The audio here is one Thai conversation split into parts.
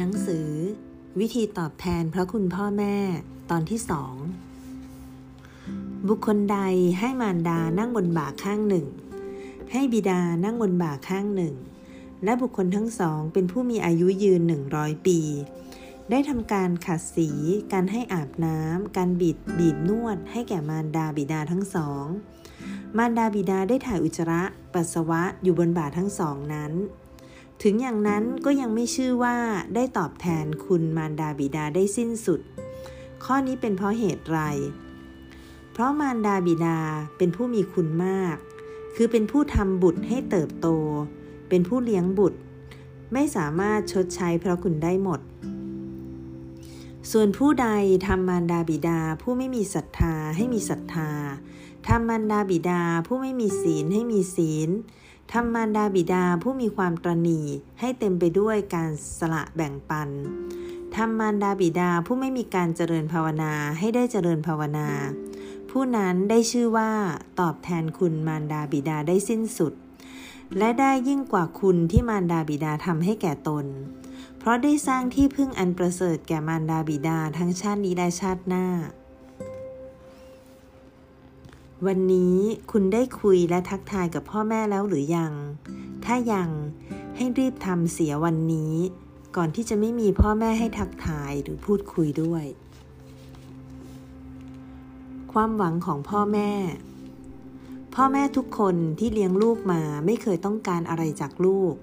หนังสือ วิธีตอบแทนพระคุณพ่อแม่ตอนที่สองบุคคลใดให้มารดานั่งบนบ่าข้างหนึ่ง ให้บิดานั่งบนบ่าข้างหนึ่ง และบุคคลทั้งสองเป็นผู้มีอายุยืนหนึ่งร้อยปี ได้ทำการขัดสี การให้อาบน้ำการบิดบีบนวด ให้แก่มารดาบิดาทั้งสอง มารดาบิดาได้ถ่ายอุจจาระ ปัสสาวะอยู่บนบ่าทั้งสองนั้น ถึงอย่างนั้นก็ยังไม่ชื่อว่าได้ตอบแทนคุณมารดาบิดาได้สิ้นสุด ข้อนี้เป็นเพราะเหตุไร เพราะมารดาบิดาเป็นผู้มีคุณมาก คือเป็นผู้ทำบุตรให้เติบโต เป็นผู้เลี้ยงบุตร ไม่สามารถชดใช้พระคุณได้หมด ส่วนผู้ใดทำมารดาบิดาผู้ไม่มีศรัทธาให้มีศรัทธาทำมารดาบิดาผู้ไม่มีศีลให้มีศีล ทำมารดาบิดาผู้มีความตรณีให้เต็มไปด้วยการสละแบ่งปันทำมารดาบิดาผู้ไม่มีการเจริญภาวนาให้ได้เจริญภาวนา ผู้นั้นได้ชื่อว่าตอบแทนคุณมารดาบิดาได้สิ้นสุด และได้ยิ่งกว่าคุณที่มารดาบิดาทำให้แก่ตน เพราะได้สร้างที่พึ่งอันประเสริฐแก่มารดาบิดาทั้งชาตินี้และชาติหน้า วันนี้คุณได้คุยและทักทายกับพ่อแม่แล้วหรือยัง ถ้ายังให้รีบทำเสียวันนี้ ก่อนที่จะไม่มีพ่อแม่ให้ทักทายหรือพูดคุยด้วย ความหวังของพ่อแม่ พ่อแม่ทุกคนที่เลี้ยงลูกมาไม่เคยต้องการอะไรจากลูก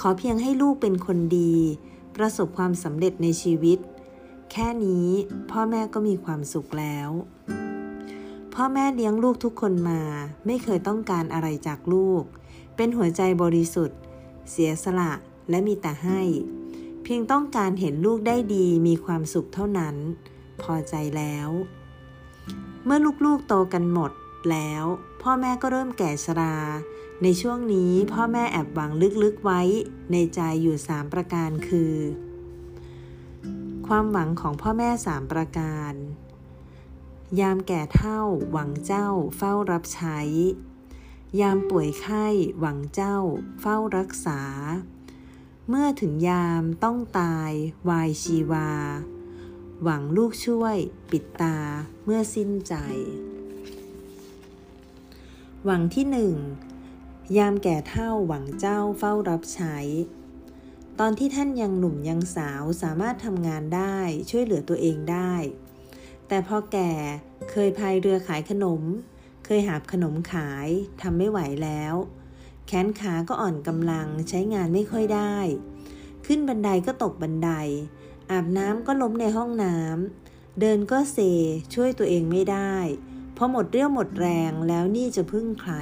ขอเพียงให้ลูกเป็นคนดี ประสบความสำเร็จในชีวิต แค่นี้พ่อแม่ก็มีความสุขแล้ว พ่อแม่เลี้ยงลูกทุกคนมา ไม่เคยต้องการอะไรจากลูก เป็นหัวใจบริสุทธิ์ เสียสละและมีแต่ให้ เพียงต้องการเห็นลูกได้ดีมีความสุขเท่านั้น พอใจแล้ว เมื่อลูกๆโตกันหมดแล้ว พ่อแม่ก็เริ่มแก่ชรา ในช่วงนี้พ่อแม่แอบหวังลึกๆไว้ ในใจอยู่สามประการคือ ความหวังของพ่อแม่สามประการ ยามแก่เท่าหวังเจ้าเฝ้ารับใช้ ยามป่วยไข้หวังเจ้าเฝ้ารักษา เมื่อถึงยามต้องตายวายชีวา หวังลูกช่วยปิดตาเมื่อสิ้นใจ หวังที่หนึ่งยามแก่เท่าหวังเจ้าเฝ้ารับใช้ ตอนที่ท่านยังหนุ่มยังสาวสามารถทำงานได้ช่วยเหลือตัวเองได้ แต่พอแก่เคยพายเรือขายขนม เคยหาบขนมขายทำไม่ไหวแล้ว แขนขาก็อ่อนกำลังใช้งานไม่ค่อยได้ ขึ้นบันไดก็ตกบันได อาบน้ำก็ล้มในห้องน้ำเดินก็เซช่วยตัวเองไม่ได้พอหมดเรี่ยวหมดแรงแล้วนี่จะพึ่งใคร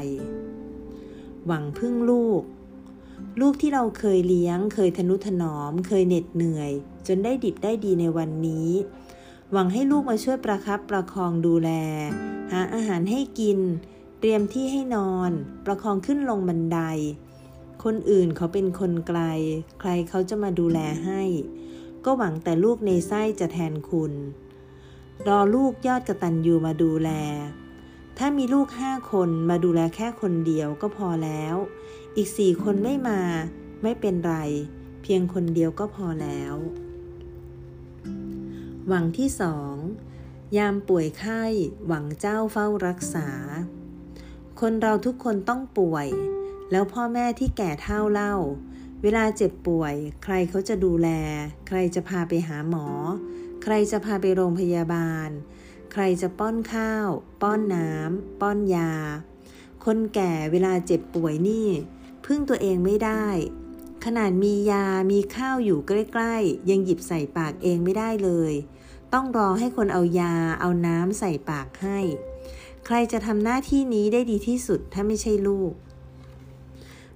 หวังพึ่งลูก ลูกที่เราเคยเลี้ยง เคยทนุถนอม เคยเหน็ดเหนื่อย จนได้ดิบได้ดีในวันนี้ หวังให้ลูกมาช่วยประครับประคองดูแล หาอาหารให้กิน เตรียมที่ให้นอน ประคองขึ้นลงบันได คนอื่นเขาเป็นคนไกล ใครเขาจะมาดูแลให้ ก็หวังแต่ลูกในไส้จะแทนคุณ รอลูกยอดกระตันยูมาดูแล ถ้ามีลูกห้าคนมาดูแลแค่คนเดียวก็พอแล้ว อีกสี่คนไม่มา ไม่เป็นไร เพียงคนเดียวก็พอแล้ว หวังที่สองยามป่วยไข้หวังเจ้าเฝ้ารักษา คนเราทุกคนต้องป่วย แล้วพ่อแม่ที่แก่เท่าเล่า เวลาเจ็บป่วย ใครเขาจะดูแล ใครจะพาไปหาหมอ ใครจะพาไปโรงพยาบาล ใครจะป้อนข้าว ป้อนน้ำป้อนยา คนแก่เวลาเจ็บป่วยนี่ พึ่งตัวเองไม่ได้ ขนาดมียามีข้าวอยู่ใกล้ ๆ ยังหยิบใส่ปากเองไม่ได้เลย ต้องรอให้คนเอายาเอาน้ำใส่ปากให้ ใครจะทำหน้าที่นี้ได้ดีที่สุดถ้าไม่ใช่ลูก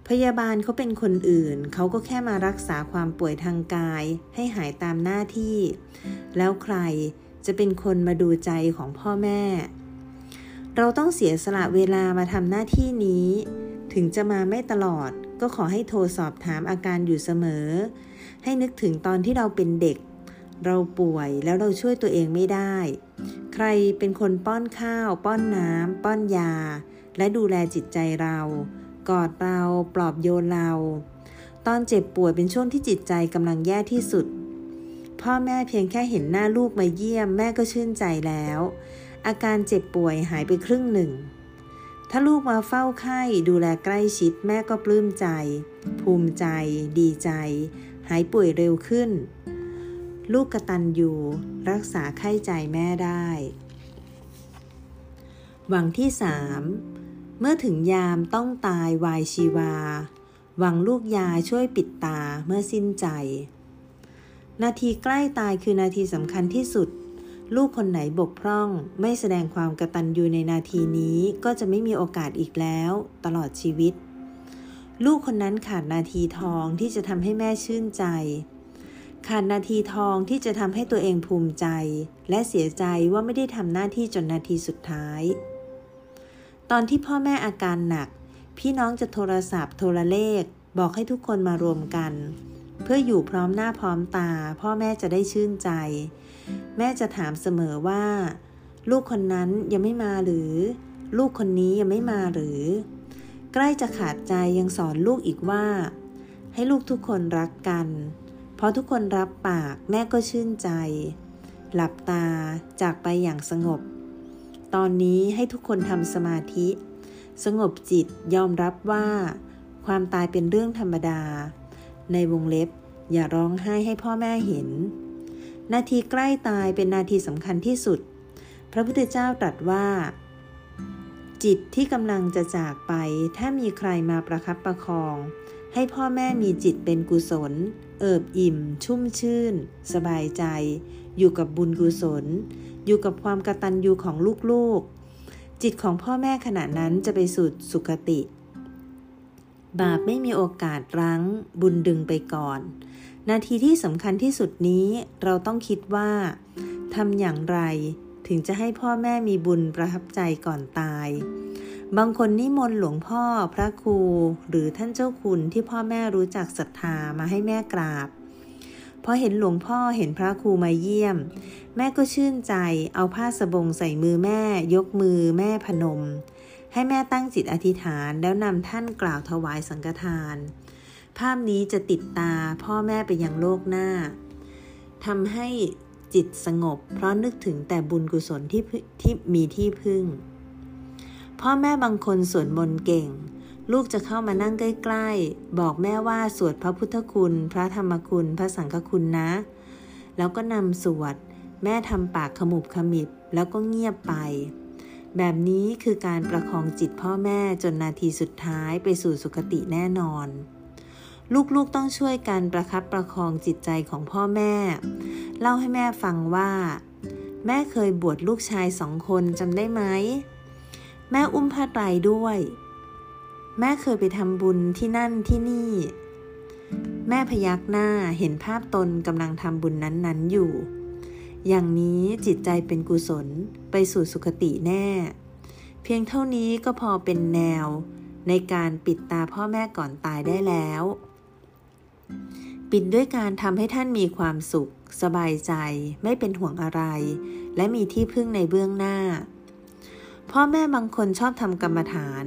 พยาบาลเขาเป็นคนอื่น เขาก็แค่มารักษาความป่วยทางกาย ให้หายตามหน้าที่ แล้วใครจะเป็นคนมาดูใจของพ่อแม่ เราต้องเสียสละเวลามาทำหน้าที่นี้ ถึงจะมาไม่ตลอด ก็ขอให้โทรสอบถามอาการอยู่เสมอ ให้นึกถึงตอนที่เราเป็นเด็ก เราป่วยแล้วเราช่วยตัวเองไม่ได้ ใครเป็นคนป้อนข้าว ป้อนน้ำ ป้อนยา และดูแลจิตใจเรา กอดเราปลอบโยนเรา ตอนเจ็บป่วยเป็นช่วงที่จิตใจกำลังแย่ที่สุด พ่อแม่เพียงแค่เห็นหน้าลูกมาเยี่ยมแม่ก็ชื่นใจแล้ว อาการเจ็บป่วยหายไปครึ่งหนึ่ง ถ้าลูกมาเฝ้าไข้ดูแลใกล้ชิดแม่ก็ปลื้มใจ ภูมิใจ ดีใจ หายป่วยเร็วขึ้น ลูกกระตันยูรักษาไข้ใจแม่ได้หวังที่สามเมื่อถึงยามต้องตายวายชีวาหวังลูกยาช่วยปิดตาเมื่อสิ้นใจ นาทีใกล้ตายคือนาทีสำคัญที่สุด ลูกคนไหนบกพร่องไม่แสดงความกระตันยูในนาทีนี้ก็จะไม่มีโอกาสอีกแล้ว ตลอดชีวิต ลูกคนนั้นขาดนาทีทองที่จะทำให้แม่ชื่นใจ ขาดนาทีทองที่จะทำให้ตัวเองภูมิใจ และเสียใจว่าไม่ได้ทำหน้าที่จนนาทีสุดท้าย ตอนที่พ่อแม่อาการหนัก พี่น้องจะโทรศัพท์ โทรเลข บอกให้ทุกคนมารวมกัน เพื่ออยู่พร้อมหน้าพร้อมตา พ่อแม่จะได้ชื่นใจ แม่จะถามเสมอว่า ลูกคนนั้นยังไม่มาหรือ ลูกคนนี้ยังไม่มาหรือ ใกล้จะขาดใจยังสอนลูกอีกว่า ให้ลูกทุกคนรักกัน พอทุกคนรับปากแม่ก็ชื่นใจ หลับตาจากไปอย่างสงบ ตอนนี้ให้ทุกคนทำสมาธิ สงบจิตยอมรับว่า ความตายเป็นเรื่องธรรมดา ในวงเล็บอย่าร้องไห้ให้พ่อแม่เห็น นาทีใกล้ตายเป็นนาทีสำคัญที่สุด พระพุทธเจ้าตรัสว่า จิตที่กำลังจะจากไปถ้ามีใครมาประคับประคอง ให้พ่อแม่มีจิตเป็นกุศล เอิบอิ่ม ชุ่มชื่น สบายใจ อยู่กับบุญกุศล อยู่กับความกตัญญูของลูกๆ จิตของพ่อแม่ขณะนั้นจะไปสู่สุคติ บาปไม่มีโอกาสรั้ง บุญดึงไปก่อน นาทีที่สำคัญที่สุดนี้เราต้องคิดว่าทำอย่างไรถึงจะให้พ่อแม่มีบุญประทับใจก่อนตาย บางคนนิมนต์หลวงพ่อพระครูหรือท่านเจ้าคุณที่พ่อแม่รู้จักศรัทธามาให้แม่กราบพอเห็นหลวงพ่อเห็นพระครูมาเยี่ยม แม่ก็ชื่นใจเอาผ้าสบงใส่มือแม่ ยกมือแม่พนม ให้แม่ตั้งจิตอธิษฐานแล้วนำท่านกล่าวถวายสังฆทาน ภาพนี้จะติดตาพ่อแม่ไปยังโลกหน้าทำให้จิตสงบ เพราะนึกถึงแต่บุญกุศลที่ที่มีที่พึ่ง พ่อแม่บางคนสวดมนต์เก่ง ลูกจะเข้ามานั่งใกล้ๆ บอกแม่ว่าสวดพระพุทธคุณ พระธรรมคุณ พระสังฆคุณนะ แล้วก็นำสวด แม่ทำปากขมุบขมิบแล้วก็เงียบไป แบบนี้คือการประคองจิตพ่อแม่จนนาทีสุดท้ายไปสู่สุคติแน่นอน ลูกๆต้องช่วยกันประคับประคองจิตใจของพ่อแม่ เล่าให้แม่ฟังว่า แม่เคยบวชลูกชายสองคนจำได้ไหม แม่อุ้มผ้าไตรด้วย แม่เคยไปทำบุญที่นั่นที่นี่ แม่พยักหน้าเห็นภาพตนกำลังทำบุญนั้นๆอยู่ อย่างนี้จิตใจเป็นกุศลไปสู่สุคติแน่ เพียงเท่านี้ก็พอเป็นแนว ในการปิดตาพ่อแม่ก่อนตายได้แล้ว ปิดด้วยการทำให้ท่านมีความสุข สบายใจ ไม่เป็นห่วงอะไร และมีที่พึ่งในเบื้องหน้า พ่อแม่บางคนชอบทำกรรมฐาน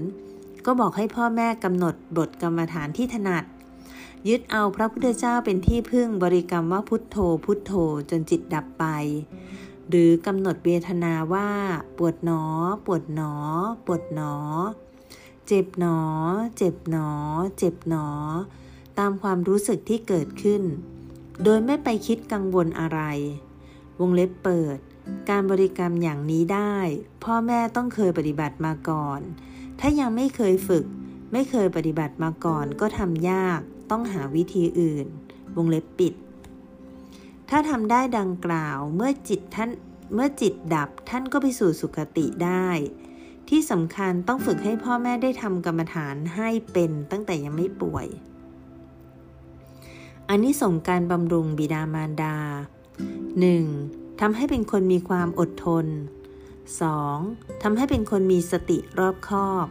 ก็บอกให้พ่อแม่กำหนดบทกรรมฐานที่ถนัด ยึดเอาพระพุทธเจ้าเป็นที่พึ่งบริกรรมว่าพุทโธ พุทโธจนจิตดับไป หรือกำหนดเวทนาว่า ปวดหนอ ปวดหนอ ปวดหนอ เจ็บหนอ เจ็บหนอ เจ็บหนอ ตามความรู้สึกที่เกิดขึ้น โดยไม่ไปคิดกังวลอะไร วงเล็บเปิด การบริกรรมอย่างนี้ได้ พ่อแม่ต้องเคยปฏิบัติมาก่อน ถ้ายังไม่เคยฝึก ไม่เคยปฏิบัติมาก่อนก็ทำยาก ต้องหาวิธีอื่น วงเล็บปิด ถ้าทำได้ดังกล่าวเมื่อจิตท่านเมื่อจิตดับท่านก็ไปสู่สุคติได้ ที่สำคัญต้องฝึกให้พ่อแม่ได้ทำกรรมฐานให้เป็นตั้งแต่ยังไม่ป่วย อันนี้ส่งการบำรุงบิดามารดา 1. ทำให้เป็นคนมีความอดทน 2. ทำให้เป็นคนมีสติรอบคอบ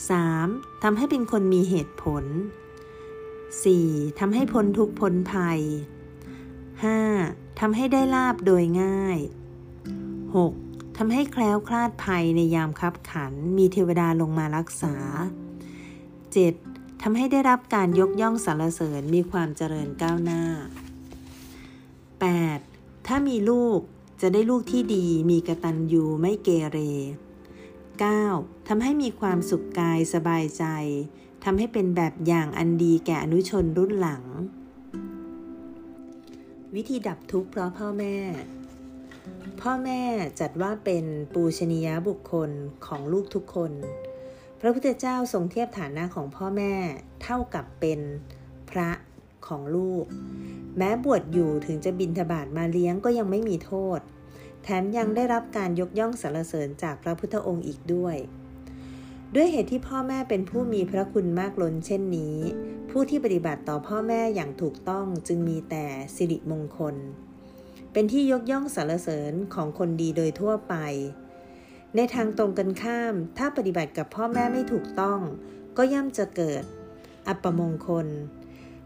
3. ทำให้เป็นคนมีเหตุผล 4. ทำให้พ้นทุกพ้นภัย 5. ทำให้ได้ลาบโดยง่าย 6. ทำให้แคล้วคลาดภัยในยามคับขันมีเทวดาลงมารักษา 7. ทำให้ได้รับการยกย่องสรรเสริญมีความเจริญก้าวหน้า ถ้ามีลูกจะได้ลูกที่ดีมีกระตันยูไม่เกเร 9. ทำให้มีความสุขกายสบายใจทำให้เป็นแบบอย่างอันดีแก่อนุชนรุ่นหลัง วิธีดับทุกข์เพราะพ่อแม่ พ่อแม่จัดว่าเป็นปูชนียบุคคลของลูกทุกคน พระพุทธเจ้าทรงเทียบฐานะของพ่อแม่เท่ากับเป็นพระ ของลูก แม้บวชอยู่ถึงจะบินทบาทมาเลี้ยงก็ยังไม่มีโทษ แถมยังได้รับการยกย่องสรรเสริญจากพระพุทธองค์อีกด้วย ด้วยเหตุที่พ่อแม่เป็นผู้มีพระคุณมากล้นเช่นนี้ ผู้ที่ปฏิบัติต่อพ่อแม่อย่างถูกต้องจึงมีแต่สิริมงคล เป็นที่ยกย่องสรรเสริญของคนดีโดยทั่วไป ในทางตรงกันข้าม ถ้าปฏิบัติกับพ่อแม่ไม่ถูกต้อง ก็ย่อมจะเกิดอัปมงคล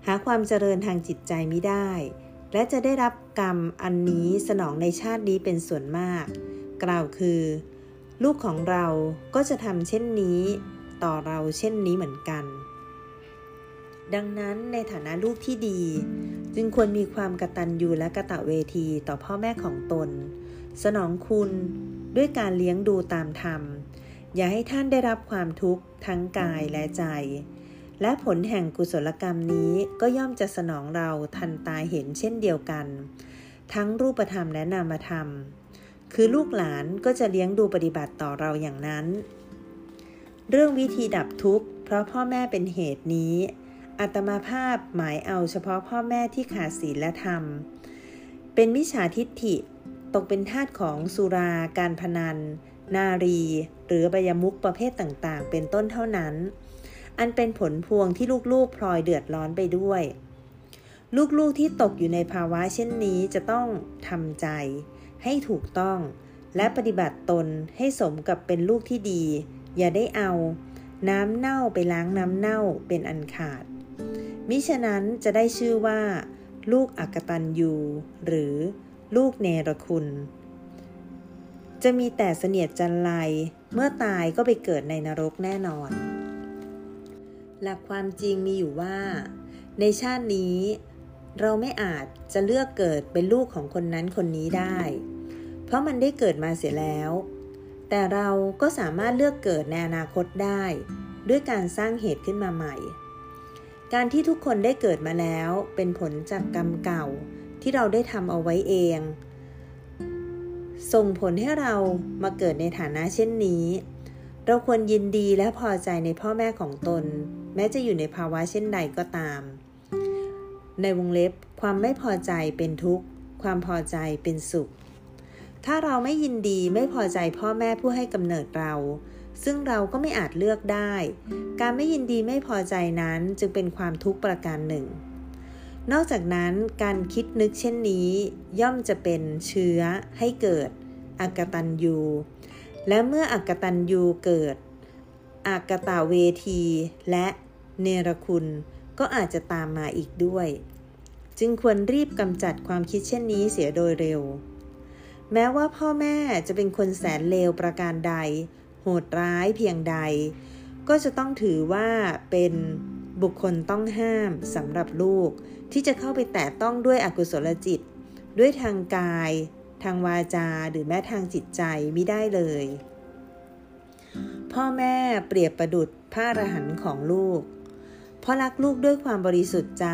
หาความเจริญทางจิตใจไม่ได้ และจะได้รับกรรมอันนี้สนองในชาตินี้เป็นส่วนมาก กล่าวคือ ลูกของเราก็จะทำเช่นนี้ต่อเราเช่นนี้เหมือนกัน ดังนั้นในฐานะลูกที่ดี จึงควรมีความกระตัญญูและกระตะเวทีต่อพ่อแม่ของตน สนองคุณด้วยการเลี้ยงดูตามธรรม อย่าให้ท่านได้รับความทุกข์ทั้งกายและใจ และผลแห่งกุศลกรรมนี้ก็ย่อมจะสนองเราทันตาเห็นเช่นเดียวกัน ทั้งรูปธรรมและนามธรรม คือลูกหลานก็จะเลี้ยงดูปฏิบัติต่อเราอย่างนั้น เรื่องวิธีดับทุกข์ เพราะพ่อแม่เป็นเหตุนี้อัตมาภาพหมายเอาเฉพาะพ่อแม่ที่ขาดศีลและธรรม เป็นมิจฉาทิฏฐิตกเป็นทาสของสุราการพนัน นารี หรืออบยมุกประเภทต่างๆ เป็นต้นเท่านั้น อันเป็นผลพวงที่ลูกๆพลอยเดือดร้อนไปด้วย ลูกๆที่ตกอยู่ในภาวะเช่นนี้จะต้องทำใจ ให้ถูกต้องและปฏิบัติตนให้สมกับเป็นลูกที่ดี อย่าได้เอา น้ำเน่าไปล้างน้ำเน่าเป็นอันขาด มิฉะนั้นจะได้ชื่อว่า ลูกอักตันยูหรือลูกเนรคุณ จะมีแต่เสนียดจันไรเมื่อตายก็ไปเกิดในนรกแน่นอน หลักความจริงมีอยู่ว่า ในชาตินี้ เราไม่อาจจะเลือกเกิดเป็นลูกของคนนั้นคนนี้ได้ เพราะมันได้เกิดมาเสียแล้ว แต่เราก็สามารถเลือกเกิดในอนาคตได้ ด้วยการสร้างเหตุขึ้นมาใหม่ การที่ทุกคนได้เกิดมาแล้วเป็นผลจากกรรมเก่าที่เราได้ทำเอาไว้เอง ส่งผลให้เรามาเกิดในฐานะเช่นนี้ เราควรยินดีและพอใจในพ่อแม่ของตน แม้จะอยู่ในภาวะเช่นใดก็ตาม ในวงเล็บความไม่พอใจเป็นทุกข์ ความพอใจเป็นสุข ถ้าเราไม่ยินดีไม่พอใจพ่อแม่ผู้ให้กำเนิดเรา ซึ่งเราก็ไม่อาจเลือกได้ การไม่ยินดีไม่พอใจนั้นจึงเป็นความทุกข์ประการหนึ่ง นอกจากนั้นการคิดนึกเช่นนี้ ย่อมจะเป็นเชื้อให้เกิดอากตันยูและเมื่ออกตันยูเกิดอากตาเวที และ เนรคุณ ก็อาจจะตามมาอีกด้วย จึงควรรีบกำจัดความคิดเช่นนี้เสียโดยเร็ว แม้ว่าพ่อแม่จะเป็นคนแสนเลวประการใด โหดร้ายเพียงใด ก็จะต้องถือว่าเป็นบุคคลต้องห้ามสำหรับลูก ที่จะเข้าไปแตะต้องด้วยอกุศลจิต ด้วยทางกาย ทางวาจาหรือแม้ทางจิตใจไม่ได้เลย พ่อแม่เปรียบประดุดพระอรหันต์ของลูก เพราะรักลูกด้วยความบริสุทธิ์ใจ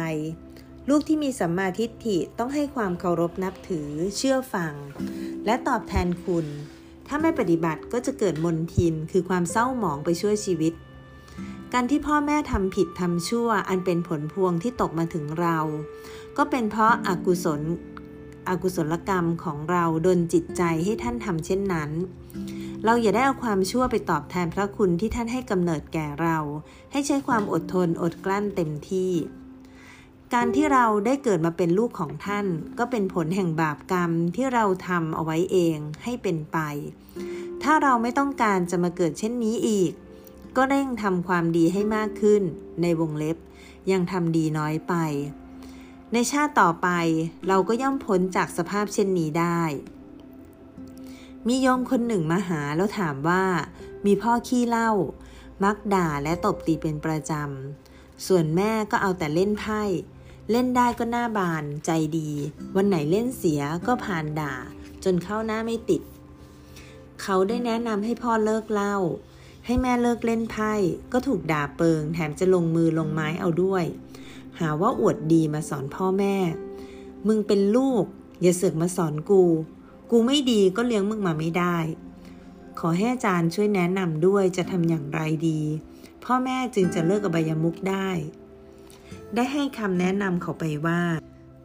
ลูกที่มีสัมมาทิฏฐิต้องให้ความเคารพนับถือ เชื่อฟัง และตอบแทนคุณ ถ้าไม่ปฏิบัติก็จะเกิดมนทินคือความเศร้าหมองไปช่วยชีวิต การที่พ่อแม่ทำผิดทำชั่ว อันเป็นผลพวงที่ตกมาถึงเรา ก็เป็นเพราะอากุศลอกุศลกรรมของเราดนจิตใจให้ท่านทำเช่นนั้น เราอย่าได้เอาความชั่วไปตอบแทนพระคุณที่ท่านให้กำเนิดแก่เรา ให้ใช้ความอดทนอดกลั้นเต็มที่ การที่เราได้เกิดมาเป็นลูกของท่าน ก็เป็นผลแห่งบาปกรรมที่เราทำเอาไว้เองให้เป็นไป ถ้าเราไม่ต้องการจะมาเกิดเช่นนี้อีก ก็เร่งทำความดีให้มากขึ้น ในวงเล็บ ยังทำดีน้อยไป ในชาติต่อไปเราก็ย่อมพ้นจากสภาพเช่นนี้ได้ มีโยมคนหนึ่งมาหาแล้วถามว่า มีพ่อขี้เล่ามักด่าและตบตีเป็นประจำ ส่วนแม่ก็เอาแต่เล่นไพ่ เล่นได้ก็หน้าบานใจดี วันไหนเล่นเสียก็ผ่านด่า จนเข้าหน้าไม่ติด เขาได้แนะนำให้พ่อเลิกเล่าให้แม่เลิกเล่นไพ่ก็ถูกด่าเปิง แถมจะลงมือลงไม้เอาด้วย หาว่าอวดดีมาสอนพ่อแม่ มึงเป็นลูก อย่าเสือกมาสอนกู กูไม่ดีก็เลี้ยงมึงมาไม่ได้ ขอให้อาจารย์ช่วยแนะนำด้วยจะทำอย่างไรดี พ่อแม่จึงจะเลิกอบายมุกได้ ได้ให้คำแนะนำเขาไปว่า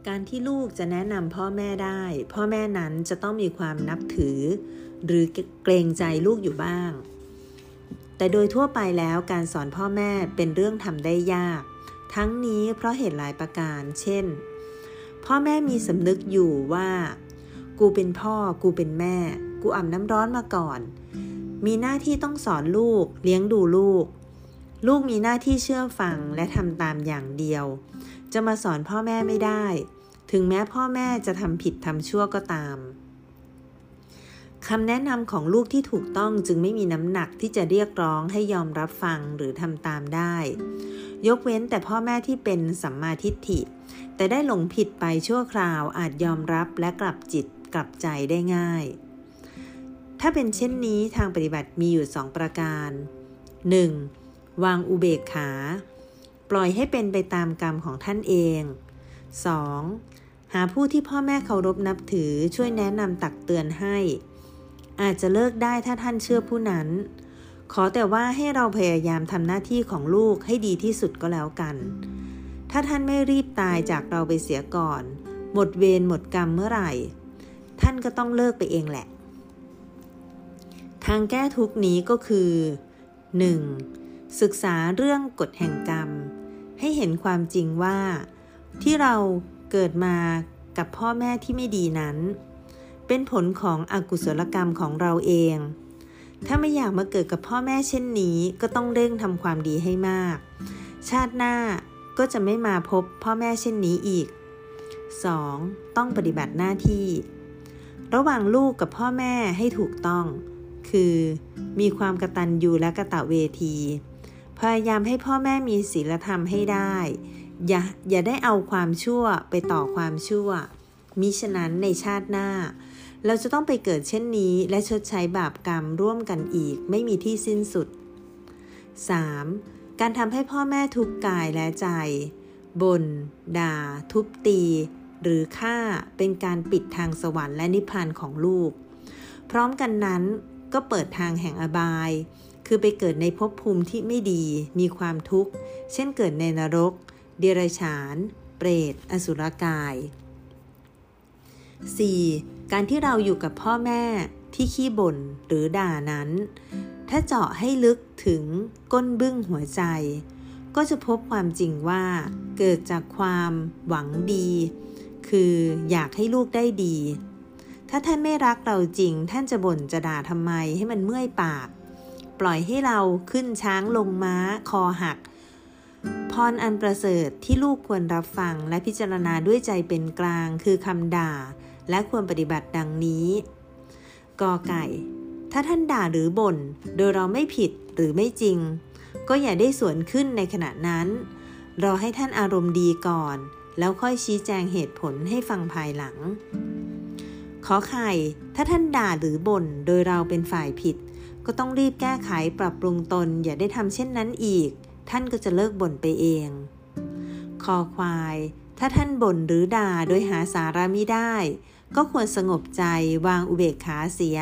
การที่ลูกจะแนะนำพ่อแม่ได้ พ่อแม่นั้นจะต้องมีความนับถือ หรือเกรงใจลูกอยู่บ้าง แต่โดยทั่วไปแล้วการสอนพ่อแม่เป็นเรื่องทำได้ยาก ทั้งนี้เพราะเหตุหลายประการ เช่น พ่อแม่มีสำนึกอยู่ว่า กูเป็นพ่อ กูเป็นแม่ กูอาบน้ำร้อนมาก่อน มีหน้าที่ต้องสอนลูก เลี้ยงดูลูก ลูกมีหน้าที่เชื่อฟังและทำตามอย่างเดียว จะมาสอนพ่อแม่ไม่ได้ ถึงแม้พ่อแม่จะทำผิดทำชั่วก็ตามคำแนะนำของลูกที่ถูกต้องจึงไม่มีน้ำหนักที่จะเรียกร้องให้ยอมรับฟังหรือทำตามได้ ยกเว้นแต่พ่อแม่ที่เป็นสัมมาทิฏฐิ แต่ได้หลงผิดไปชั่วคราวอาจยอมรับและกลับจิต กลับใจได้ง่าย ถ้าเป็นเช่นนี้ทางปฏิบัติมีอยู่สองประการ 1. วางอุเบกขา ปล่อยให้เป็นไปตามกรรมของท่านเอง 2. หาผู้ที่พ่อแม่เคารพนับถือช่วยแนะนำตักเตือนให้ อาจจะเลิกได้ถ้าท่านเชื่อผู้นั้น ขอแต่ว่าให้เราพยายามทำหน้าที่ของลูกให้ดีที่สุดก็แล้วกัน ถ้าท่านไม่รีบตายจากเราไปเสียก่อน หมดเวรหมดกรรมเมื่อไหร่ ท่านก็ต้องเลิกไปเองแหละ ทางแก้ทุกนี้ก็คือ 1. ศึกษาเรื่องกฎแห่งกรรม ให้เห็นความจริงว่า ที่เราเกิดมากับพ่อแม่ที่ไม่ดีนั้น เป็นผลของอกุศลกรรมของเราเอง ถ้าไม่อยากมาเกิดกับพ่อแม่เช่นนี้ก็ต้องเร่งทำความดีให้มาก ชาติหน้าก็จะไม่มาพบพ่อแม่เช่นนี้อีก 2. ต้องปฏิบัติหน้าที่ ระหว่างลูกกับพ่อแม่ให้ถูกต้อง คือมีความกระตัญญูและกระตะเวที พยายามให้พ่อแม่มีศีลธรรมให้ได้ อย่าอย่าได้เอาความชั่วไปต่อความชั่ว มิฉะนั้นในชาติหน้า เราจะต้องไปเกิดเช่นนี้และชดใช้บาปกรรมร่วมกันอีกไม่มีที่สิ้นสุด 3. การทำให้พ่อแม่ทุกกายและใจบน่นด่า ทุบตี หรือฆ่าเป็นการปิดทางสวรรค์และนิพพานของลูก พร้อมกันนั้นก็เปิดทางแห่งอบาย คือไปเกิดในภพภูมิที่ไม่ดี มีความทุกข์ เช่นเกิดในนรก เดรัจฉาน เปรต อสุรกาย 4. การที่เราอยู่กับพ่อแม่ที่ขี้บ่นหรือด่านั้น ถ้าเจาะให้ลึกถึงก้นบึ้งหัวใจ ก็จะพบความจริงว่าเกิดจากความหวังดี คืออยากให้ลูกได้ดี ถ้าท่านไม่รักเราจริง ท่านจะบ่นจะด่าทำไมให้มันเมื่อยปาก ปล่อยให้เราขึ้นช้างลงม้า คอหัก พรอันประเสริฐที่ลูกควรรับฟังและพิจารณาด้วยใจเป็นกลางคือคำด่า และควรปฏิบัติดังนี้กอไก่ ถ้าท่านด่าหรือบ่น โดยเราไม่ผิดหรือไม่จริง ก็อย่าได้สวนขึ้นในขณะนั้น รอให้ท่านอารมณ์ดีก่อน แล้วค่อยชี้แจงเหตุผลให้ฟังภายหลัง ขอไข่ ถ้าท่านด่าหรือบ่นโดยเราเป็นฝ่ายผิด ก็ต้องรีบแก้ไขปรับปรุงตนอย่าได้ทำเช่นนั้นอีก ท่านก็จะเลิกบ่นไปเอง คอควาย ถ้าท่านบ่นหรือด่าโดยหาสาระมิได้ ก็ควรสงบใจวางอุเบกขาเสีย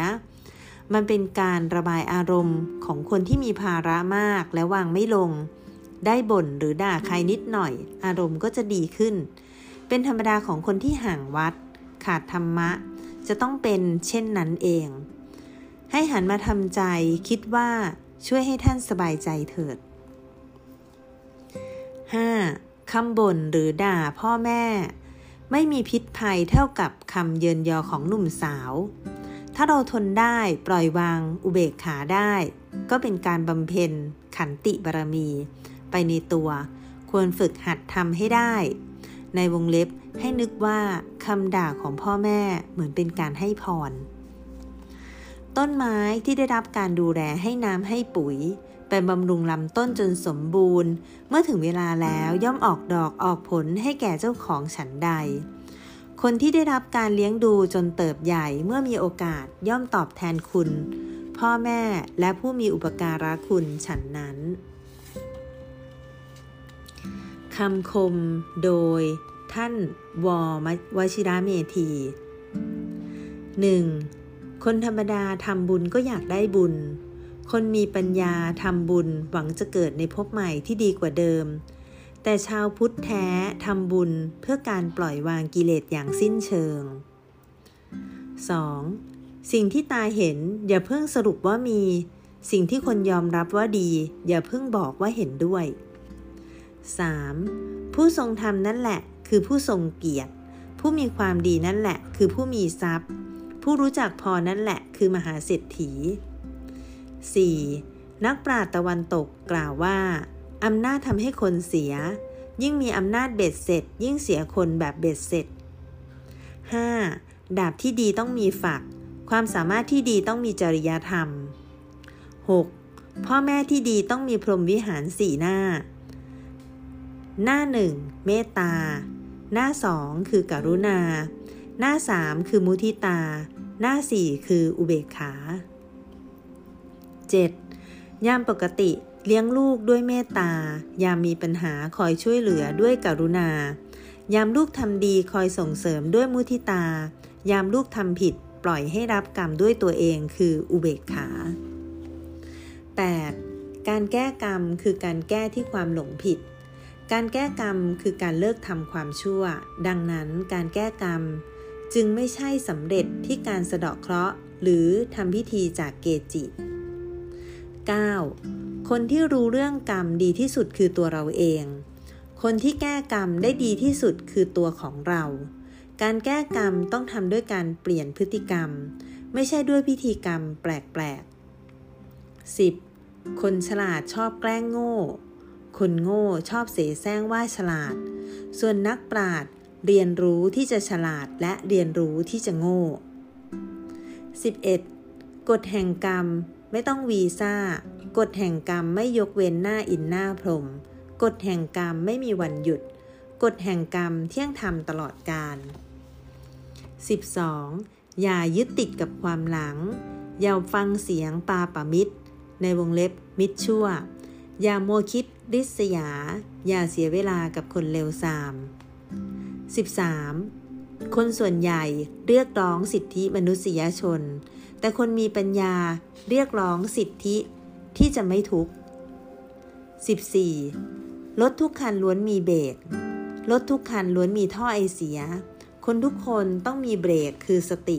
มันเป็นการระบายอารมณ์ของคนที่มีภาระมากและวางไม่ลง ได้บ่นหรือด่าใครนิดหน่อย อารมณ์ก็จะดีขึ้น เป็นธรรมดาของคนที่ห่างวัด ขาดธรรมะ จะต้องเป็นเช่นนั้นเอง ให้หันมาทำใจคิดว่าช่วยให้ท่านสบายใจเถิด 5. คำบ่นหรือด่าพ่อแม่ ไม่มีพิษภัยเท่ากับคำเยินยอของหนุ่มสาว ถ้าเราทนได้ปล่อยวางอุเบกขาได้ ก็เป็นการบำเพ็ญขันติบารมี ไปในตัว ควรฝึกหัดทำให้ได้ ในวงเล็บให้นึกว่าคำด่าของพ่อแม่เหมือนเป็นการให้พร ต้นไม้ที่ได้รับการดูแลให้น้ำให้ปุ๋ยไปบำรุงลำต้นจนสมบูรณ์ เมื่อถึงเวลาแล้วย่อมออกดอกออกผลให้แก่เจ้าของฉันใด คนที่ได้รับการเลี้ยงดูจนเติบใหญ่เมื่อมีโอกาสย่อมตอบแทนคุณ พ่อแม่และผู้มีอุปการะคุณฉันนั้น คำคมโดยท่านวอวชิระเมธี 1. คนธรรมดาทำบุญก็อยากได้บุญ คนมีปัญญาทำบุญหวังจะเกิดในภพใหม่ที่ดีกว่าเดิม แต่ชาวพุทธแท้ทำบุญเพื่อการปล่อยวางกิเลสอย่างสิ้นเชิง 2. สิ่งที่ตาเห็นอย่าเพิ่งสรุปว่ามี สิ่งที่คนยอมรับว่าดี อย่าเพิ่งบอกว่าเห็นด้วย 3. ผู้ทรงธรรมนั่นแหละ คือผู้ทรงเกียรติ ผู้มีความดีนั่นแหละ คือผู้มีทรัพย์ ผู้รู้จักพอนั่นแหละ คือมหาเศรษฐี 4. นักปราชญ์ตะวันตกกล่าวว่าอำนาจทำให้คนเสีย ยิ่งมีอำนาจเบ็ดเสร็จ ยิ่งเสียคนแบบเบ็ดเสร็จ 5. ดาบที่ดีต้องมีฝัก ความสามารถที่ดีต้องมีจริยธรรม 6. พ่อแม่ที่ดีต้องมีพรหมวิหารสี่หน้า หน้าหนึ่งเมตตา หน้าสองคือกรุณา หน้าสามคือมุทิตา หน้าสี่คืออุเบกขา 7. ยามปกติเลี้ยงลูกด้วยเมตตา ยามมีปัญหาคอยช่วยเหลือด้วยกรุณา ยามลูกทำดีคอยส่งเสริมด้วยมุทิตา ยามลูกทำผิดปล่อยให้รับกรรมด้วยตัวเองคืออุเบกขา 8. การแก้กรรมคือการแก้ที่ความหลงผิด การแก้กรรมคือการเลิกทำความชั่ว ดังนั้นการแก้กรรม จึงไม่ใช่สำเร็จที่การสะเดาะเคราะห์ หรือทำพิธีจากเกจิ 9. คนที่รู้เรื่องกรรมดีที่สุดคือตัวเราเอง คนที่แก้กรรมได้ดีที่สุดคือตัวของเรา การแก้กรรมต้องทำด้วยการเปลี่ยนพฤติกรรม ไม่ใช่ด้วยพิธีกรรมแปลกๆ 10. คนฉลาดชอบแกล้งโง่ คนโง่ชอบเสแสร้งว่าฉลาด ส่วนนักปราชญ์เรียนรู้ที่จะฉลาดและเรียนรู้ที่จะโง่ 11. กฎแห่งกรรมไม่ต้องวีซ่า กฎแห่งกรรมไม่ยกเว้นหน้าอินหน้าพรม กฎแห่งกรรมไม่มีวันหยุด กฎแห่งกรรมเที่ยงธรรมตลอดกาล 12. อย่ายึดติดกับความหลัง อย่าฟังเสียงปาปะมิตร ในวงเล็บมิตรชั่ว อย่าโมคิด ริษยา อย่าเสียเวลากับคนเลวทราม 13. คนส่วนใหญ่เรียกร้องสิทธิมนุษยชน แต่คนมีปัญญาเรียกร้องสิทธิที่จะไม่ทุกข์ 14. รถทุกคันล้วนมีเบรก รถทุกคันล้วนมีท่อไอเสีย คนทุกคนต้องมีเบรกคือสติ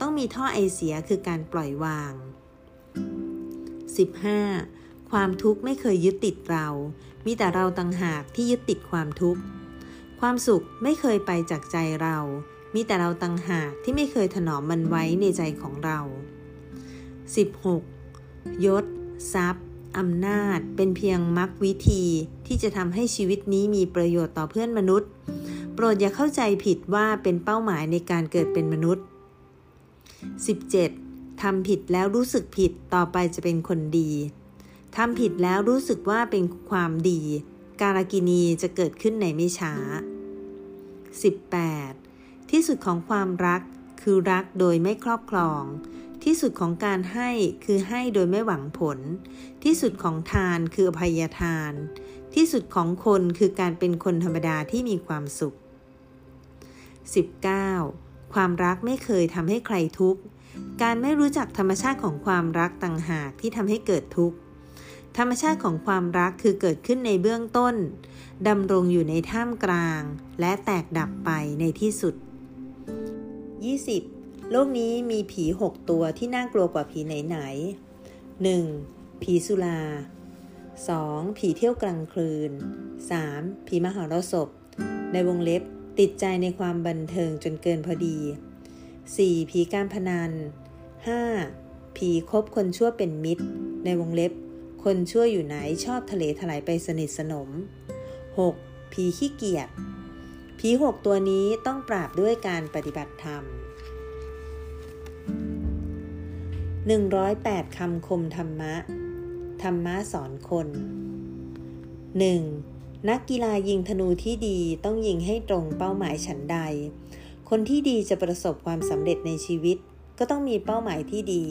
ต้องมีท่อไอเสียคือการปล่อยวาง 15. ความทุกข์ไม่เคยยึดติดเรา มีแต่เราต่างหากที่ยึดติดความทุกข์ ความสุขไม่เคยไปจากใจเรา มีแต่เราต่างหากที่ไม่เคยถนอมมันไว้ในใจของเรา 16. ยศ ทรัพย์อำนาจ เป็นเพียงมรรควิธีที่จะทำให้ชีวิตนี้มีประโยชน์ต่อเพื่อนมนุษย์ โปรดอย่าเข้าใจผิดว่าเป็นเป้าหมายในการเกิดเป็นมนุษย์ 17. ทำผิดแล้วรู้สึกผิดต่อไปจะเป็นคนดี ทำผิดแล้วรู้สึกว่าเป็นความดี การากินีจะเกิดขึ้นในไม่ช้า 18. ที่สุดของความรักคือรักโดยไม่ครอบครอง ที่สุดของการให้คือให้โดยไม่หวังผล ที่สุดของทานคืออภัยทาน ที่สุดของคนคือการเป็นคนธรรมดาที่มีความสุข 19. ความรักไม่เคยทำให้ใครทุกข์ การไม่รู้จักธรรมชาติของความรักต่างหากที่ทำให้เกิดทุกข์ ธรรมชาติของความรักคือเกิดขึ้นในเบื้องต้นดำรงอยู่ในท่ามกลาง และแตกดับไปในที่สุด 20. โลกนี้มีผีหกตัวที่น่ากลัวกว่าผีไหนๆ 1. ผีสุรา 2. ผีเที่ยวกลางคืน 3. ผีมหรสพ ในวงเล็บติดใจในความบันเทิงจนเกินพอดี 4. ผีการพนัน 5. ผีคบคนชั่วเป็นมิตร ในวงเล็บ คนชั่วอยู่ไหนชอบทะเลถลายไปสนิทสนม 6. ผีขี้เกียจผีหกตัวนี้ต้องปราบด้วยการปฏิบัติธรรม 108 คำคมธรรมะ ธรรมะสอนคน 1. นักกีฬายิงธนูที่ดีต้องยิงให้ตรงเป้าหมายฉันใด คนที่ดีจะประสบความสำเร็จในชีวิต ก็ต้องมีเป้าหมายที่ดี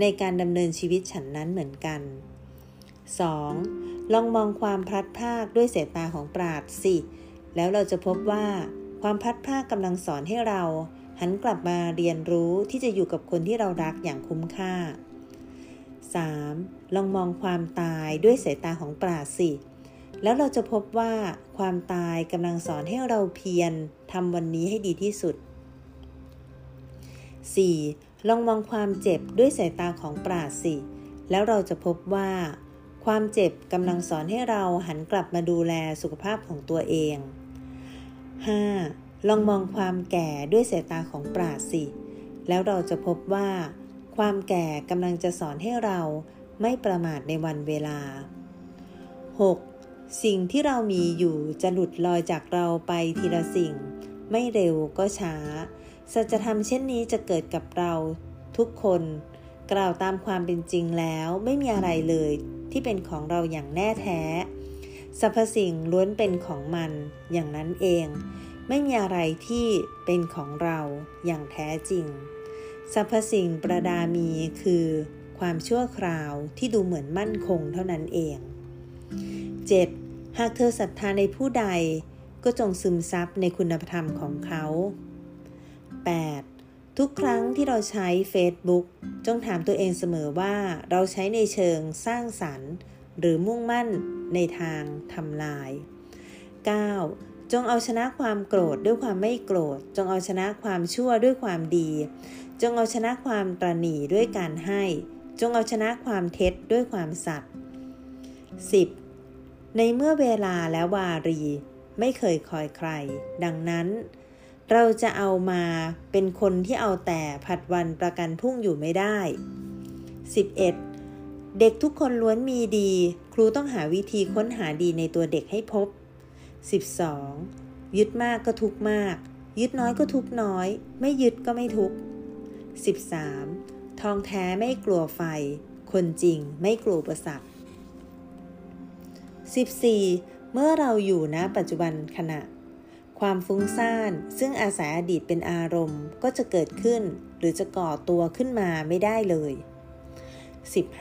ในการดำเนินชีวิตฉันนั้นเหมือนกัน 2. ลองมองความพลัดพรากด้วยสายตาของปราดสิ แล้วเราจะพบว่าความพลัดพรากกำลังสอนให้เรา หันกลับมาเรียนรู้ที่จะอยู่กับคนที่เรารักอย่างคุ้มค่า 3. ลองมองความตายด้วยสายตาของปราดสิ แล้วเราจะพบว่าความตายกำลังสอนให้เราเพียรทำวันนี้ให้ดีที่สุด 4. ลองมองความเจ็บด้วยสายตาของปราดสิ แล้วเราจะพบว่า ความเจ็บกำลังสอนให้เราหันกลับมาดูแลสุขภาพของตัวเอง 5. ลองมองความแก่ด้วยสายตาของปราดสิ แล้วเราจะพบว่า ความแก่กำลังจะสอนให้เราไม่ประมาทในวันเวลา 6. สิ่งที่เรามีอยู่จะหลุดลอยจากเราไปทีละสิ่ง ไม่เร็วก็ช้าสัจธรรมเช่นนี้จะเกิดกับเราทุกคน กล่าวตามความเป็นจริงแล้วไม่มีอะไรเลยที่เป็นของเราอย่างแน่แท้ สรรพสิ่งล้วนเป็นของมันอย่างนั้นเอง ไม่มีอะไรที่เป็นของเราอย่างแท้จริง สรรพสิ่งประดามีคือ ความชั่วคราวที่ดูเหมือนมั่นคงเท่านั้นเอง 7. หากเธอศรัทธาในผู้ใดก็จงซึมซับในคุณธรรมของเขา 8. ทุกครั้งที่เราใช้ Facebook จงถามตัวเองเสมอว่าเราใช้ในเชิงสร้างสรรค์ หรือมุ่งมั่นในทางทำลาย 9. จงเอาชนะความโกรธด้วยความไม่โกรธ จงเอาชนะความชั่วด้วยความดี จงเอาชนะความตรณีด้วยการให้ จงเอาชนะความเท็จด้วยความสัตย์ 10. ในเมื่อเวลาและวารี ไม่เคยคอยใคร ดังนั้น เราจะเอามาเป็นคนที่เอาแต่ผัดวันประกันพรุ่งอยู่ไม่ได้ 11. เด็กทุกคนล้วนมีดี ครูต้องหาวิธีค้นหาดีในตัวเด็กให้พบ 12. ยึดมากก็ทุกมาก ยึดน้อยก็ทุกน้อย ไม่ยึดก็ไม่ทุก 13. ทองแท้ไม่กลัวไฟ คนจริงไม่กลัวประสัก 14. เมื่อเราอยู่ณปัจจุบันขณะ ความฟุ้งซ่านซึ่งอาศัยอดีตเป็นอารมณ์ก็จะเกิดขึ้น หรือจะก่อตัวขึ้นมาไม่ได้เลย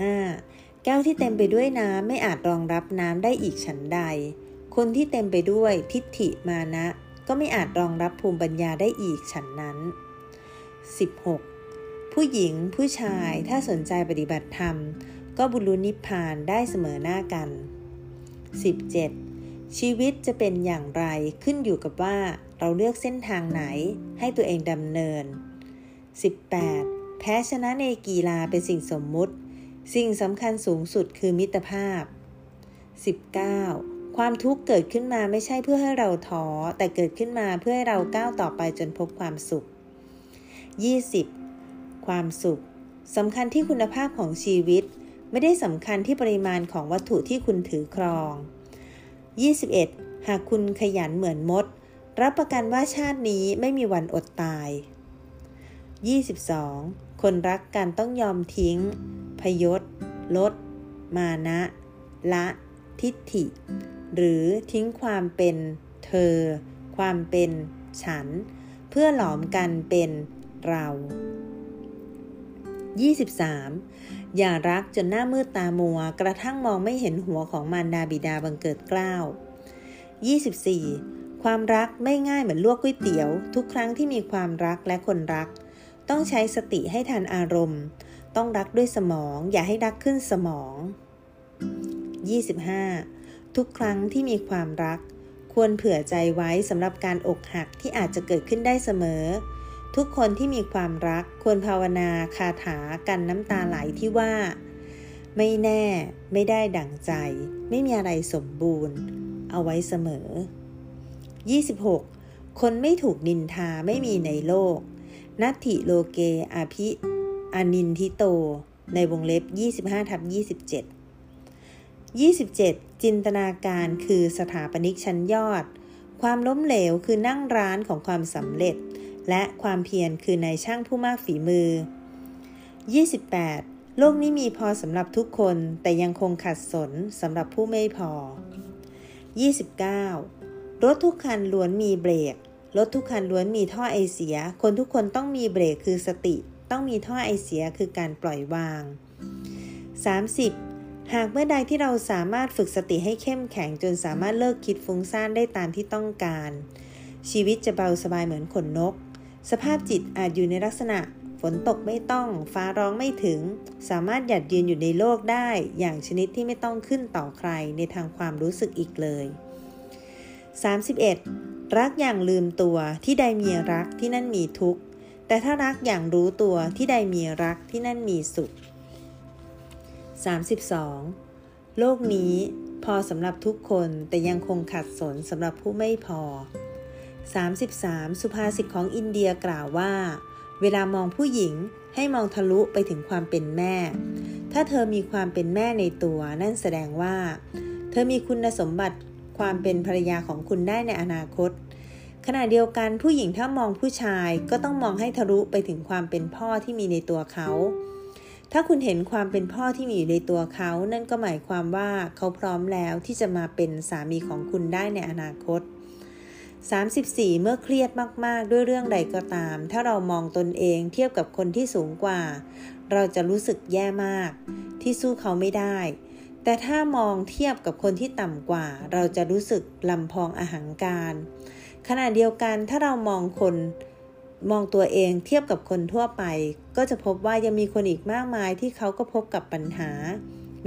15. แก้วที่เต็มไปด้วยน้ำไม่อาจรองรับน้ำได้อีกฉันใด คนที่เต็มไปด้วยทิฏฐิมานะ ก็ไม่อาจรองรับภูมิปัญญาได้อีกฉันนั้น 16. ผู้หญิงผู้ชายถ้าสนใจปฏิบัติธรรม ก็บุรุนิพพานได้เสมอหน้ากัน 17. ชีวิตจะเป็นอย่างไรขึ้นอยู่กับว่าเราเลือกเส้นทางไหนให้ตัวเองดำเนิน 18. แพ้ชนะในกีฬาเป็นสิ่งสมมุติ สิ่งสำคัญสูงสุดคือมิตรภาพ 19. ความทุกข์เกิดขึ้นมาไม่ใช่เพื่อให้เราท้อแต่เกิดขึ้นมาเพื่อให้เราก้าวต่อไปจนพบความสุข 20. ความสุขสำคัญที่คุณภาพของชีวิต ไม่ได้สำคัญที่ปริมาณของวัตถุที่คุณถือครอง 21. หากคุณขยันเหมือนมด รับประกันว่าชาตินี้ไม่มีวันอดตาย 22. คนรักกันต้องยอมทิ้ง พยศ ลด มานะ ละ ทิฏฐิ หรือทิ้งความเป็นเธอ ความเป็นฉัน เพื่อหลอมกันเป็นเรา 23. อย่ารักจนหน้ามืดตามัว กระทั่งมองไม่เห็นหัวของมารดาบิดาบังเกิดกล้าว 24. ความรักไม่ง่ายเหมือนลวกก๋วยเตี๋ยว ทุกครั้งที่มีความรักและคนรัก ต้องใช้สติให้ทันอารมณ์ ต้องรักด้วยสมอง อย่าให้รักขึ้นสมอง 25. ทุกครั้งที่มีความรัก ควรเผื่อใจไว้สำหรับการอกหักที่อาจจะเกิดขึ้นได้เสมอ ทุกคนที่มีความรักควรภาวนาคาถากันน้ำตาไหลที่ว่า ไม่แน่ไม่ได้ดั่งใจ ไม่มีอะไรสมบูรณ์ เอาไว้เสมอ 26. คนไม่ถูกนินทาไม่มีในโลก นัตถิโลเกอาภิอานินทิโต ในวงเล็บ 25ทับ27 27. จินตนาการคือสถาปนิกชั้นยอด ความล้มเหลวคือนั่งร้านของความสำเร็จ และความเพียรคือในช่างผู้มากฝีมือ 28. โลกนี้มีพอสำหรับทุกคนแต่ยังคงขัดสนสำหรับผู้ไม่พอ 29. รถทุกคันล้วนมีเบรก รถทุกคันล้วนมีท่อไอเสีย คนทุกคนต้องมีเบรกคือสติ ต้องมีท่อไอเสียคือการปล่อยวาง 30. หากเมื่อใดที่เราสามารถฝึกสติให้เข้มแข็งจนสามารถเลิกคิดฟุ้งซ่านได้ตามที่ต้องการ ชีวิตจะเบาสบายเหมือนขนนก สภาพจิตอาจอยู่ในลักษณะ ฝนตกไม่ต้อง ฟ้าร้องไม่ถึง สามารถหยัดยืนอยู่ในโลกได้ อย่างชนิดที่ไม่ต้องขึ้นต่อใครในทางความรู้สึกอีกเลย 31. รักอย่างลืมตัวที่ใดมีรักที่นั่นมีทุกข์ แต่ถ้ารักอย่างรู้ตัวที่ใดมีรักที่นั่นมีสุข 32. โลกนี้พอสำหรับทุกคนแต่ยังคงขัดสนสำหรับผู้ไม่พอ 33. สุภาษิตของอินเดียกล่าวว่า เวลามองผู้หญิงให้มองทะลุไปถึงความเป็นแม่ ถ้าเธอมีความเป็นแม่ในตัว นั่นแสดงว่า เธอมีคุณสมบัติความเป็นภรรยาของคุณได้ในอนาคต ขณะเดียวกันผู้หญิงถ้ามองผู้ชายก็ต้องมองให้ทะลุไปถึงความเป็นพ่อที่มีในตัวเขา ถ้าคุณเห็นความเป็นพ่อที่มีอยู่ในตัวเขา นั่นก็หมายความว่าเขาพร้อมแล้วที่จะมาเป็นสามีของคุณได้ในอนาคต 34 เมื่อเครียดมาก ๆ ด้วยเรื่องใดก็ตาม ถ้าเรามองตนเองเทียบกับคนที่สูงกว่า เราจะรู้สึกแย่มาก ที่สู้เขาไม่ได้ แต่ถ้ามองเทียบกับคนที่ต่ำกว่า เราจะรู้สึกลำพองอหังการ ขณะเดียวกันถ้าเรามองคนมองตัวเองเทียบกับคนทั่วไป ก็จะพบว่ายังมีคนอีกมากมายที่เขาก็พบกับปัญหา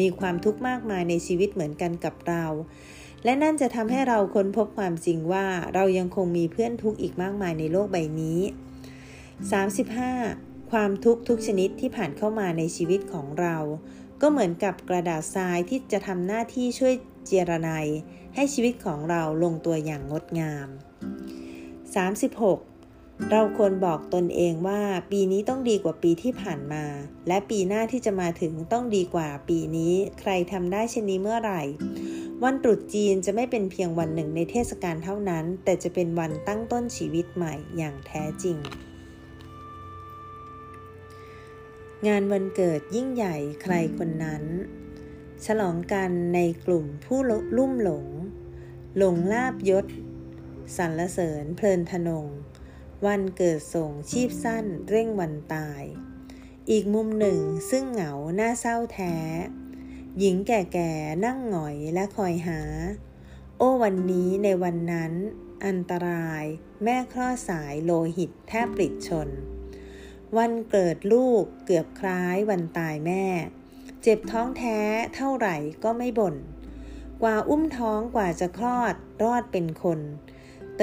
มีความทุกข์มากมายในชีวิตเหมือนกันกับเรา และนั่นจะทำให้เราค้นพบความจริงว่าเรายังคงมีเพื่อนทุกข์อีกมากมายในโลกใบนี้ 35. ความทุกข์ทุกชนิดที่ผ่านเข้ามาในชีวิตของเรา ก็เหมือนกับกระดาษทรายที่จะทำหน้าที่ช่วยเจรไนให้ชีวิตของเราลงตัวอย่างงดงาม 36. เราควรบอกตนเองว่าปีนี้ต้องดีกว่าปีที่ผ่านมา และปีหน้าที่จะมาถึงต้องดีกว่าปีนี้ ใครทำได้เช่นนี้เมื่อไหร่ วันตรุษจีนจะไม่เป็นเพียงวันหนึ่งในเทศกาลเท่านั้น แต่จะเป็นวันตั้งต้นชีวิตใหม่อย่างแท้จริง งานวันเกิดยิ่งใหญ่ใครคนนั้น ฉลองกันในกลุ่มผู้ลุ่มหลง หลงลาบยศสรรเสริญเพลินทนง วันเกิดส่งชีพสั้นเร่งวันตาย อีกมุมหนึ่งซึ่งเหงาหน้าเศร้าแท้ หญิงแก่ๆนั่งหงอยและคอยหา โอ้วันนี้ในวันนั้น อันตรายแม่คลอดสายโลหิตแทบปลิดชน วันเกิดลูกเกือบคล้ายวันตายแม่ เจ็บท้องแท้เท่าไหร่ก็ไม่บ่น กว่าอุ้มท้องกว่าจะคลอดรอดเป็นคน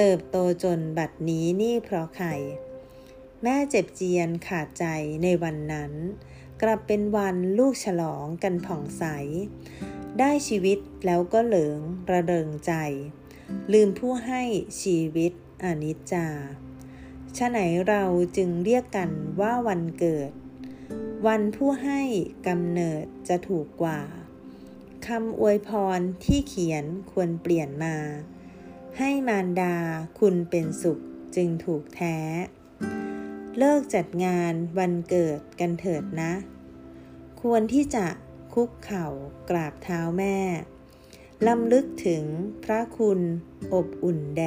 เติบโตจนบัดนี้นี่เพราะใคร แม่เจ็บเจียนขาดใจในวันนั้น กลับเป็นวันลูกฉลองกันผ่องใส ได้ชีวิตแล้วก็เหลิงระเริงใจ ลืมผู้ให้ชีวิตอนิจจาชะไหนเราจึงเรียกกันว่าวันเกิด วันผู้ให้กำเนิดจะถูกกว่าคำอวยพรที่เขียนควรเปลี่ยนมา ให้มารดาคุณเป็นสุขจึงถูกแท้ เลิกจัดงานวันเกิดกันเถิดนะ ควรที่จะคุกเข่ากราบเท้าแม่ลำลึกถึงพระคุณอบอุ่นแด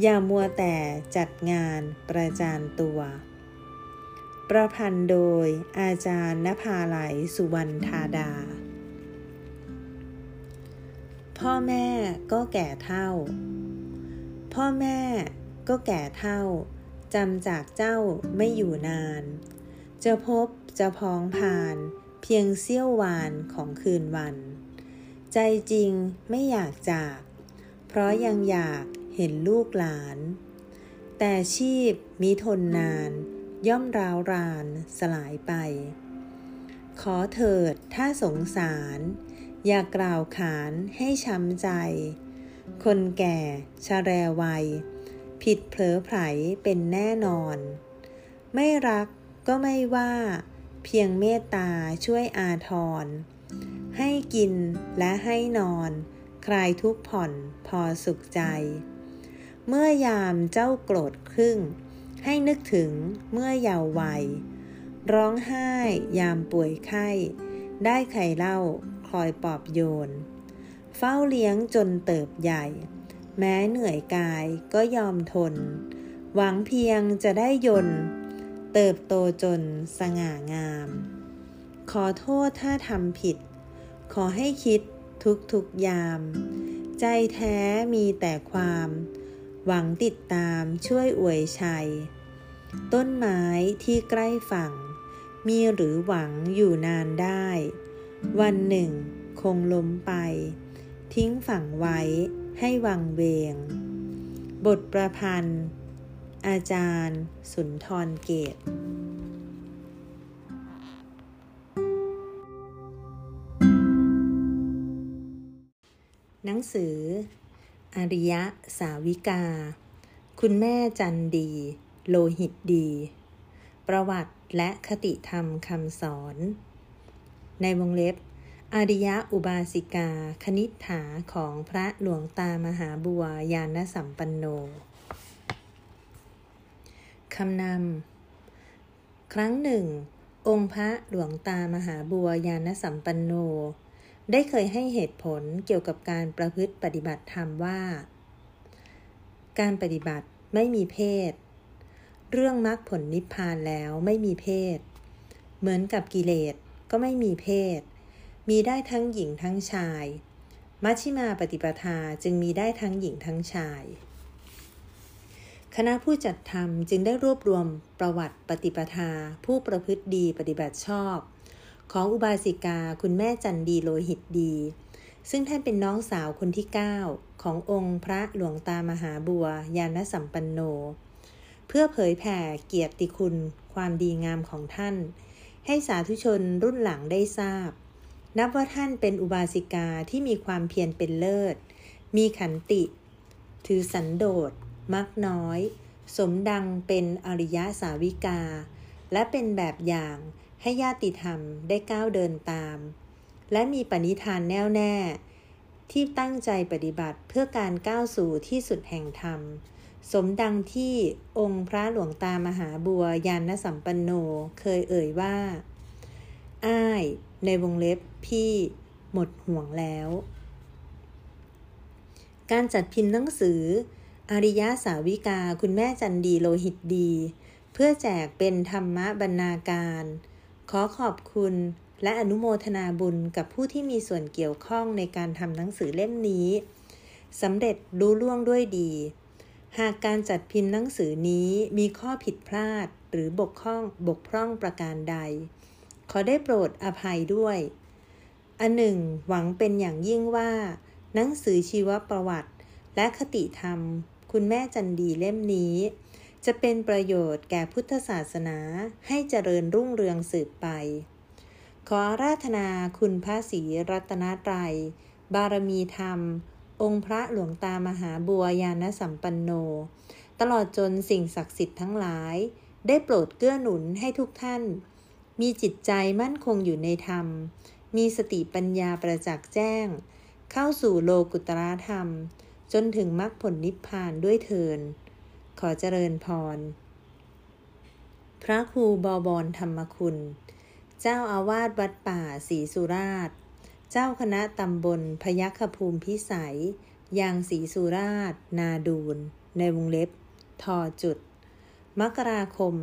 อย่ามัวแต่จัดงานประจานตัว ประพันธ์โดยอาจารย์นภาไหลสุวรรณธาดา พ่อแม่ก็แก่เท่า พ่อแม่ก็แก่เท่าจำจากเจ้าไม่อยู่นาน จะพบจะพ้องผ่าน เพียงเสี้ยววานของคืนวัน ใจจริงไม่อยากจาก เพราะยังอยากเห็นลูกหลาน แต่ชีพมีทนนาน ย่อมร้าวรานสลายไป ขอเถิดถ้าสงสาร อย่ากล่าวขานให้ช้ำใจ คนแก่ชะแรวัย ผิดเผลอไผลเป็นแน่นอน ไม่รักก็ไม่ว่า เพียงเมตตาช่วยอาทร ให้กินและให้นอน คลายทุกผ่อนพอสุขใจ เมื่อยามเจ้าโกรธครึ่ง ให้นึกถึงเมื่อเยาว์วัย ร้องไห้ยามป่วยไข้ ได้ไข่เล่า อยปอบโยน เฝ้าเลี้ยงจนเติบใหญ่ แม้เหนื่อยกายก็ยอมทน หวังเพียงจะได้ยน เติบโตจนสง่างาม ขอโทษถ้าทำผิด ขอให้คิดทุกทุกยาม ใจแท้มีแต่ความ หวังติดตามช่วยอวยชัย ต้นไม้ที่ใกล้ฝั่ง มีหรือหวังอยู่นานได้ วันหนึ่ง คงล้มไป ทิ้งฝังไว้ให้วังเวง บทประพันธ์ อาจารย์ สุนทรเกตหนังสือ อริยะสาวิกา คุณแม่จันดี โลหิตดี ประวัติและคติธรรมคำสอน ในวงเล็บอริยะอุบาสิกา คณิษฐาของพระหลวงตามหาบัวยานสัมปันโนคำนำ ครั้งหนึ่ง องค์พระหลวงตามหาบัวยานสัมปันโน ได้เคยให้เหตุผลเกี่ยวกับการประพฤติปฏิบัติธรรมว่า การปฏิบัติไม่มีเพศ เรื่องมรรคผลนิพพานแล้วไม่มีเพศ เหมือนกับกิเลส ก็ไม่มีเพศ มีได้ทั้งหญิงทั้งชาย มัชฌิมาปฏิปทาจึงมีได้ทั้งหญิงทั้งชาย คณะผู้จัดทำจึงได้รวบรวมประวัติปฏิปทา ผู้ประพฤติดีปฏิบัติชอบ ของอุบาสิกาคุณแม่จันดีโลหิตดี ซึ่งท่านเป็นน้องสาวคนที่ 9 ขององค์พระหลวงตามหาบัวยานสัมปันโน เพื่อเผยแผ่เกียรติคุณความดีงามของท่าน ให้สาธุชนรุ่นหลังได้ทราบ นับว่าท่านเป็นอุบาสิกาที่มีความเพียรเป็นเลิศ มีขันติ ถือสันโดษ มักน้อย สมดังเป็นอริยสาวิกา และเป็นแบบอย่างให้ญาติธรรมได้ก้าวเดินตาม และมีปณิธานแน่วแน่ ที่ตั้งใจปฏิบัติเพื่อการก้าวสู่ที่สุดแห่งธรรม สมดังที่องค์พระหลวงตามหาบัวยานสัมปันโนเคยเอ่ยว่า อ้ายในวงเล็บพี่หมดห่วงแล้ว การจัดพิมพ์หนังสือ อริยสาวิกาคุณแม่จันดีโลหิตดี เพื่อแจกเป็นธรรมบรรณาการ ขอขอบคุณและอนุโมทนาบุญกับผู้ที่มีส่วนเกี่ยวข้องในการทำหนังสือเล่มนี้สำเร็จรู้ล่วงด้วยดี หากการจัดพิมพ์หนังสือนี้มีข้อผิดพลาดหรือบกพร่องบกพร่องประการใด ขอได้โปรดอภัยด้วย อันหนึ่ง หวังเป็นอย่างยิ่งว่า หนังสือชีวประวัติ และคติธรรม คุณแม่จันดีเล่มนี้ จะเป็นประโยชน์แก่พุทธศาสนาให้เจริญรุ่งเรืองสืบไป ขออาราธนาคุณพระศรีรัตนตรัย บารมีธรรม องค์พระหลวงตามหาบัวยานสัมปันโน ตลอดจนสิ่งศักดิ์สิทธิ์ทั้งหลาย ได้โปรดเกื้อหนุนให้ทุกท่าน มีจิตใจมั่นคงอยู่ในธรรม มีสติปัญญาประจักษ์แจ้ง เข้าสู่โลกุตระธรรม จนถึงมรรคผลนิพพานด้วยเทิน ขอเจริญพร พระครูบอบรธรรมคุณ เจ้าอาวาสวัดป่าศรีสุราษฎร์ เจ้าคณะตำบลพยัคฆภูมิพิสัย ยางศรีสุราษนาดูน ในวงเล็บ ทอจุด มกราคม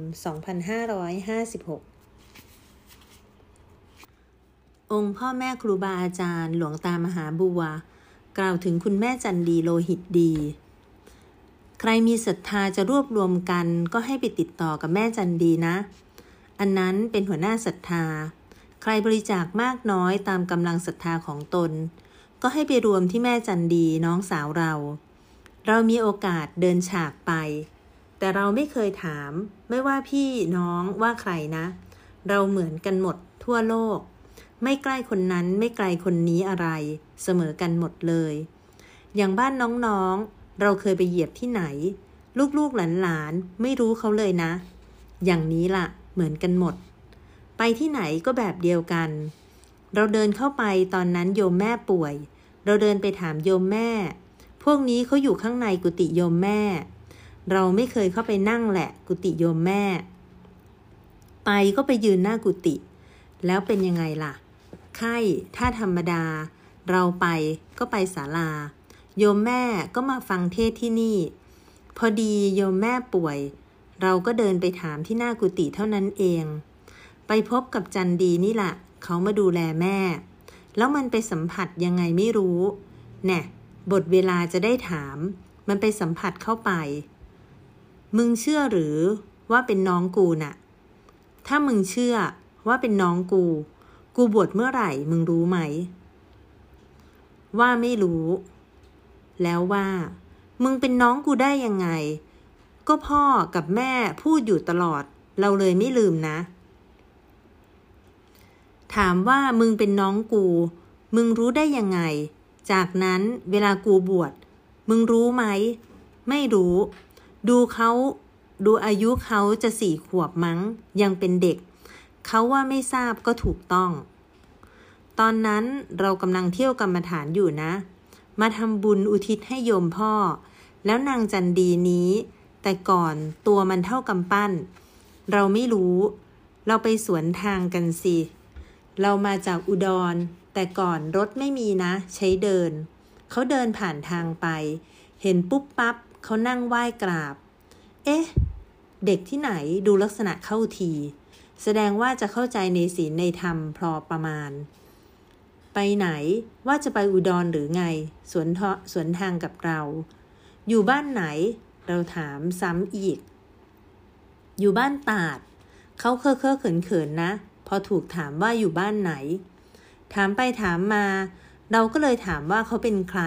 2556องค์พ่อแม่ครูบาอาจารย์หลวงตามหาบัว กล่าวถึงคุณแม่จันดีโลหิตดี ใครมีศรัทธาจะรวบรวมกันก็ให้ไปติดต่อกับแม่จันดีนะ อันนั้นเป็นหัวหน้าศรัทธา ใครบริจาคมากน้อยตามกำลังศรัทธาของตน ก็ให้ไปรวมที่แม่จันดีน้องสาวเรา เรามีโอกาสเดินฉากไป แต่เราไม่เคยถามไม่ว่าพี่น้องว่าใครนะ เราเหมือนกันหมดทั่วโลก ไม่ใกล้คนนั้นไม่ไกลคนนี้อะไร เสมอกันหมดเลย อย่างบ้านน้องๆ เราเคยไปเหยียบที่ไหน ลูกๆหลานๆไม่รู้เขาเลยนะ อย่างนี้ล่ะ เหมือนกันหมด ไปที่ไหนก็แบบเดียวกัน เราเดินเข้าไปตอนนั้นโยมแม่ป่วย เราเดินไปถามโยมแม่ พวกนี้เขาอยู่ข้างในกุฏิโยมแม่ เราไม่เคยเข้าไปนั่งแหละ กุฏิโยมแม่ ไปก็ไปยืนหน้ากุฏิแล้วเป็นยังไงล่ะ ไข้ถ้าธรรมดา เราไปก็ไปศาลา โยมแม่ก็มาฟังเทศที่นี่ พอดีโยมแม่ป่วย เราก็เดินไปถามที่หน้ากุฏิเท่านั้นเอง ไปพบกับจันดีนี่แหละเขามาดูแลแม่ แล้วมันไปสัมผัสยังไงไม่รู้ แน่ บทเวลาจะได้ถาม มันไปสัมผัสเข้าไป มึงเชื่อหรือว่าเป็นน้องกูน่ะ ถ้ามึงเชื่อว่าเป็นน้องกู กูบวชเมื่อไหร่ มึงรู้ไหม ว่าไม่รู้ แล้วว่า มึงเป็นน้องกูได้ยังไง ก็พ่อกับแม่พูดอยู่ตลอด เราเลยไม่ลืมนะ ถามว่ามึงเป็นน้องกู มึงรู้ได้ยังไง จากนั้นเวลากูบวช มึงรู้ไหม ไม่รู้ ดูเขาดูอายุเขาจะสี่ขวบมั้ง ยังเป็นเด็ก เขาว่าไม่ทราบก็ถูกต้อง ตอนนั้นเรากำลังเที่ยวกรรมฐานอยู่นะ มาทำบุญอุทิศให้โยมพ่อ แล้วนางจันดีนี้ แต่ก่อนตัวมันเท่ากำปั้น เราไม่รู้ เราไปสวนทางกันสิ เรามาจากอุดร แต่ก่อนรถไม่มีนะ ใช้เดิน เขาเดินผ่านทางไป เห็นปุ๊บปั๊บเขานั่งไหว้กราบ เอ๊ะ เด็กที่ไหนดูลักษณะเข้าที แสดงว่าจะเข้าใจในศีลในธรรมพอประมาณ ไปไหนว่าจะไปอุดรหรือไง สวนทสวนทางกับเรา อยู่บ้านไหน เราถามซ้ำอีก อยู่บ้านตาด เขาเคอะเคอะเขินเขินนะ อถูกถามว่าอยู่บ้านไหน ถามไปถามมา เราก็เลยถามว่าเขาเป็นใคร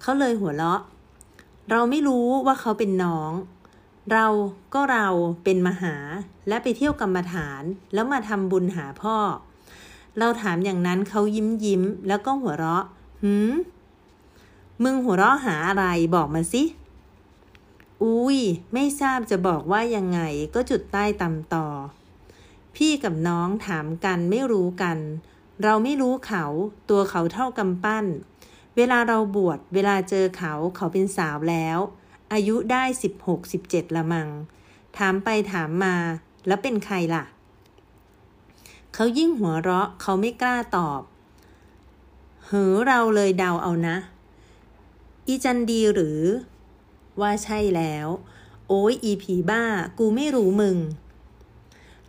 เขาเลยหัวเราะ เราไม่รู้ว่าเขาเป็นน้อง เราก็เราเป็นมหาและไปเที่ยวกรรมฐานแล้วมาทำบุญหาพ่อ เราถามอย่างนั้นเขายิ้มยิ้มแล้วก็หัวเราะหืมมึงหัวเราะหาอะไรบอกมาสิอุ้ย ไม่ทราบจะบอกว่ายังไงก็จุดใต้ตำต่อ พี่กับน้องถามกันไม่รู้กัน เราไม่รู้เขา ตัวเขาเท่ากำปั้น เวลาเราบวชเวลาเจอเขาเขาเป็นสาวแล้ว อายุได้สิบหกสิบเจ็ดละมัง ถามไปถามมาแล้วเป็นใครล่ะ เขายิ่งหัวเราะเขาไม่กล้าตอบ เหือเราเลยเดาเอานะ อีจันดีหรือ ว่าใช่แล้ว โอ้ยอีผีบ้า กูไม่รู้มึง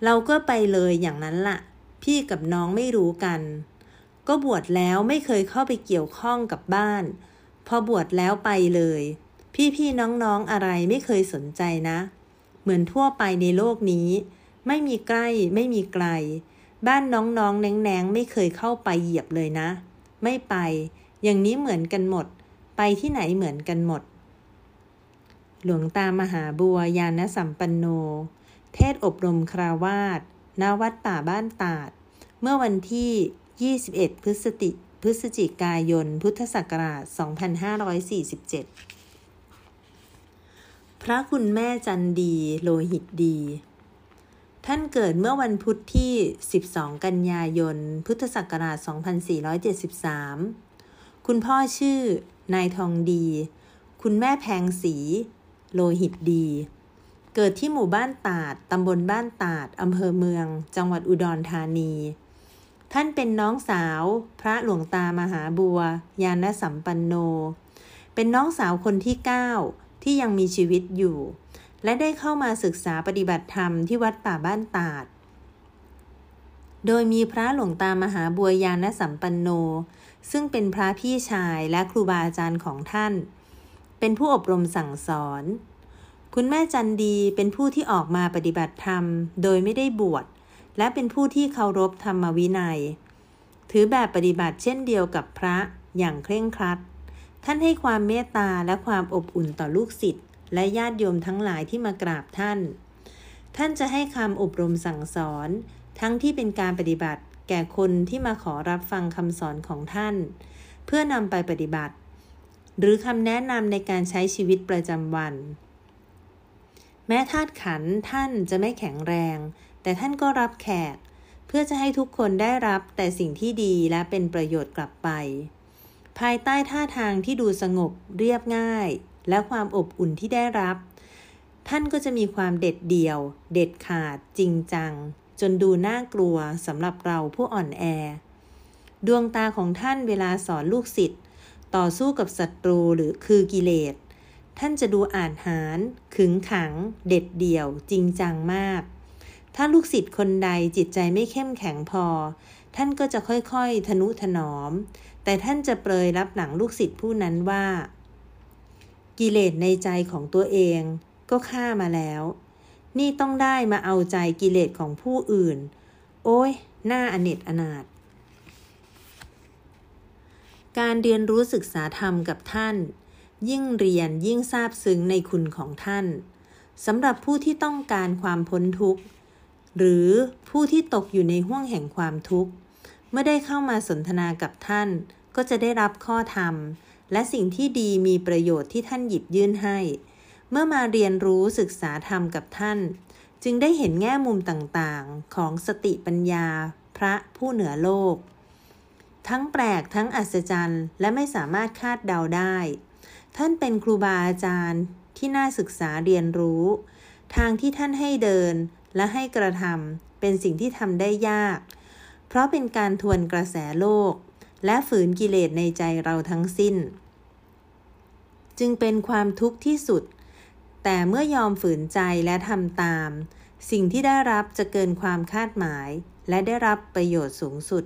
เราก็ไปเลยอย่างนั้นละ่ะ พี่กับน้องไม่รู้กัน ก็บวชแล้วไม่เคยเข้าไปเกี่ยวข้องกับบ้าน พอบวชแล้วไปเลย พี่ๆน้องๆอะไรไม่เคยสนใจนะ เหมือนทั่วไปในโลกนี้ ไม่มีใกล้ไม่มีไกล บ้านน้องๆแนงๆไม่เคยเข้าไปเหยียบเลยนะ ไม่ไป อย่างนี้เหมือนกันหมด ไปที่ไหนเหมือนกันหมด หลวงตามหาบัวยานสัมปันโน เทศอบรมคราวาสณวัดป่าบ้านตาด เมื่อวันที่ 21 พฤศจิพฤศจิกายน พุทธศักราช 2547 พระคุณแม่จันดีโลหิตดี ท่านเกิดเมื่อวันพุธที่ 12 กันยายน พุทธศักราช 2473 คุณพ่อชื่อนายทองดี คุณแม่แพงสี โลหิตดี เกิดที่หมู่บ้านตาด ตำบลบ้านตาด อำเภอเมือง จังหวัดอุดรธานี ท่านเป็นน้องสาว พระหลวงตามหาบัว ยานสัมปันโน เป็นน้องสาวคนที่ 9 ที่ยังมีชีวิตอยู่ และได้เข้ามาศึกษาปฏิบัติธรรมที่วัดป่าบ้านตาด โดยมีพระหลวงตามหาบัวยานสัมปันโน ซึ่งเป็นพระพี่ชายและครูบาอาจารย์ของท่าน เป็นผู้อบรมสั่งสอน คุณแม่จันดีเป็นผู้ที่ออกมาปฏิบัติธรรม โดยไม่ได้บวช และเป็นผู้ที่เคารพธรรมวินัย ถือแบบปฏิบัติเช่นเดียวกับพระอย่างเคร่งครัด ท่านให้ความเมตตาและความอบอุ่นต่อลูกศิษย์และญาติโยมทั้งหลายที่มากราบท่าน ท่านจะให้คำอบรมสั่งสอน ทั้งที่เป็นการปฏิบัติแก่คนที่มาขอรับฟังคำสอนของท่าน เพื่อนำไปปฏิบัติ หรือคำแนะนำในการใช้ชีวิตประจำวัน แม้ธาตุขันท่านจะไม่แข็งแรง แต่ท่านก็รับแขก เพื่อจะให้ทุกคนได้รับแต่สิ่งที่ดีและเป็นประโยชน์กลับไป ภายใต้ท่าทางที่ดูสงบเรียบง่าย และความอบอุ่นที่ได้รับ ท่านก็จะมีความเด็ดเดี่ยว เด็ดขาดจริงจัง จนดูน่ากลัวสำหรับเราผู้อ่อนแอ ดวงตาของท่านเวลาสอนลูกศิษย์ต่อสู้กับศัตรูหรือคือกิเลส ท่านจะดูอ่านหารขึงขัง เด็ดเดี่ยว จริงจังมาก ถ้าลูกศิษย์คนใดจิตใจไม่เข้มแข็งพอ ท่านก็จะค่อยๆ ทนุถนอม แต่ท่านจะเปรยรับหลังลูกศิษย์ผู้นั้นว่า กิเลสในใจของตัวเองก็ฆ่ามาแล้ว นี่ต้องได้มาเอาใจกิเลสของผู้อื่น โอ้ยหน้าอเนจอนาถการเรียนรู้ศึกษาธรรมกับท่าน ยิ่งเรียนยิ่งซาบซึ้งในคุณของท่านสำหรับผู้ที่ต้องการความพ้นทุกข์ หรือผู้ที่ตกอยู่ในห่วงแห่งความทุกข์ เมื่อได้เข้ามาสนทนากับท่าน ก็จะได้รับข้อธรรม และสิ่งที่ดีมีประโยชน์ที่ท่านหยิบยื่นให้ เมื่อมาเรียนรู้ศึกษาธรรมกับท่าน จึงได้เห็นแง่มุมต่างๆ ของสติปัญญา พระผู้เหนือโลก ทั้งแปลกทั้งอัศจรรย์ และไม่สามารถคาดเดาได้ ท่านเป็นครูบาอาจารย์ที่น่าศึกษาเรียนรู้ ทางที่ท่านให้เดินและให้กระทำเป็นสิ่งที่ทำได้ยาก เพราะเป็นการทวนกระแสโลก และฝืนกิเลสในใจเราทั้งสิ้น จึงเป็นความทุกข์ที่สุด แต่เมื่อยอมฝืนใจและทำตาม สิ่งที่ได้รับจะเกินความคาดหมาย และได้รับประโยชน์สูงสุด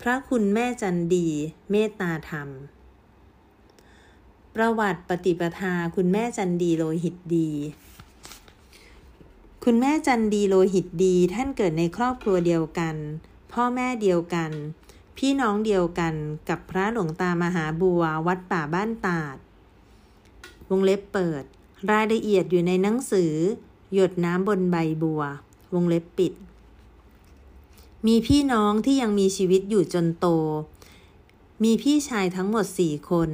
พระคุณแม่จันดี เมตตาธรรม ประวัติปฏิปทา คุณแม่จันดีโลหิตดี คุณแม่จันดีโลหิตดี ท่านเกิดในครอบครัวเดียวกัน พ่อแม่เดียวกัน พี่น้องเดียวกันกับพระหลวงตามหาบัววัดป่าบ้านตาด วงเล็บเปิด รายละเอียดอยู่ในหนังสือ หยดน้ำบนใบบัว วงเล็บปิด มีพี่น้องที่ยังมีชีวิตอยู่จนโต มีพี่ชายทั้งหมดสี่คน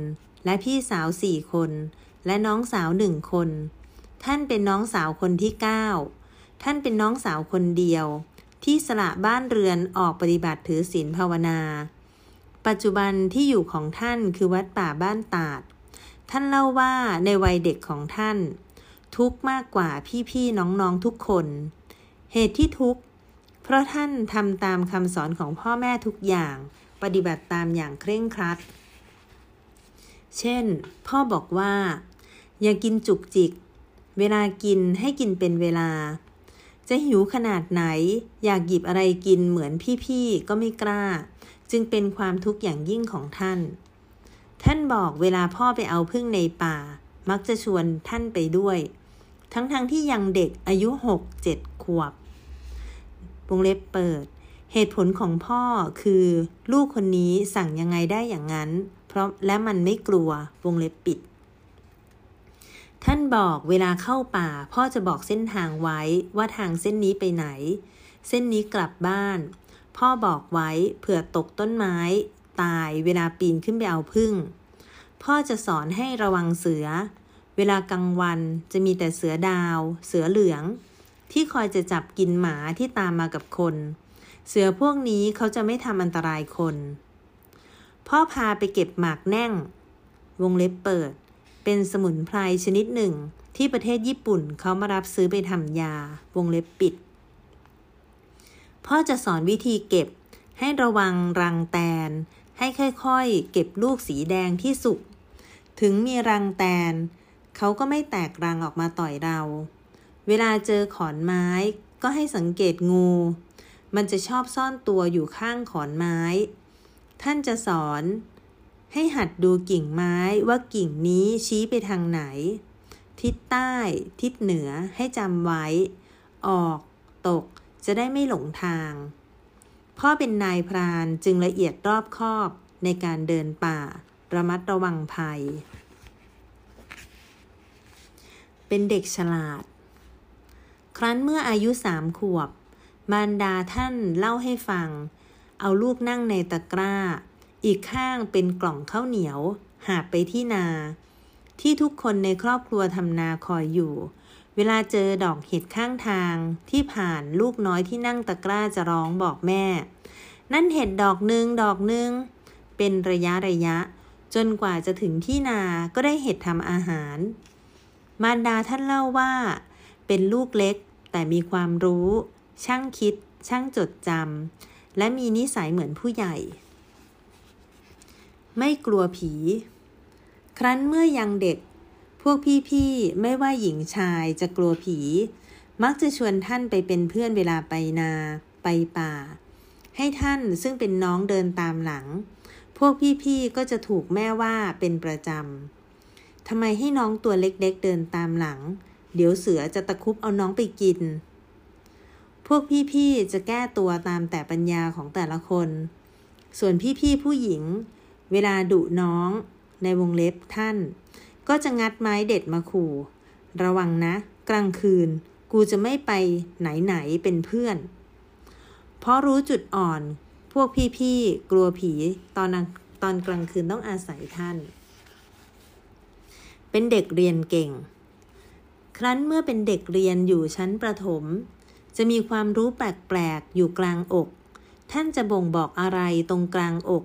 และพี่สาวสี่คน และน้องสาวหนึ่งคน ท่านเป็นน้องสาวคนที่เก้าท่านเป็นน้องสาวคนเดียว ที่สละบ้านเรือนออกปฏิบัติถือศีลภาวนา ปัจจุบันที่อยู่ของท่านคือวัดป่าบ้านตาด ท่านเล่าว่าในวัยเด็กของท่าน ทุกมากกว่าพี่ๆน้องๆทุกคน เหตุที่ทุกเพราะท่านทำตามคำสอนของพ่อแม่ทุกอย่าง ปฏิบัติตามอย่างเคร่งครัด เช่น พ่อบอกว่า อย่ากินจุกจิก เวลากินให้กินเป็นเวลา จะหิวขนาดไหน อยากหยิบอะไรกินเหมือนพี่ๆก็ไม่กล้า จึงเป็นความทุกข์อย่างยิ่งของท่าน ท่านบอกเวลาพ่อไปเอาพึ่งในป่า มักจะชวนท่านไปด้วย ทั้งๆทที่ยังเด็กอายุหกเจ็ดขวบวงเล็บเปิด เหตุผลของพ่อคือ ลูกคนนี้สั่งยังไงได้อย่างนั้น เพราะและมันไม่กลัววงเล็บปิด ท่านบอกเวลาเข้าป่า พ่อจะบอกเส้นทางไว้ว่าทางเส้นนี้ไปไหน เส้นนี้กลับบ้าน พ่อบอกไว้เผื่อตกต้นไม้ ตายเวลาปีนขึ้นไปเอาพึ่ง พ่อจะสอนให้ระวังเสือ เวลากลางวันจะมีแต่เสือดาว เสือเหลือง ที่คอยจะจับกินหมาที่ตามมากับคน เสือพวกนี้เขาจะไม่ทำอันตรายคน พ่อพาไปเก็บหมากแน่ง วงเล็บเปิด เป็นสมุนไพรชนิดหนึ่ง ที่ประเทศญี่ปุ่นเขามารับซื้อไปทำยา วงเล็บปิด พ่อจะสอนวิธีเก็บ ให้ระวังรังแตน ให้ค่อยๆ เก็บลูกสีแดงที่สุก ถึงมีรังแตน เขาก็ไม่แตกรังออกมาต่อยเรา เวลาเจอขอนไม้ก็ให้สังเกตงู มันจะชอบซ่อนตัวอยู่ข้างขอนไม้ ท่านจะสอน ให้หัดดูกิ่งไม้ว่ากิ่งนี้ชี้ไปทางไหน ทิศใต้ ทิศเหนือให้จำไว้ ออกตกจะได้ไม่หลงทาง พ่อเป็นนายพรานจึงละเอียดรอบคอบในการเดินป่า ระมัดระวังภัย เป็นเด็กฉลาด ครั้นเมื่ออายุสามขวบ มารดาท่านเล่าให้ฟัง เอาลูกนั่งในตะกร้า อีกข้างเป็นกล่องข้าวเหนียว หาบไปที่นา ที่ทุกคนในครอบครัวทำนาคอยอยู่ เวลาเจอดอกเห็ดข้างทางที่ผ่านลูกน้อยที่นั่งตะกร้าจะร้องบอกแม่ นั่นเห็ดดอกหนึ่งดอกหนึ่งเป็นระยะระยะ จนกว่าจะถึงที่นาก็ได้เห็ดทำอาหาร มารดาท่านเล่าว่า เป็นลูกเล็กแต่มีความรู้ ช่างคิด ช่างจดจำ และมีนิสัยเหมือนผู้ใหญ่ ไม่กลัวผี ครั้นเมื่อยังเด็ก พวกพี่ๆ ไม่ว่าหญิงชายจะกลัวผี มักจะชวนท่านไปเป็นเพื่อนเวลาไปนาไปป่า ให้ท่านซึ่งเป็นน้องเดินตามหลัง พวกพี่ๆ ก็จะถูกแม่ว่าเป็นประจำทำไมให้น้องตัวเล็กๆเดินตามหลัง เดี๋ยวเสือจะตะคุบเอาน้องไปกิน พวกพี่ๆจะแก้ตัวตามแต่ปัญญาของแต่ละคน ส่วนพี่ๆผู้หญิง เวลาดุน้องในวงเล็บท่าน ก็จะงัดไม้เด็ดมาขู่ ระวังนะ กลางคืน กูจะไม่ไปไหนๆเป็นเพื่อน เพราะรู้จุดอ่อน พวกพี่ๆกลัวผีตอนตอนกลางคืนต้องอาศัยท่าน เป็นเด็กเรียนเก่ง ครั้นเมื่อเป็นเด็กเรียนอยู่ชั้นประถม จะมีความรู้แปลกๆอยู่กลางอก ท่านจะบ่งบอกอะไรตรงกลางอก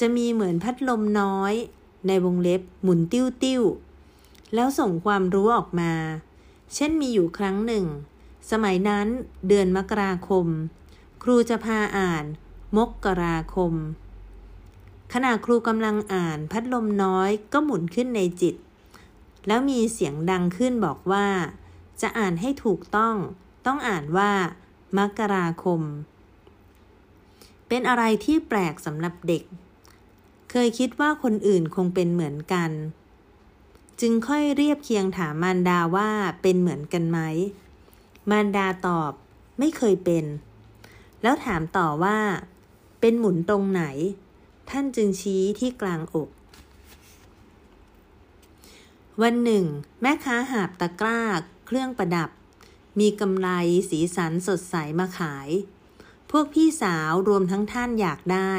จะมีเหมือนพัดลมน้อย ในวงเล็บหมุนติ้วติ้วแล้วส่งความรู้ออกมา เช่นมีอยู่ครั้งหนึ่ง สมัยนั้นเดือนมกราคม ครูจะพาอ่าน มกราคม ขณะครูกำลังอ่านพัดลมน้อยก็หมุนขึ้นในจิต แล้วมีเสียงดังขึ้นบอกว่า จะอ่านให้ถูกต้อง ต้องอ่านว่า มกราคม เป็นอะไรที่แปลกสำหรับเด็ก เคยคิดว่าคนอื่นคงเป็นเหมือนกัน จึงค่อยเรียบเคียงถามมารดาว่าเป็นเหมือนกันไหม มารดาตอบไม่เคยเป็น แล้วถามต่อว่า เป็นหมุนตรงไหน ท่านจึงชี้ที่กลางอกวันหนึ่ง แม่ค้าหาบตะกร้า เครื่องประดับ มีกำไรสีสันสดใสมาขาย พวกพี่สาวรวมทั้งท่านอยากได้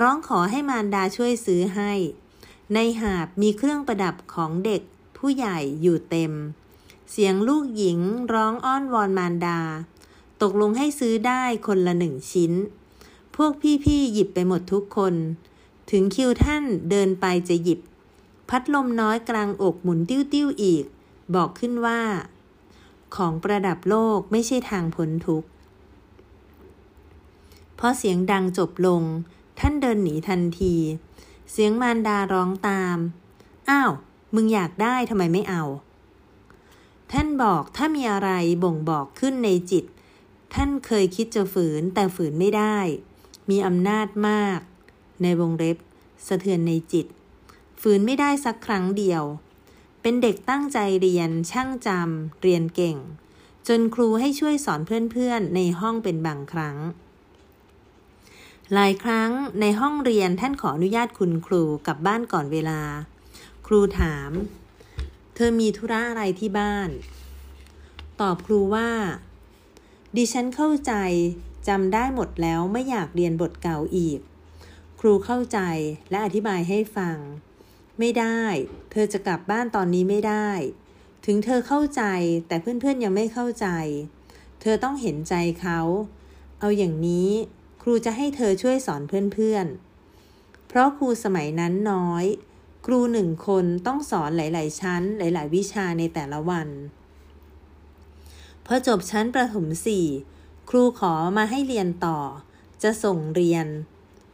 ร้องขอให้มารดาช่วยซื้อให้ ในหาบมีเครื่องประดับของเด็กผู้ใหญ่อยู่เต็ม เสียงลูกหญิงร้องอ้อนวอนมารดา ตกลงให้ซื้อได้คนละหนึ่งชิ้น พวกพี่ๆหยิบไปหมดทุกคน ถึงคิวท่านเดินไปจะหยิบ พัดลมน้อยกลางอกหมุนติ้วๆอีก บอกขึ้นว่า ของประดับโลกไม่ใช่ทางพ้นทุกข์พอเสียงดังจบลง ท่านเดินหนีทันที เสียงมารดาร้องตาม อ้าว มึงอยากได้ทำไมไม่เอา ท่านบอกถ้ามีอะไรบ่งบอกขึ้นในจิต ท่านเคยคิดจะฝืนแต่ฝืนไม่ได้ มีอำนาจมาก ในวงเล็บ สะเทือนในจิต ฝืนไม่ได้สักครั้งเดียว เป็นเด็กตั้งใจเรียน ช่างจำ เรียนเก่ง จนครูให้ช่วยสอนเพื่อนๆ ในห้องเป็นบางครั้ง หลายครั้งในห้องเรียนท่านขออนุญาตคุณครูกลับบ้านก่อนเวลา ครูถาม เธอมีธุระอะไรที่บ้าน ตอบครูว่า ดิฉันเข้าใจจำได้หมดแล้วไม่อยากเรียนบทเก่าอีก ครูเข้าใจและอธิบายให้ฟัง ไม่ได้ เธอจะกลับบ้านตอนนี้ไม่ได้ ถึงเธอเข้าใจแต่เพื่อนๆยังไม่เข้าใจ เธอต้องเห็นใจเขา เอาอย่างนี้ครูจะให้เธอช่วยสอนเพื่อนๆ เพราะครูสมัยนั้นน้อย ครูหนึ่งคนต้องสอนหลายๆ ชั้น หลายๆ วิชาในแต่ละวันพอจบชั้นประถมสี่ครูขอมาให้เรียนต่อ จะส่งเรียน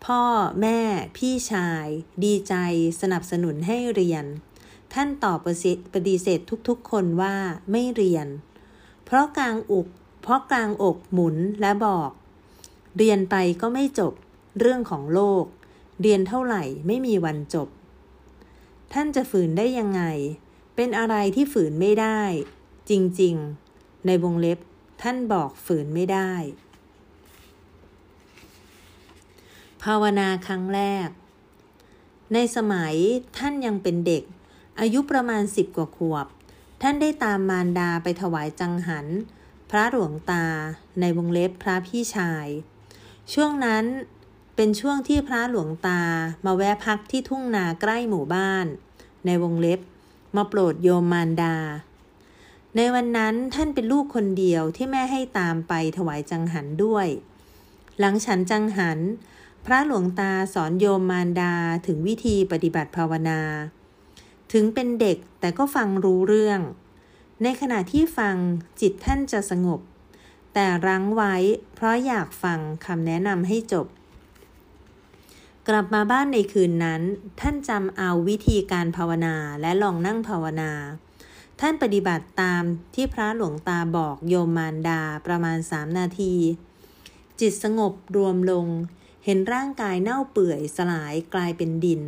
พ่อแม่ พี่ชาย ดีใจ สนับสนุนให้เรียน ท่านตอบปฏิเสธทุกๆ คนว่าไม่เรียน เพราะกลางอกเพราะกลางอกหมุนและบอก เรียนไปก็ไม่จบ เรื่องของโลก เรียนเท่าไหร่ไม่มีวันจบ ท่านจะฝืนได้ยังไง เป็นอะไรที่ฝืนไม่ได้ จริงๆ ในวงเล็บท่านบอกฝืนไม่ได้ ภาวนาครั้งแรก ในสมัยท่านยังเป็นเด็ก อายุประมาณสิบกว่าขวบ ท่านได้ตามมารดาไปถวายจังหัน พระหลวงตาในวงเล็บพระพี่ชาย ช่วงนั้นเป็นช่วงที่พระหลวงตามาแวะพักที่ทุ่งนาใกล้หมู่บ้าน ในวงเล็บ มาโปรดโยมมารดา ในวันนั้นท่านเป็นลูกคนเดียวที่แม่ให้ตามไปถวายจังหันด้วย หลังฉันจังหัน พระหลวงตาสอนโยมมารดาถึงวิธีปฏิบัติภาวนา ถึงเป็นเด็กแต่ก็ฟังรู้เรื่อง ในขณะที่ฟังจิตท่านจะสงบ แต่รั้งไว้เพราะอยากฟังคำแนะนำให้จบ กลับมาบ้านในคืนนั้น ท่านจำเอาวิธีการภาวนาและลองนั่งภาวนา ท่านปฏิบัติตามที่พระหลวงตาบอกโยมมารดาประมาณสามนาที จิตสงบรวมลง เห็นร่างกายเน่าเปื่อยสลายกลายเป็นดิน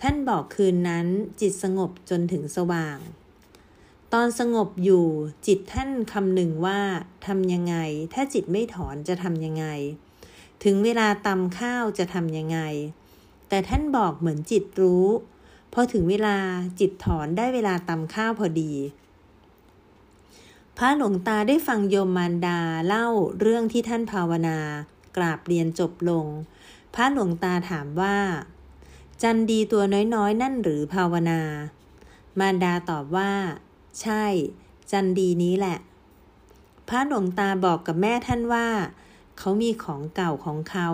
ท่านบอกคืนนั้นจิตสงบจนถึงสว่าง ตอนสงบอยู่จิตท่านคำหนึ่งว่าทำยังไง ถ้าจิตไม่ถอนจะทำยังไง ถึงเวลาตำข้าวจะทำยังไง แต่ท่านบอกเหมือนจิตรู้พอถึงเวลาจิตถอนได้เวลาตำข้าวพอดีพระหลวงตาได้ฟังโยมมารดาเล่าเรื่องที่ท่านภาวนา กราบเรียนจบลง พระหลวงตาถามว่า จันดีตัวน้อยๆ นั่นหรือภาวนา มารดาตอบว่า ใช่ จันดีนี้แหละ พระหลวงตาบอกกับแม่ท่านว่า เขามีของเก่าของเขา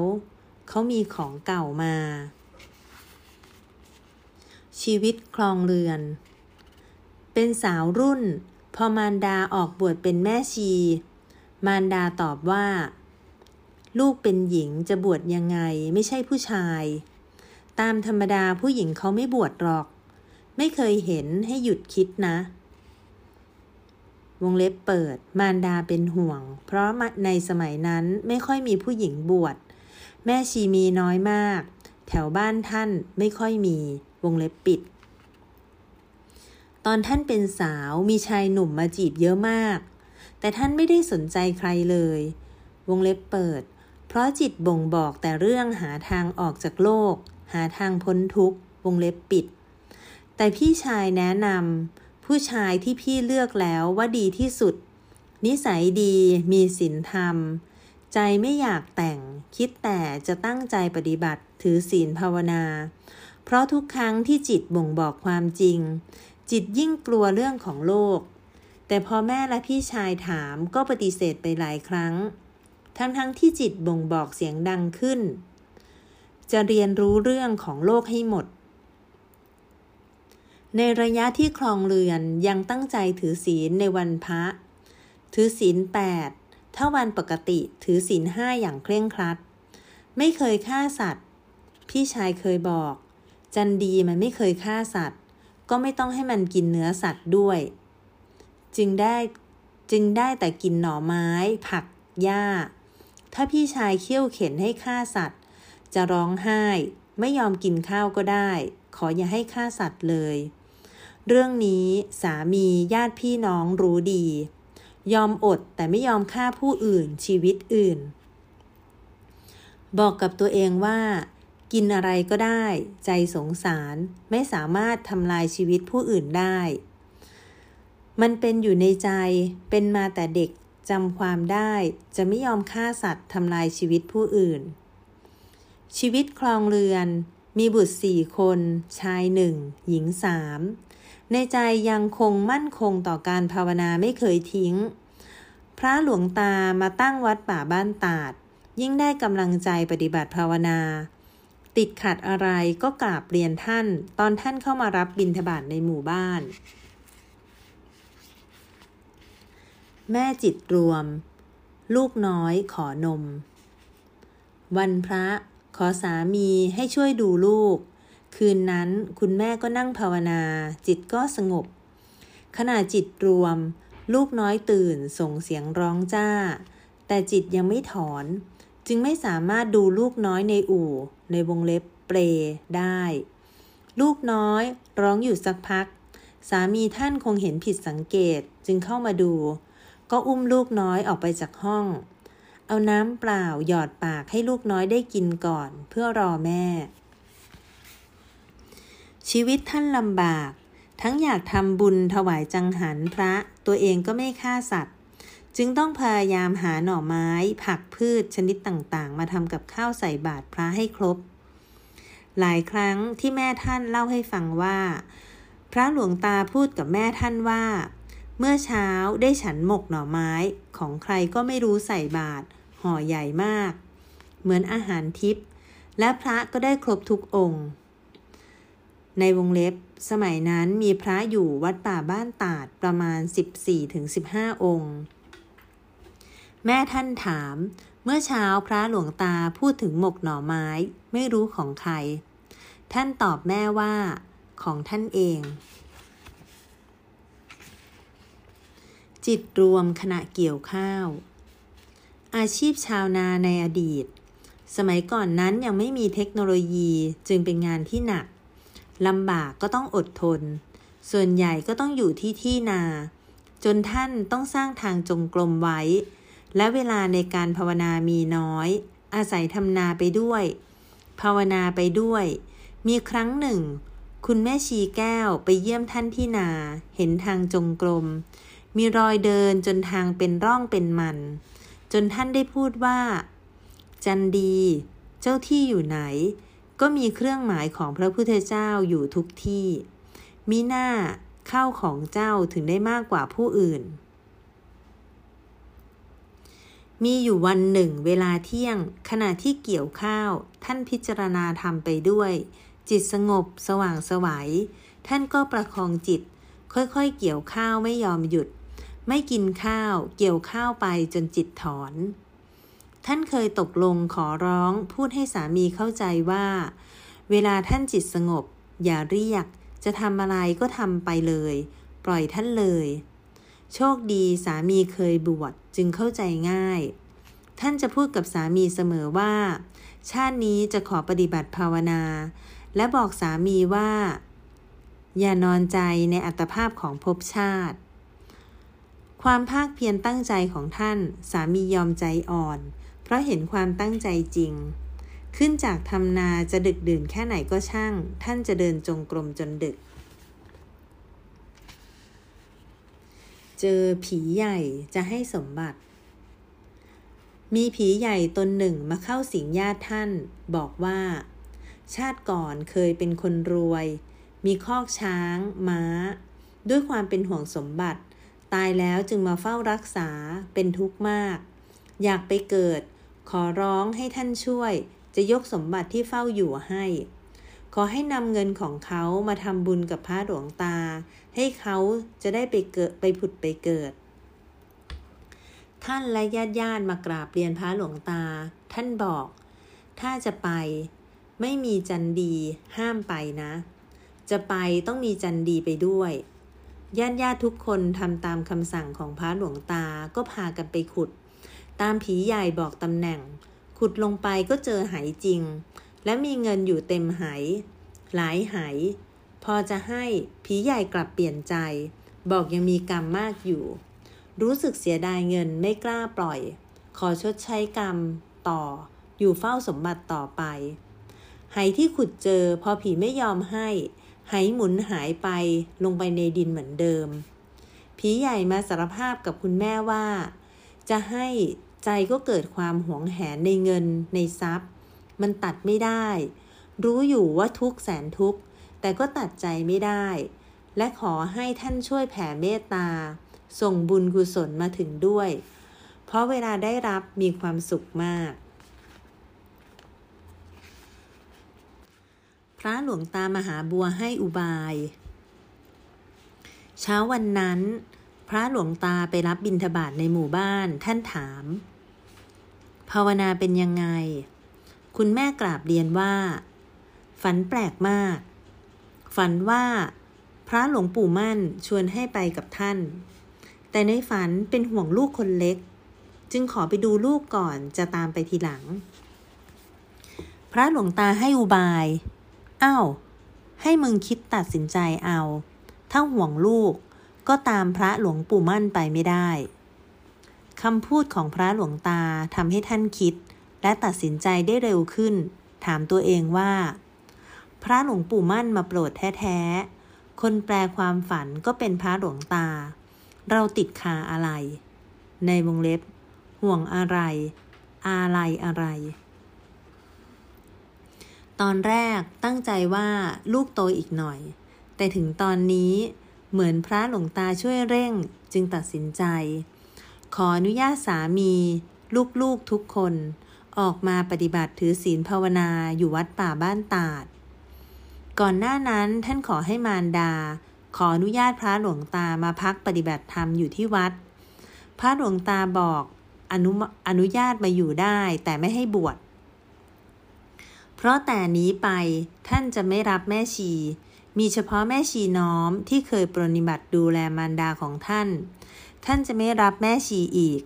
เขามีของเก่ามา ชีวิตคลองเรือน เป็นสาวรุ่น พอมารดาออกบวชเป็นแม่ชีมารดาตอบว่า ลูกเป็นหญิงจะบวชยังไงไม่ใช่ผู้ชาย ตามธรรมดาผู้หญิงเขาไม่บวชหรอก ไม่เคยเห็นให้หยุดคิดนะ วงเล็บเปิด มารดาเป็นห่วง เพราะในสมัยนั้นไม่ค่อยมีผู้หญิงบวช แม่ชีมีน้อยมาก แถวบ้านท่านไม่ค่อยมี วงเล็บปิด ตอนท่านเป็นสาวมีชายหนุ่มมาจีบเยอะมาก แต่ท่านไม่ได้สนใจใครเลยวงเล็บเปิด เพราะจิตบ่งบอกแต่เรื่องหาทางออกจากโลก หาทางพ้นทุกข์วงเล็บปิด แต่พี่ชายแนะนำผู้ชายที่พี่เลือกแล้วว่าดีที่สุด นิสัยดีมีศีลธรรม ใจไม่อยากแต่ง คิดแต่จะตั้งใจปฏิบัติถือศีลภาวนา เพราะทุกครั้งที่จิตบ่งบอกความจริง จิตยิ่งกลัวเรื่องของโลก แต่พอแม่และพี่ชายถามก็ปฏิเสธไปหลายครั้ง ทั้งๆทที่จิตบ่งบอกเสียงดังขึ้น จะเรียนรู้เรื่องของโลกให้หมด ในระยะที่คลองเรือนยังตั้งใจถือศีลในวันพระ ถือศีลแปดถ้าวันปกติถือศีลห้าอย่างเคร่งครัด ไม่เคยฆ่าสัตว์ พี่ชายเคยบอก จันดีมันไม่เคยฆ่าสัตว์ ก็ไม่ต้องให้มันกินเนื้อสัตว์ด้วย จึงได้จึงได้แต่กินหน่อไม้ ผักหญ้า ถ้าพี่ชายเคี่ยวเข็นให้ฆ่าสัตว์ จะร้องไห้ ไม่ยอมกินข้าวก็ได้ ขออย่าให้ฆ่าสัตว์เลย เรื่องนี้สามีญาติพี่น้องรู้ดี ยอมอดแต่ไม่ยอมฆ่าผู้อื่นชีวิตอื่น บอกกับตัวเองว่า กินอะไรก็ได้ ใจสงสารไม่สามารถทำลายชีวิตผู้อื่นได้มันเป็นอยู่ในใจ เป็นมาแต่เด็ก จำความได้จะไม่ยอมฆ่าสัตว์ทำลายชีวิตผู้อื่น ชีวิตคลองเรือน มีบุตรสี่คน ชายหนึ่งหญิงสามในใจยังคงมั่นคงต่อการภาวนาไม่เคยทิ้ง พระหลวงตามาตั้งวัดป่าบ้านตาด ยิ่งได้กำลังใจปฏิบัติภาวนา ติดขัดอะไรก็กราบเรียนท่าน ตอนท่านเข้ามารับบิณฑบาตในหมู่บ้าน แม่จิตรวม ลูกน้อยขอนม วันพระขอสามีให้ช่วยดูลูก คืนนั้นคุณแม่ก็นั่งภาวนา จิตก็สงบ ขณะจิตรวม ลูกน้อยตื่นส่งเสียงร้องจ้า แต่จิตยังไม่ถอน จึงไม่สามารถดูลูกน้อยในอู่ ในวงเล็บเปรได้ ลูกน้อยร้องอยู่สักพัก สามีท่านคงเห็นผิดสังเกตจึงเข้ามาดู ก็อุ้มลูกน้อยออกไปจากห้อง เอาน้ำเปล่าหยอดปากให้ลูกน้อยได้กินก่อน เพื่อรอแม่ ชีวิตท่านลำบาก ทั้งอยากทำบุญถวายจังหันพระ ตัวเองก็ไม่ฆ่าสัตว์ จึงต้องพยายามหาหน่อไม้ ผักพืชชนิดต่างๆ มาทำกับข้าวใส่บาตรพระให้ครบ หลายครั้งที่แม่ท่านเล่าให้ฟังว่า พระหลวงตาพูดกับแม่ท่านว่า เมื่อเช้าได้ฉันหมกหน่อไม้ของใครก็ไม่รู้ใส่บาตรห่อใหญ่มาก เหมือนอาหารทิพย์และพระก็ได้ครบทุกองค์ ในวงเล็บ สมัยนั้นมีพระอยู่วัดป่าบ้านตาดประมาณ 14-15 องค์ แม่ท่านถาม เมื่อเช้าพระหลวงตาพูดถึงหมกหน่อไม้ไม่รู้ของใคร ท่านตอบแม่ว่า ของท่านเอง จิตรวมขณะเกี่ยวข้าว อาชีพชาวนาในอดีต สมัยก่อนนั้นยังไม่มีเทคโนโลยีจึงเป็นงานที่หนักลำบากก็ต้องอดทน ส่วนใหญ่ก็ต้องอยู่ที่ที่นา จนท่านต้องสร้างทางจงกรมไว้ และเวลาในการภาวนามีน้อย อาศัยทำนาไปด้วย ภาวนาไปด้วย มีครั้งหนึ่ง คุณแม่ชีแก้วไปเยี่ยมท่านที่นา เห็นทางจงกรม มีรอยเดินจนทางเป็นร่องเป็นมัน จนท่านได้พูดว่า จันดี เจ้าที่อยู่ไหน ก็มีเครื่องหมายของพระพุทธเจ้าอยู่ทุกที่มีหน้าเข้าของเจ้าถึงได้มากกว่าผู้อื่น มีอยู่วันหนึ่ง เวลาเที่ยง ขณะที่เกี่ยวข้าว ท่านพิจารณาทำไปด้วย จิตสงบ สว่างสวยัย ท่านก็ประคองจิต ค่อยๆ เกี่ยวข้าวไม่ยอมหยุด ไม่กินข้าว เกี่ยวข้าวไปจนจิตถอน ท่านเคยตกลงขอร้องพูดให้สามีเข้าใจว่า เวลาท่านจิตสงบ อย่าเรียก จะทำอะไรก็ทำไปเลย ปล่อยท่านเลย โชคดีสามีเคยบวชจึงเข้าใจง่าย ท่านจะพูดกับสามีเสมอว่า ชาตินี้จะขอปฏิบัติภาวนา และบอกสามีว่า อย่านอนใจในอัตภาพของภพชาติ ความภาคเพียรตั้งใจของท่าน สามียอมใจอ่อน เพราะเห็นความตั้งใจจริง ขึ้นจากทำนาจะดึกดื่นแค่ไหนก็ช่าง ท่านจะเดินจงกรมจนดึก เจอผีใหญ่จะให้สมบัติ มีผีใหญ่ตนหนึ่งมาเข้าสิงญาติท่าน บอกว่า ชาติก่อนเคยเป็นคนรวย มีคอกช้าง ม้า ด้วยความเป็นห่วงสมบัติ ตายแล้วจึงมาเฝ้ารักษาเป็นทุกข์มาก อยากไปเกิด ขอร้องให้ท่านช่วย จะยกสมบัติที่เฝ้าอยู่ให้ ขอให้นำเงินของเขามาทำบุญกับพระหลวงตา ให้เขาจะได้ไปเกิดไปผุดไปเกิด ท่านและญาติญาติมากราบเรียนพระหลวงตา ท่านบอก ถ้าจะไป ไม่มีจันดีห้ามไปนะ จะไปต้องมีจันดีไปด้วย ญาติญาติทุกคนทำตามคำสั่งของพระหลวงตาก็พากันไปขุด ตามผีใหญ่บอกตำแหน่ง ขุดลงไปก็เจอหายจริง และมีเงินอยู่เต็มหายหลายหายพอจะให้ผีใหญ่กลับเปลี่ยนใจ บอกยังมีกรรมมากอยู่ รู้สึกเสียดายเงินไม่กล้าปล่อย ขอชดใช้กรรมต่อ อยู่เฝ้าสมบัติต่อไป หายที่ขุดเจอพอผีไม่ยอมให้ หายหมุนหายไปลงไปในดินเหมือนเดิม ผีใหญ่มาสารภาพกับคุณแม่ว่า จะให้ใจก็เกิดความหวงแหนในเงินในทรัพย์ มันตัดไม่ได้ รู้อยู่ว่าทุกแสนทุกแต่ก็ตัดใจไม่ได้ และขอให้ท่านช่วยแผ่เมตตา ส่งบุญกุศลมาถึงด้วย เพราะเวลาได้รับมีความสุขมาก พระหลวงตามหาบัวให้อุบาย เช้าวันนั้น พระหลวงตาไปรับบิณฑบาตในหมู่บ้านท่านถาม ภาวนาเป็นยังไง คุณแม่กราบเรียนว่า ฝันแปลกมาก ฝันว่า พระหลวงปู่มั่นชวนให้ไปกับท่าน แต่ในฝันเป็นห่วงลูกคนเล็ก จึงขอไปดูลูกก่อนจะตามไปทีหลัง พระหลวงตาให้อุบาย อ้าวให้มึงคิดตัดสินใจเอา ถ้าห่วงลูกก็ตามพระหลวงปู่มั่นไปไม่ได้คำพูดของพระหลวงตาทำให้ท่านคิด และตัดสินใจได้เร็วขึ้น ถามตัวเองว่า พระหลวงปู่มั่นมาโปรดแท้ๆ คนแปลความฝันก็เป็นพระหลวงตา เราติดคาอะไร ในวงเล็บ ห่วงอะไร อะไรอะไร ตอนแรกตั้งใจว่าลูกโตอีกหน่อย แต่ถึงตอนนี้เหมือนพระหลวงตาช่วยเร่งจึงตัดสินใจ ขออนุญาตสามีลูกๆทุกคน ออกมาปฏิบัติถือศีลภาวนาอยู่วัดป่าบ้านตาด ก่อนหน้านั้นท่านขอให้มารดา ขออนุญาตพระหลวงตามาพักปฏิบัติธรรมอยู่ที่วัด พระหลวงตาบอกอนุอนุญาตมาอยู่ได้แต่ไม่ให้บวช เพราะแต่นี้ไปท่านจะไม่รับแม่ชี มีเฉพาะแม่ชีน้อมที่เคยปรนิบัติดูแลมารดาของท่าน ท่านจะไม่รับแม่ชีอีก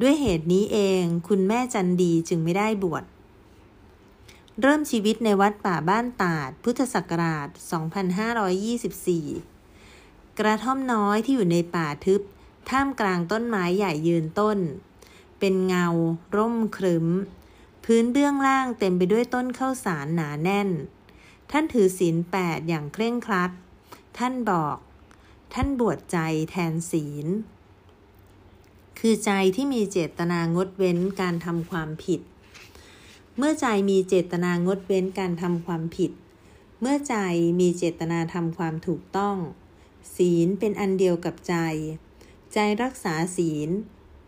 ด้วยเหตุนี้เองคุณแม่จันดีจึงไม่ได้บวชเริ่มชีวิตในวัดป่าบ้านตาด พุทธศักราช 2524 กระท่อมน้อยที่อยู่ในป่าทึบ ท่ามกลางต้นไม้ใหญ่ยืนต้น เป็นเงา ร่มครึ้ม พื้นเบื้องล่างเต็มไปด้วยต้นข้าวสารหนาแน่น ท่านถือศีลแปดอย่างเคร่งครัด ท่านบอก ท่านบวชใจแทนศีล คือใจที่มีเจตนางดเว้นการทำความผิด เมื่อใจมีเจตนางดเว้นการทำความผิด เมื่อใจมีเจตนาทำความถูกต้อง ศีลเป็นอันเดียวกับใจ ใจรักษาศีล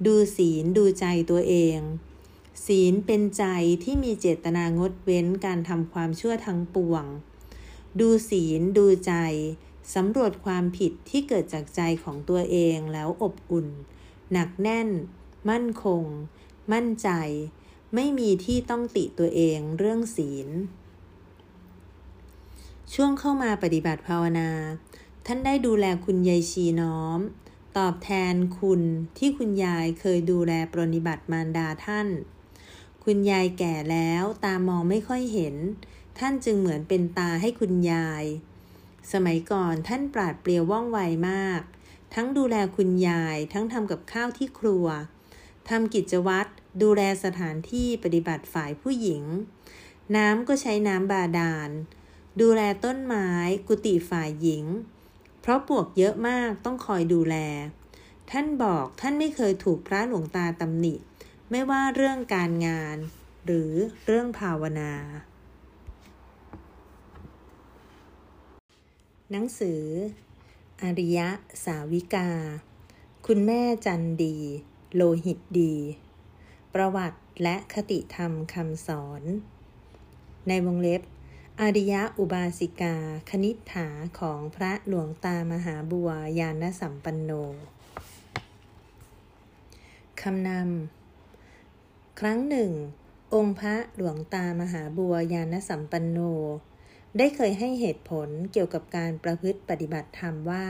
ดูศีลดูใจตัวเอง ศีลเป็นใจที่มีเจตนางดเว้นการทำความชั่วทั้งปวง ดูศีลดูใจสำรวจความผิดที่เกิดจากใจของตัวเองแล้วอบอุ่น หนักแน่น มั่นคง มั่นใจ ไม่มีที่ต้องติตัวเองเรื่องศีล ช่วงเข้ามาปฏิบัติภาวนา ท่านได้ดูแลคุณยายชีน้อม ตอบแทนคุณที่คุณยายเคยดูแลปรนิบัติมารดาท่าน คุณยายแก่แล้วตามองไม่ค่อยเห็น ท่านจึงเหมือนเป็นตาให้คุณยาย สมัยก่อนท่านปราดเปรียวว่องไวมาก ทั้งดูแลคุณยายทั้งทำกับข้าวที่ครัวทำกิจวัตรดูแลสถานที่ปฏิบัติฝ่ายผู้หญิง น้ำก็ใช้น้ำบาดาล ดูแลต้นไม้กุฏิฝ่ายหญิง เพราะปวกเยอะมากต้องคอยดูแล ท่านบอกท่านไม่เคยถูกพระหลวงตาตำหนิ ไม่ว่าเรื่องการงาน หรือเรื่องภาวนา หนังสือ อริยะสาวิกา คุณแม่จันดี โลหิตดี ประวัติและคติธรรมคำสอน ในวงเล็บอริยะอุบาสิกา คณิษฐาของพระหลวงตามหาบัวยานสัมปันโน คำนำ ครั้งหนึ่ง องค์พระหลวงตามหาบัวยานสัมปันโน ได้เคยให้เหตุผลเกี่ยวกับการประพฤติปฏิบัติธรรมว่า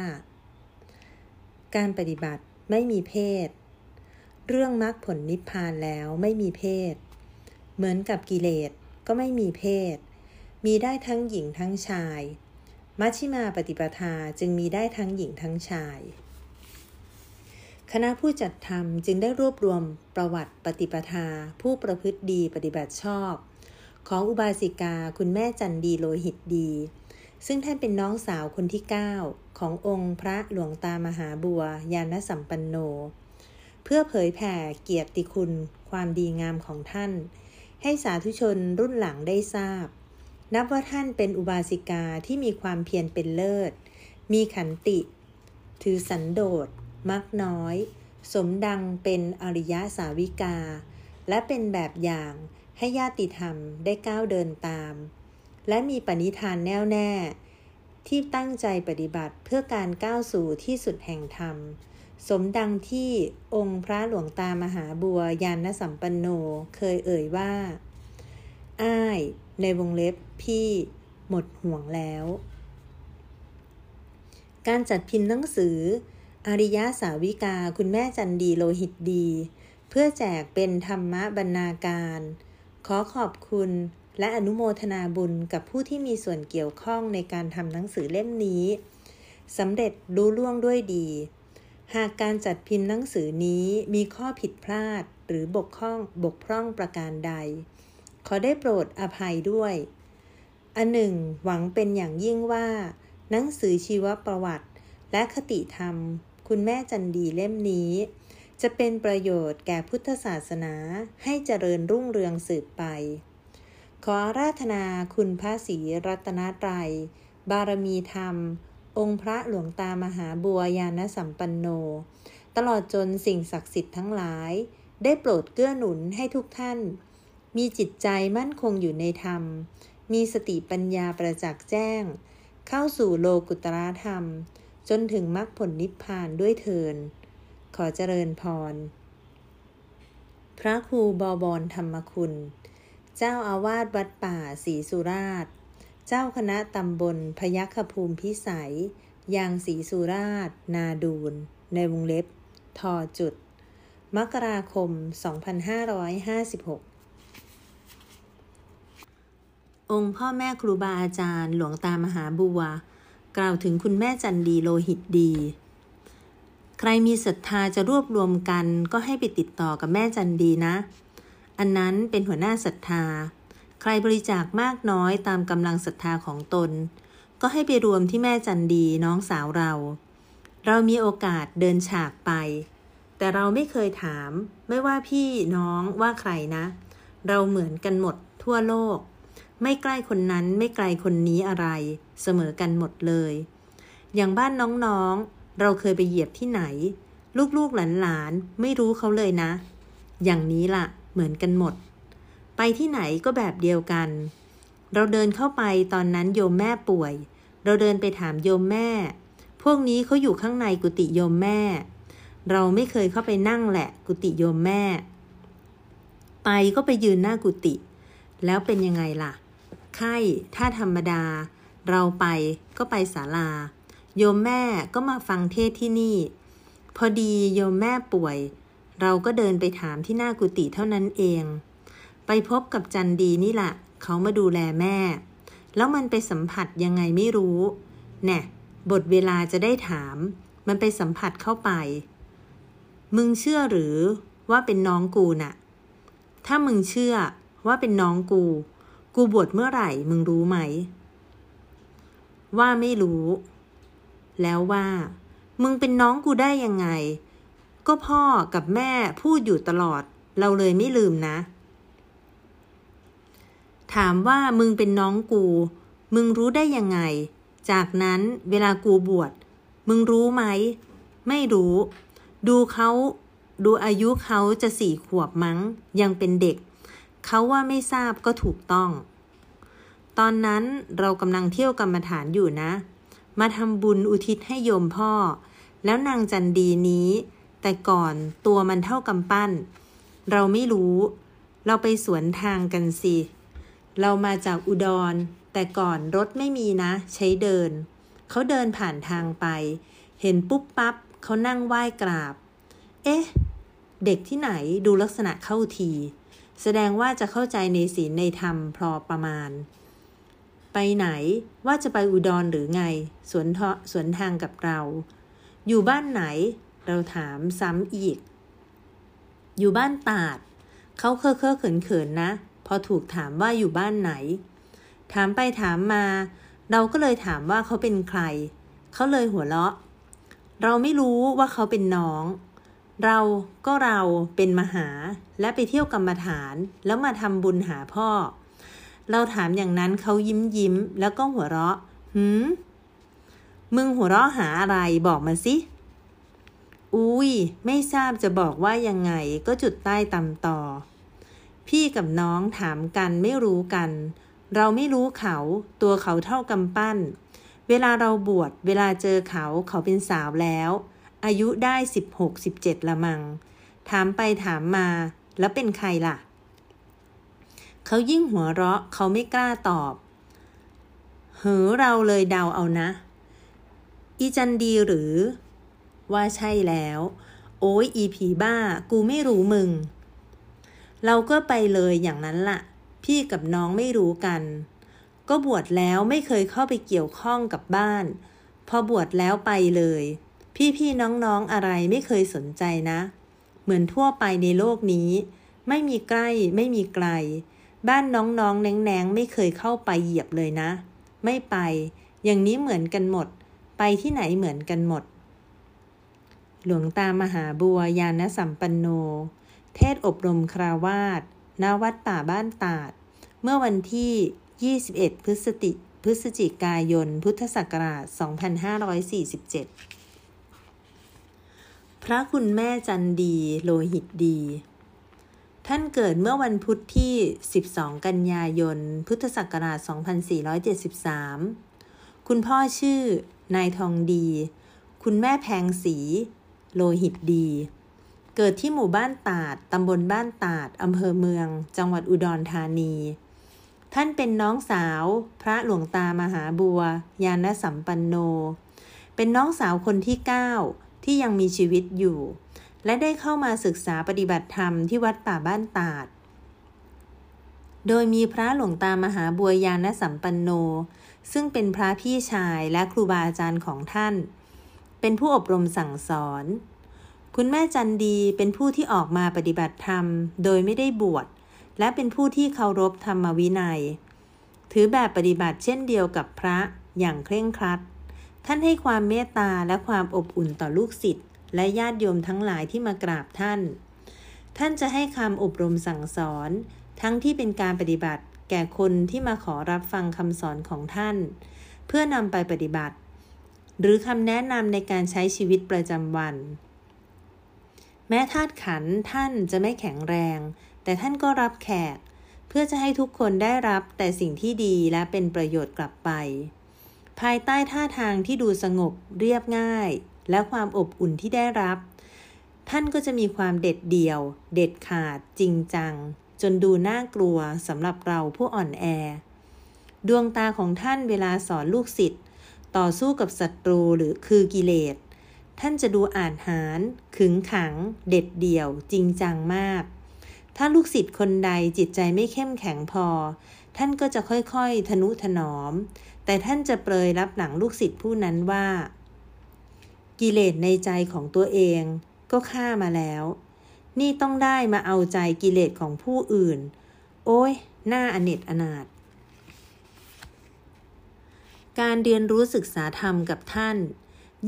การปฏิบัติไม่มีเพศ เรื่องมรรคผลนิพพานแล้วไม่มีเพศ เหมือนกับกิเลสก็ไม่มีเพศ มีได้ทั้งหญิงทั้งชาย มัชชิมาปฏิปทาจึงมีได้ทั้งหญิงทั้งชาย คณะผู้จัดทำจึงได้รวบรวมประวัติปฏิปทา ผู้ประพฤติดีปฏิบัติชอบ ของอุบาสิกาคุณแม่จันดีโลหิตดี ซึ่งท่านเป็นน้องสาวคนที่ 9 ขององค์พระหลวงตามหาบัวยานสัมปันโน เพื่อเผยแผ่เกียรติคุณความดีงามของท่าน ให้สาธุชนรุ่นหลังได้ทราบ นับว่าท่านเป็นอุบาสิกาที่มีความเพียรเป็นเลิศ มีขันติ ถือสันโดษ มักน้อย สมดังเป็นอริยสาวิกา และเป็นแบบอย่างให้ญาติธรรมได้ก้าวเดินตาม และมีปณิธานแน่วแน่ ที่ตั้งใจปฏิบัติเพื่อการก้าวสู่ที่สุดแห่งธรรม สมดังที่องค์พระหลวงตามหาบัวยานสัมปันโนเคยเอ่ยว่า อ้าย ในวงเล็บพี่หมดห่วงแล้ว การจัดพิมพ์หนังสือ อริยสาวิกาคุณแม่จันดีโลหิตดี เพื่อแจกเป็นธรรมะบรรณาการ ขอขอบคุณและอนุโมทนาบุญกับผู้ที่มีส่วนเกี่ยวข้องในการทำหนังสือเล่มนี้สำเร็จรู้ล่วงด้วยดี หากการจัดพิมพ์หนังสือนี้มีข้อผิดพลาดหรือบกพร่องบกพร่องประการใด ขอได้โปรดอภัยด้วย อันหนึ่ง หวังเป็นอย่างยิ่งว่า หนังสือชีวประวัติ และคติธรรม คุณแม่จันดีเล่มนี้ จะเป็นประโยชน์แก่พุทธศาสนาให้เจริญรุ่งเรืองสืบไป ขอราธนาคุณพระศรีรัตนตรัย บารมีธรรม องค์พระหลวงตามหาบัวยานสัมปันโน ตลอดจนสิ่งศักดิ์สิทธิ์ทั้งหลาย ได้โปรดเกื้อหนุนให้ทุกท่าน มีจิตใจมั่นคงอยู่ในธรรมมมีสติปัญญาประจักษ์แจ้ง เข้าสู่โลกุตระธรรม จนถึงมรรคผลนิพพานด้วยเทิน ขอเจริญพร พระครูบอบรธรรมคุณ เจ้าอาวาสวัดป่าศรีสุราช เจ้าคณะตำบลพยัคฆภูมิพิสัย ยางศรีสุราช นาดูน ในวงเล็บ ทอจุด มกราคม 2556องค์พ่อแม่ครูบาอาจารย์ หลวงตามหาบัว กล่าวถึงคุณแม่จันดีโลหิตดี ใครมีศรัทธาจะรวบรวมกันก็ให้ไปติดต่อกับแม่จันดีนะ อันนั้นเป็นหัวหน้าศรัทธา ใครบริจาคมากน้อยตามกำลังศรัทธาของตน ก็ให้ไปรวมที่แม่จันดีน้องสาวเรา เรามีโอกาสเดินฉากไป แต่เราไม่เคยถามไม่ว่าพี่น้องว่าใครนะ เราเหมือนกันหมดทั่วโลก ไม่ใกล้คนนั้นไม่ไกลคนนี้อะไร เสมอกันหมดเลย อย่างบ้านน้องๆ เราเคยไปเหยียบที่ไหน ลูกๆหลานๆ ไม่รู้เขาเลยนะ อย่างนี้ล่ะ เหมือนกันหมด ไปที่ไหนก็แบบเดียวกัน เราเดินเข้าไปตอนนั้นโยมแม่ป่วย เราเดินไปถามโยมแม่ พวกนี้เขาอยู่ข้างในกุฏิโยมแม่ เราไม่เคยเข้าไปนั่งแหละ กุฏิโยมแม่ ไปก็ไปยืนหน้ากุฏิแล้วเป็นยังไงล่ะ ไข้ ถ้าธรรมดา เราไปก็ไปศาลา โยมแม่ก็มาฟังเทศที่นี่ พอดีโยมแม่ป่วย เราก็เดินไปถามที่หน้ากุฏิเท่านั้นเอง ไปพบกับจันดีนี่แหละเขามาดูแลแม่ แล้วมันไปสัมผัสยังไงไม่รู้แน่บทเวลาจะได้ถาม มันไปสัมผัสเข้าไป มึงเชื่อหรือว่าเป็นน้องกูน่ะ ถ้ามึงเชื่อว่าเป็นน้องกู กูบวชเมื่อไหร่มึงรู้ไหม ว่าไม่รู้ แล้วว่า มึงเป็นน้องกูได้ยังไง ก็พ่อกับแม่พูดอยู่ตลอด เราเลยไม่ลืมนะ ถามว่ามึงเป็นน้องกู มึงรู้ได้ยังไง จากนั้นเวลากูบวช มึงรู้ไหม ไม่รู้ ดูเขาดูอายุเขาจะสี่ขวบมั้ง ยังเป็นเด็ก เขาว่าไม่ทราบก็ถูกต้อง ตอนนั้นเรากำลังเที่ยวกรรมฐานอยู่นะ มาทำบุญอุทิศให้โยมพ่อ แล้วนางจันดีนี้ แต่ก่อนตัวมันเท่ากำปั้น เราไม่รู้ เราไปสวนทางกันสิ เรามาจากอุดร แต่ก่อนรถไม่มีนะ ใช้เดิน เขาเดินผ่านทางไป เห็นปุ๊บปั๊บเขานั่งไหว้กราบ เอ๊ะ เด็กที่ไหนดูลักษณะเข้าที แสดงว่าจะเข้าใจในศีลในธรรมพอประมาณ ไปไหนว่าจะไปอุดรหรือไง สวนทาะสวนทางกับเรา อยู่บ้านไหน เราถามซ้ำอีก อยู่บ้านตาด เขาเคอะเคอะเขินเขินนะ พอถูกถามว่าอยู่บ้านไหน ถามไปถามมา เราก็เลยถามว่าเขาเป็นใคร เขาเลยหัวเราะ เราไม่รู้ว่าเขาเป็นน้อง เราก็เราเป็นมหาและไปเที่ยวกรรมฐานแล้วมาทำบุญหาพ่อ เราถามอย่างนั้นเขายิ้มยิ้มแล้วก็หัวเราะ หืม มึงหัวเราะหาอะไรบอกมาสิ อุ้ย ไม่ทราบจะบอกว่ายังไงก็จุดใต้ตำต่อ พี่กับน้องถามกันไม่รู้กัน เราไม่รู้เขา ตัวเขาเท่ากำปั้น เวลาเราบวชเวลาเจอเขาเขาเป็นสาวแล้ว อายุได้สิบหกสิบเจ็ดละมัง ถามไปถามมา แล้วเป็นใครล่ะ เขายิ่งหัวเราะเขาไม่กล้าตอบ เหือเราเลยเดาเอานะ อีจันดีหรือ ว่าใช่แล้ว โอ้ยอีผีบ้า กูไม่รู้มึง เราก็ไปเลยอย่างนั้นละ่ะ พี่กับน้องไม่รู้กัน ก็บวชแล้วไม่เคยเข้าไปเกี่ยวข้องกับบ้าน พอบวชแล้วไปเลย พี่ๆน้องๆอะไรไม่เคยสนใจนะ เหมือนทั่วไปในโลกนี้ไม่มีใกล้ไม่มีไกล บ้านน้องๆแนงๆไม่เคยเข้าไปเหยียบเลยนะ ไม่ไป อย่างนี้เหมือนกันหมด ไปที่ไหนเหมือนกันหมด หลวงตามหาบัวยานสัมปันโน เทศอบรมคราวาสณวัดป่าบ้านตาด เมื่อวันที่ 21 พฤศจิพฤศจิกายน พุทธศักราช 2547 พระคุณแม่จันดี โลหิตดี ท่านเกิดเมื่อวันพุธที่ 12 กันยายน พุทธศักราช 2473 คุณพ่อชื่อนายทองดี คุณแม่แพงสี โลหิตดี เกิดที่หมู่บ้านตาด ตำบลบ้านตาด อำเภอเมือง จังหวัดอุดรธานี ท่านเป็นน้องสาว พระหลวงตามหาบัว ยานสัมปันโน เป็นน้องสาวคนที่ 9 ที่ยังมีชีวิตอยู่ และได้เข้ามาศึกษาปฏิบัติธรรมที่วัดป่าบ้านตาด โดยมีพระหลวงตามหาบัวยานสัมปันโน ซึ่งเป็นพระพี่ชายและครูบาอาจารย์ของท่าน เป็นผู้อบรมสั่งสอน คุณแม่จันดีเป็นผู้ที่ออกมาปฏิบัติธรรม โดยไม่ได้บวช และเป็นผู้ที่เคารพธรรมวินัย ถือแบบปฏิบัติเช่นเดียวกับพระอย่างเคร่งครัด ท่านให้ความเมตตาและความอบอุ่นต่อลูกศิษย์ และญาติโยมทั้งหลายที่มากราบท่าน ท่านจะให้คำอบรมสั่งสอน ทั้งที่เป็นการปฏิบัติ แก่คนที่มาขอรับฟังคำสอนของท่าน เพื่อนำไปปฏิบัติ หรือคำแนะนำในการใช้ชีวิตประจำวัน แม้ธาตุขันท่านจะไม่แข็งแรง แต่ท่านก็รับแขก เพื่อจะให้ทุกคนได้รับแต่สิ่งที่ดีและเป็นประโยชน์กลับไป ภายใต้ท่าทางที่ดูสงบเรียบง่าย และความอบอุ่นที่ได้รับ ท่านก็จะมีความเด็ดเดี่ยว เด็ดขาด จริงจัง จนดูน่ากลัวสำหรับเราผู้อ่อนแอ ดวงตาของท่านเวลาสอนลูกศิษย์ต่อสู้กับศัตรูหรือคือกิเลส ท่านจะดูอ่านหารขึงขัง เด็ดเดี่ยว จริงจังมาก ถ้าลูกศิษย์คนใดจิตใจไม่เข้มแข็งพอ ท่านก็จะค่อยๆ ทนุถนอม แต่ท่านจะเปรยรับหลังลูกศิษย์ผู้นั้นว่า กิเลสในใจของตัวเองก็ฆ่ามาแล้ว นี่ต้องได้มาเอาใจกิเลสของผู้อื่น โอ้ยหน้าอเนจอนาถการเรียนรู้ศึกษาธรรมกับท่าน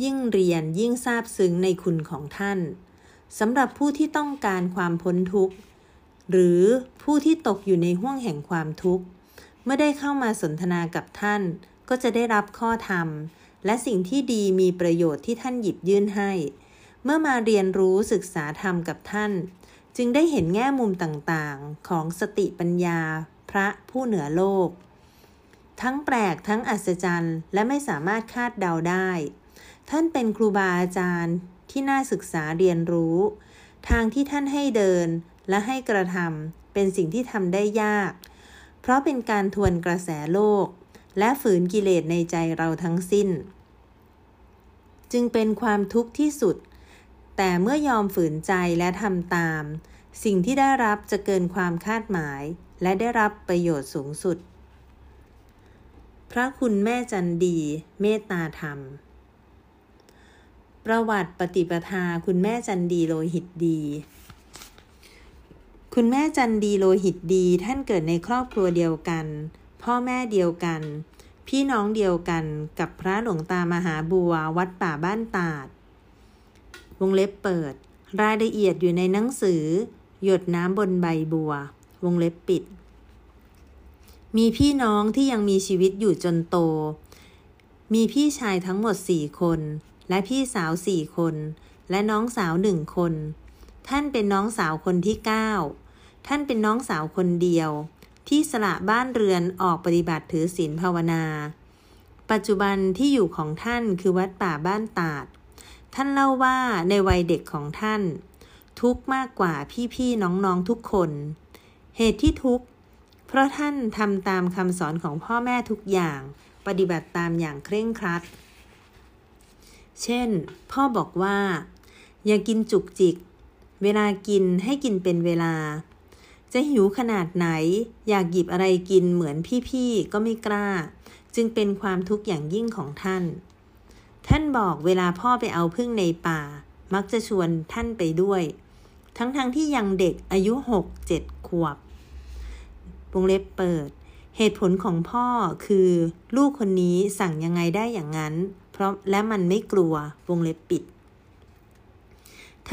ยิ่งเรียนยิ่งทราบซึ้งในคุณของท่านสำหรับผู้ที่ต้องการความพ้นทุกข์ หรือผู้ที่ตกอยู่ในห่วงแห่งความทุกข์ เมื่อได้เข้ามาสนทนากับท่าน ก็จะได้รับข้อธรรม และสิ่งที่ดีมีประโยชน์ที่ท่านหยิบยื่นให้ เมื่อมาเรียนรู้ศึกษาธรรมกับท่าน จึงได้เห็นแง่มุมต่างๆ ของสติปัญญา พระผู้เหนือโลก ทั้งแปลกทั้งอัศจรรย์ และไม่สามารถคาดเดาได้ ท่านเป็นครูบาอาจารย์ที่น่าศึกษาเรียนรู้ ทางที่ท่านให้เดินและให้กระทำเป็นสิ่งที่ทำได้ยาก เพราะเป็นการทวนกระแสโลก และฝืนกิเลสในใจเราทั้งสิ้น จึงเป็นความทุกข์ที่สุด แต่เมื่อยอมฝืนใจและทำตาม สิ่งที่ได้รับจะเกินความคาดหมาย และได้รับประโยชน์สูงสุด พระคุณแม่จันดี เมตตาธรรม ประวัติปฏิปทาคุณแม่จันดีโลหิตดีคุณแม่จันดีโลหิตดีท่านเกิดในครอบครัวเดียวกัน พ่อแม่เดียวกัน พี่น้องเดียวกันกับพระหลวงตามหาบัววัดป่าบ้านตาด วงเล็บเปิด รายละเอียดอยู่ในหนังสือ หยดน้ำบนใบบัว วงเล็บปิด มีพี่น้องที่ยังมีชีวิตอยู่จนโต มีพี่ชายทั้งหมดสี่คน และพี่สาวสี่คน และน้องสาวหนึ่งคน ท่านเป็นน้องสาวคนที่เก้าท่านเป็นน้องสาวคนเดียว ที่สละบ้านเรือนออกปฏิบัติถือศีลภาวนา ปัจจุบันที่อยู่ของท่านคือวัดป่าบ้านตาด ท่านเล่าว่าในวัยเด็กของท่าน ทุกมากกว่าพี่ๆน้องๆทุกคน เหตุที่ทุกเพราะท่านทำตามคำสอนของพ่อแม่ทุกอย่าง ปฏิบัติตามอย่างเคร่งครัด เช่น พ่อบอกว่า อย่ากินจุกจิก เวลากินให้กินเป็นเวลา จะหิวขนาดไหน อยากหยิบอะไรกินเหมือนพี่ๆก็ไม่กล้า จึงเป็นความทุกข์อย่างยิ่งของท่าน ท่านบอกเวลาพ่อไปเอาพึ่งในป่า มักจะชวนท่านไปด้วย ทั้งๆทที่ยังเด็กอายุหกเจ็ดขวบวงเล็บเปิด เหตุผลของพ่อคือ ลูกคนนี้สั่งยังไงได้อย่างนั้น เพราะและมันไม่กลัววงเล็บปิด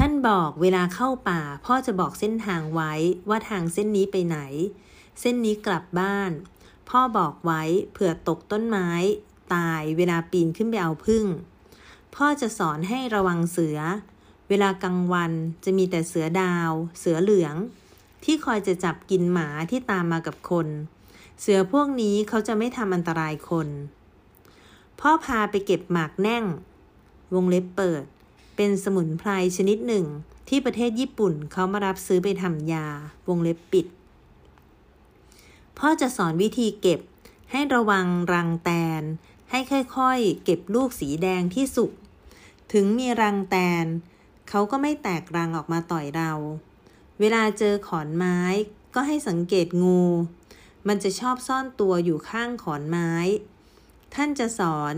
ท่านบอกเวลาเข้าป่า พ่อจะบอกเส้นทางไว้ว่าทางเส้นนี้ไปไหน เส้นนี้กลับบ้าน พ่อบอกไว้เผื่อตกต้นไม้ ตายเวลาปีนขึ้นไปเอาพึ่ง พ่อจะสอนให้ระวังเสือ เวลากลางวันจะมีแต่เสือดาว เสือเหลือง ที่คอยจะจับกินหมาที่ตามมากับคน เสือพวกนี้เขาจะไม่ทำอันตรายคน พ่อพาไปเก็บหมากแน่ง วงเล็บเปิด เป็นสมุนไพรชนิดหนึ่ง ที่ประเทศญี่ปุ่นเขามารับซื้อไปทำยาวงเล็บปิด พ่อจะสอนวิธีเก็บให้ระวังรังแตน ให้ค่อยๆ เก็บลูกสีแดงที่สุก ถึงมีรังแตน เขาก็ไม่แตกรังออกมาต่อยเรา เวลาเจอขอนไม้ก็ให้สังเกตงู มันจะชอบซ่อนตัวอยู่ข้างขอนไม้ ท่านจะสอน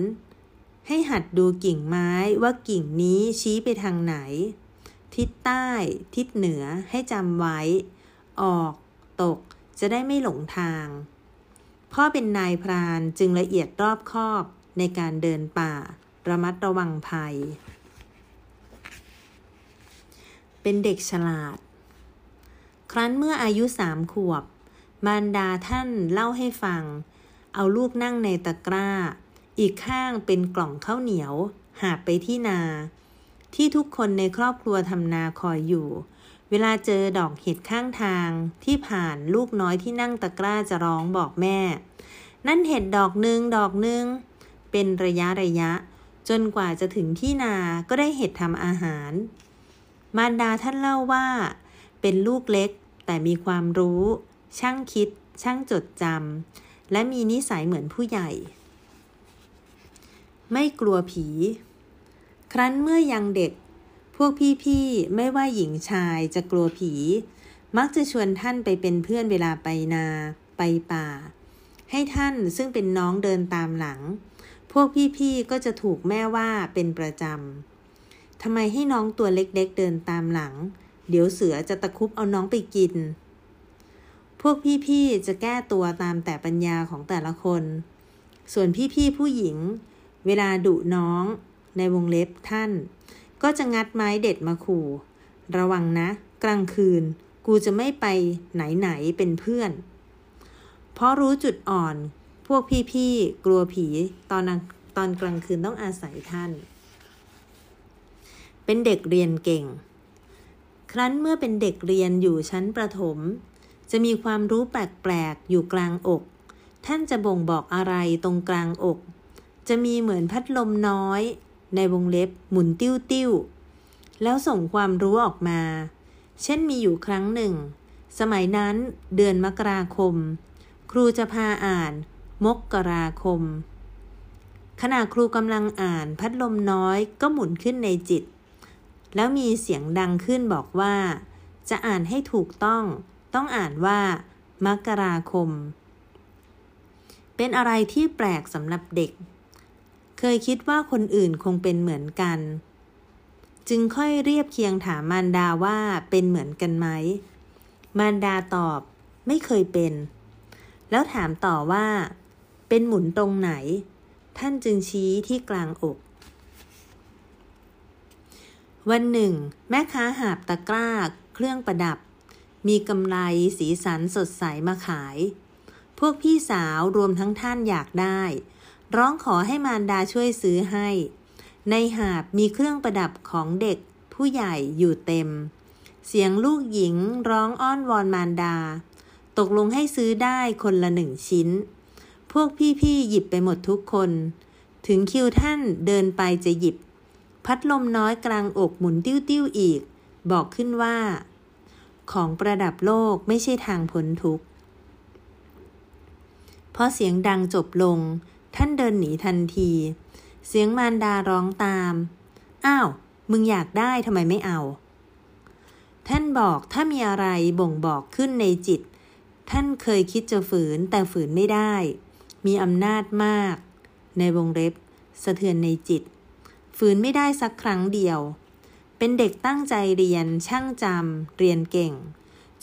ให้หัดดูกิ่งไม้ว่ากิ่งนี้ชี้ไปทางไหน ทิศใต้ ทิศเหนือให้จำไว้ ออกตกจะได้ไม่หลงทาง พ่อเป็นนายพรานจึงละเอียดรอบคอบในการเดินป่า ระมัดระวังภัย เป็นเด็กฉลาด ครั้นเมื่ออายุสามขวบ มารดาท่านเล่าให้ฟัง เอาลูกนั่งในตะกร้า อีกข้างเป็นกล่องข้าวเหนียว หาบไปที่นา ที่ทุกคนในครอบครัวทำนาคอยอยู่ เวลาเจอดอกเห็ดข้างทางที่ผ่านลูกน้อยที่นั่งตะกร้าจะร้องบอกแม่ นั่นเห็ดดอกหนึ่งดอกหนึ่งเป็นระยะระยะ จนกว่าจะถึงที่นาก็ได้เห็ดทำอาหาร มารดาท่านเล่าว่า เป็นลูกเล็กแต่มีความรู้ ช่างคิด ช่างจดจำและมีนิสัยเหมือนผู้ใหญ่ ไม่กลัวผี ครั้นเมื่อยังเด็ก พวกพี่ๆไม่ว่าหญิงชายจะกลัวผี มักจะชวนท่านไปเป็นเพื่อนเวลาไปนาไปป่า ให้ท่านซึ่งเป็นน้องเดินตามหลัง พวกพี่ๆก็จะถูกแม่ว่าเป็นประจำทำไมให้น้องตัวเล็กๆเดินตามหลัง เดี๋ยวเสือจะตะคุบเอาน้องไปกิน พวกพี่ๆจะแก้ตัวตามแต่ปัญญาของแต่ละคน ส่วนพี่ๆผู้หญิง เวลาดุน้องในวงเล็บท่าน ก็จะงัดไม้เด็ดมาขู่ ระวังนะ กลางคืน กูจะไม่ไปไหนๆเป็นเพื่อน เพราะรู้จุดอ่อน พวกพี่ๆ กลัวผีตอนตอนกลางคืนต้องอาศัยท่าน เป็นเด็กเรียนเก่ง ครั้นเมื่อเป็นเด็กเรียนอยู่ชั้นประถม จะมีความรู้แปลกๆ อยู่กลางอก ท่านจะบ่งบอกอะไรตรงกลางอก จะมีเหมือนพัดลมน้อย ในวงเล็บหมุนติ้วติ้วแล้วส่งความรู้ออกมา เช่นมีอยู่ครั้งหนึ่ง สมัยนั้นเดือนมกราคม ครูจะพาอ่าน มกราคม ขณะครูกำลังอ่านพัดลมน้อยก็หมุนขึ้นในจิต แล้วมีเสียงดังขึ้นบอกว่า จะอ่านให้ถูกต้อง ต้องอ่านว่า มกราคม เป็นอะไรที่แปลกสำหรับเด็ก เคยคิดว่าคนอื่นคงเป็นเหมือนกัน จึงค่อยเรียบเคียงถามมารดาว่าเป็นเหมือนกันไหม มารดาตอบไม่เคยเป็น แล้วถามต่อว่า เป็นหมุนตรงไหน ท่านจึงชี้ที่กลางอก วันหนึ่ง แม่ค้าหาบตะกร้าเครื่องประดับ มีกำไรสีสันสดใสมาขาย พวกพี่สาวรวมทั้งท่านอยากได้ ร้องขอให้มารดาช่วยซื้อให้ ในหาบมีเครื่องประดับของเด็กผู้ใหญ่อยู่เต็ม เสียงลูกหญิงร้องอ้อนวอนมารดา ตกลงให้ซื้อได้คนละหนึ่งชิ้น พวกพี่ๆหยิบไปหมดทุกคน ถึงคิวท่านเดินไปจะหยิบ พัดลมน้อยกลางอกหมุนติ้วๆอีก บอกขึ้นว่า ของประดับโลกไม่ใช่ทางพ้นทุกข์พอเสียงดังจบลง ท่านเดินหนีทันที เสียงมารดาร้องตาม อ้าว มึงอยากได้ทำไมไม่เอา ท่านบอกถ้ามีอะไรบ่งบอกขึ้นในจิต ท่านเคยคิดจะฝืนแต่ฝืนไม่ได้ มีอำนาจมาก ในวงเล็บ สะเทือนในจิต ฝืนไม่ได้สักครั้งเดียว เป็นเด็กตั้งใจเรียนช่างจำเรียนเก่ง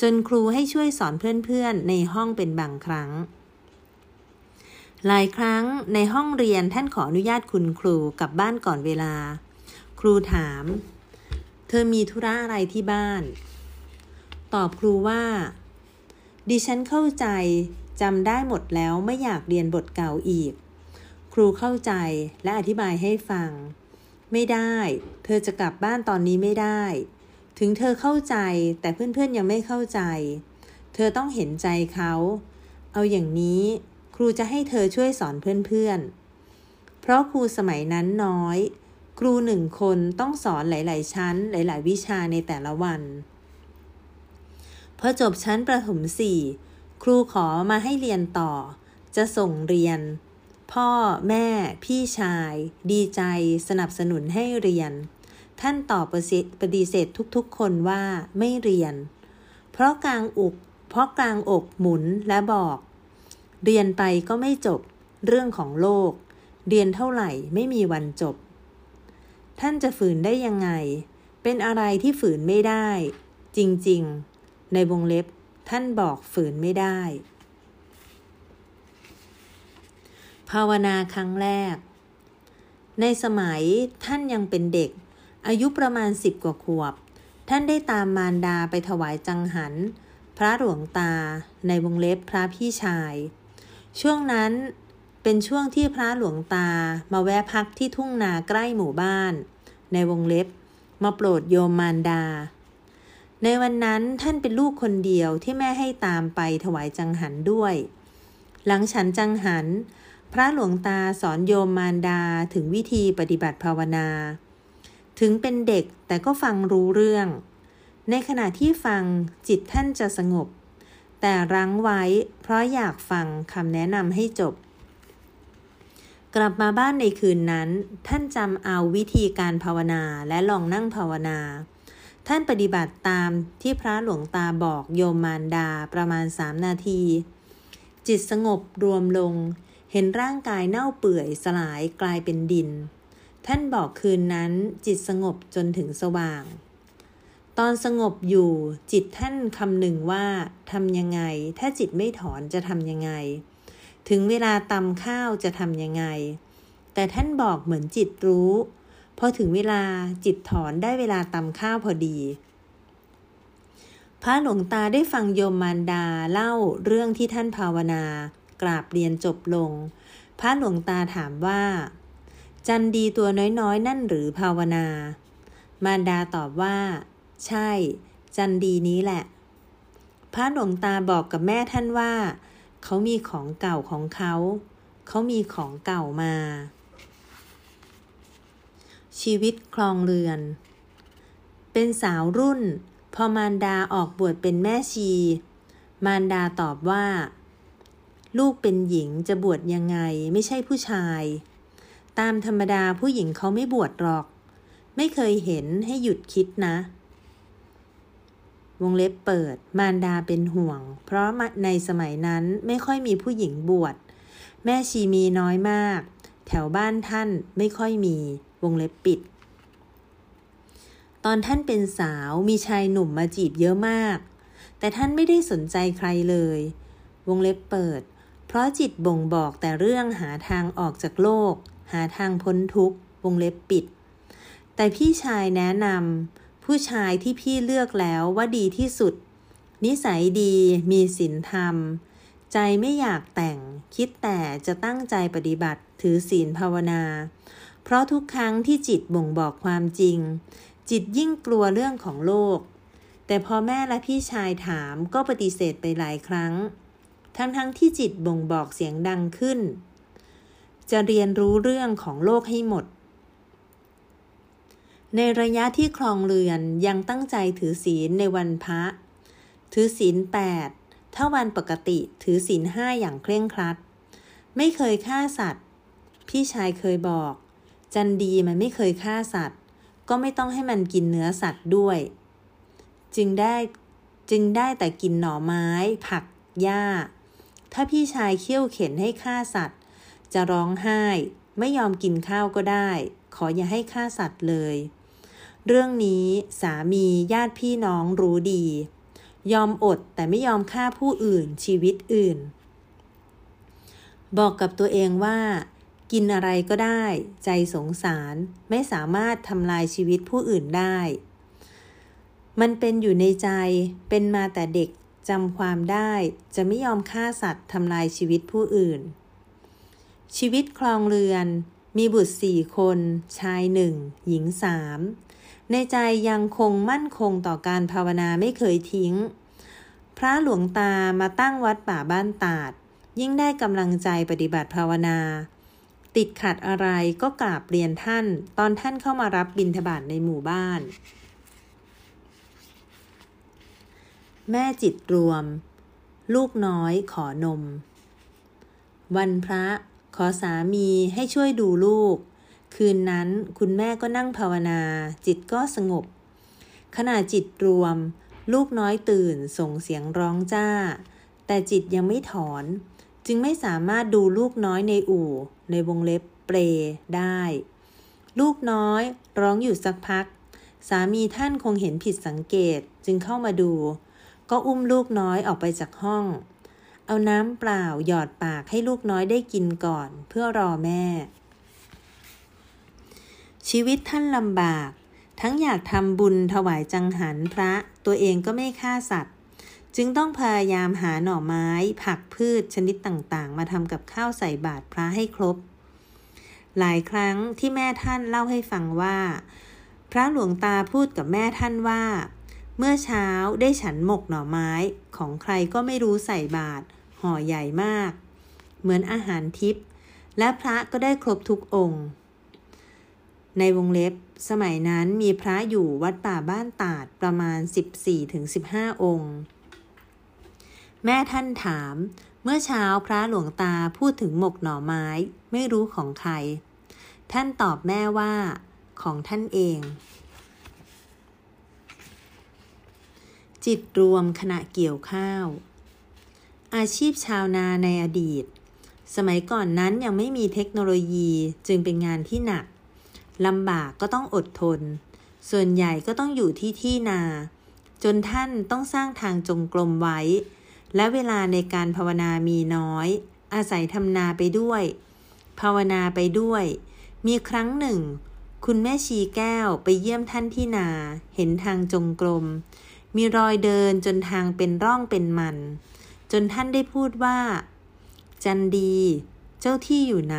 จนครูให้ช่วยสอนเพื่อนๆในห้องเป็นบางครั้ง หลายครั้งในห้องเรียนท่านขออนุญาตคุณครูกลับบ้านก่อนเวลา ครูถาม เธอมีธุระอะไรที่บ้าน ตอบครูว่า ดิฉันเข้าใจจำได้หมดแล้วไม่อยากเรียนบทเก่าอีก ครูเข้าใจและอธิบายให้ฟัง ไม่ได้ เธอจะกลับบ้านตอนนี้ไม่ได้ ถึงเธอเข้าใจแต่เพื่อนๆยังไม่เข้าใจ เธอต้องเห็นใจเขา เอาอย่างนี้ ครูจะให้เธอช่วยสอนเพื่อนๆ เพราะครูสมัยนั้นน้อย ครูหนึ่งคนต้องสอนหลาย ๆ ชั้น หลาย ๆ วิชาในแต่ละวัน พอจบชั้นประถมสี่ครูขอมาให้เรียนต่อ จะส่งเรียน พ่อแม่ พี่ชาย ดีใจ สนับสนุนให้เรียน ท่านตอบปฏิเสธทุกๆ คนว่าไม่เรียน เพราะกลางอกเพราะกลางอกหมุนและบอก เรียนไปก็ไม่จบ เรื่องของโลก เรียนเท่าไหร่ไม่มีวันจบ ท่านจะฝืนได้ยังไง เป็นอะไรที่ฝืนไม่ได้ จริงๆ ในวงเล็บท่านบอกฝืนไม่ได้ ภาวนาครั้งแรก ในสมัยท่านยังเป็นเด็ก อายุประมาณสิบกว่าขวบ ท่านได้ตามมารดาไปถวายจังหัน พระหลวงตาในวงเล็บพระพี่ชาย ช่วงนั้นเป็นช่วงที่พระหลวงตามาแวะพักที่ทุ่งนาใกล้หมู่บ้าน ในวงเล็บ มาโปรดโยมมารดา ในวันนั้นท่านเป็นลูกคนเดียวที่แม่ให้ตามไปถวายจังหันด้วย หลังฉันจังหัน พระหลวงตาสอนโยมมารดาถึงวิธีปฏิบัติภาวนา ถึงเป็นเด็กแต่ก็ฟังรู้เรื่อง ในขณะที่ฟังจิตท่านจะสงบ แต่รั้งไว้ เพราะอยากฟังคำแนะนำให้จบ กลับมาบ้านในคืนนั้น ท่านจำเอาวิธีการภาวนาและลองนั่งภาวนา ท่านปฏิบัติตามที่พระหลวงตาบอกโยมมารดาประมาณสามนาที จิตสงบรวมลง เห็นร่างกายเน่าเปื่อยสลายกลายเป็นดิน ท่านบอกคืนนั้นจิตสงบจนถึงสว่าง ตอนสงบอยู่จิตท่านคำหนึ่งว่าทำยังไง ถ้าจิตไม่ถอนจะทำยังไง ถึงเวลาตำข้าวจะทำยังไง แต่ท่านบอกเหมือนจิตรู้พอถึงเวลาจิตถอนได้เวลาตำข้าวพอดี พระหลวงตาได้ฟังโยมมารดาเล่าเรื่องที่ท่านภาวนากราบเรียนจบลง พระหลวงตาถามว่า จันดีตัวน้อยๆนั่นหรือภาวนา มารดาตอบว่า ใช่ จันดีนี้แหละ พระหลวงตาบอกกับแม่ท่านว่า เขามีของเก่าของเขา เขามีของเก่ามา ชีวิตคลองเรือน เป็นสาวรุ่น พอมารดาออกบวชเป็นแม่ชี มารดาตอบว่า ลูกเป็นหญิงจะบวชยังไงไม่ใช่ผู้ชาย ตามธรรมดาผู้หญิงเขาไม่บวชหรอก ไม่เคยเห็นให้หยุดคิดนะ วงเล็บเปิด มารดาเป็นห่วง เพราะในสมัยนั้นไม่ค่อยมีผู้หญิงบวช แม่ชีมีน้อยมาก แถวบ้านท่านไม่ค่อยมี วงเล็บปิด ตอนท่านเป็นสาวมีชายหนุ่มมาจีบเยอะมาก แต่ท่านไม่ได้สนใจใครเลย วงเล็บเปิด เพราะจิตบ่งบอกแต่เรื่องหาทางออกจากโลก หาทางพ้นทุกข์ วงเล็บปิด แต่พี่ชายแนะนำ ผู้ชายที่พี่เลือกแล้วว่าดีที่สุด นิสัยดีมีศีลธรรม ใจไม่อยากแต่ง คิดแต่จะตั้งใจปฏิบัติถือศีลภาวนา เพราะทุกครั้งที่จิตบ่งบอกความจริง จิตยิ่งกลัวเรื่องของโลก แต่พอแม่และพี่ชายถามก็ปฏิเสธไปหลายครั้ง ทั้งๆทที่จิตบ่งบอกเสียงดังขึ้น จะเรียนรู้เรื่องของโลกให้หมด ในระยะที่คลองเรือนยังตั้งใจถือศีลในวันพระ ถือศีลแปดถ้าวันปกติถือศีลห้าอย่างเคร่งครัด ไม่เคยฆ่าสัตว์ พี่ชายเคยบอก จันดีมันไม่เคยฆ่าสัตว์ ก็ไม่ต้องให้มันกินเนื้อสัตว์ด้วย จึงได้จึงได้แต่กินหน่อไม้ ผักหญ้า ถ้าพี่ชายเคี่ยวเข็นให้ฆ่าสัตว์ จะร้องไห้ ไม่ยอมกินข้าวก็ได้ ขออย่าให้ฆ่าสัตว์เลย เรื่องนี้สามีญาติพี่น้องรู้ดี ยอมอดแต่ไม่ยอมฆ่าผู้อื่นชีวิตอื่น บอกกับตัวเองว่า กินอะไรก็ได้ ใจสงสารไม่สามารถทำลายชีวิตผู้อื่นได้ มันเป็นอยู่ในใจเป็นมาแต่เด็กจำความได้จะไม่ยอมฆ่าสัตว์ทำลายชีวิตผู้อื่น ชีวิตคลองเรือน มีบุตรสี่คน ชายหนึ่งหญิงสาม ในใจยังคงมั่นคงต่อการภาวนาไม่เคยทิ้ง พระหลวงตามาตั้งวัดป่าบ้านตาด ยิ่งได้กำลังใจปฏิบัติภาวนา ติดขัดอะไรก็กราบเรียนท่าน ตอนท่านเข้ามารับบิณฑบาตในหมู่บ้าน แม่จิตรวม ลูกน้อยขอนม วันพระขอสามีให้ช่วยดูลูก คืนนั้นคุณแม่ก็นั่งภาวนา จิตก็สงบ ขณะจิตรวม ลูกน้อยตื่นส่งเสียงร้องจ้า แต่จิตยังไม่ถอน จึงไม่สามารถดูลูกน้อยในอู่ ในวงเล็บเปรได้ ลูกน้อยร้องอยู่สักพัก สามีท่านคงเห็นผิดสังเกตจึงเข้ามาดู ก็อุ้มลูกน้อยออกไปจากห้อง เอาน้ำเปล่าหยอดปากให้ลูกน้อยได้กินก่อนเพื่อรอแม่ ชีวิตท่านลำบาก ทั้งอยากทำบุญถวายจังหันพระ ตัวเองก็ไม่ฆ่าสัตว์ จึงต้องพยายามหาหน่อไม้ ผักพืชชนิดต่างๆ มาทำกับข้าวใส่บาตรพระให้ครบ หลายครั้งที่แม่ท่านเล่าให้ฟังว่า พระหลวงตาพูดกับแม่ท่านว่า เมื่อเช้าได้ฉันหมกหน่อไม้ของใครก็ไม่รู้ใส่บาตรห่อใหญ่มาก เหมือนอาหารทิพย์และพระก็ได้ครบทุกองค์ ในวงเล็บ สมัยนั้นมีพระอยู่วัดป่าบ้านตาดประมาณ 14-15 องค์ แม่ท่านถาม เมื่อเช้าพระหลวงตาพูดถึงหมกหน่อไม้ไม่รู้ของใคร ท่านตอบแม่ว่า ของท่านเอง จิตรวมขณะเกี่ยวข้าว อาชีพชาวนาในอดีต สมัยก่อนนั้นยังไม่มีเทคโนโลยีจึงเป็นงานที่หนัก ลำบากก็ต้องอดทน ส่วนใหญ่ก็ต้องอยู่ที่ที่นา จนท่านต้องสร้างทางจงกรมไว้ และเวลาในการภาวนามีน้อย อาศัยทำนาไปด้วย ภาวนาไปด้วย มีครั้งหนึ่ง คุณแม่ชีแก้วไปเยี่ยมท่านที่นา เห็นทางจงกรม มีรอยเดินจนทางเป็นร่องเป็นมัน จนท่านได้พูดว่า จันดี เจ้าที่อยู่ไหน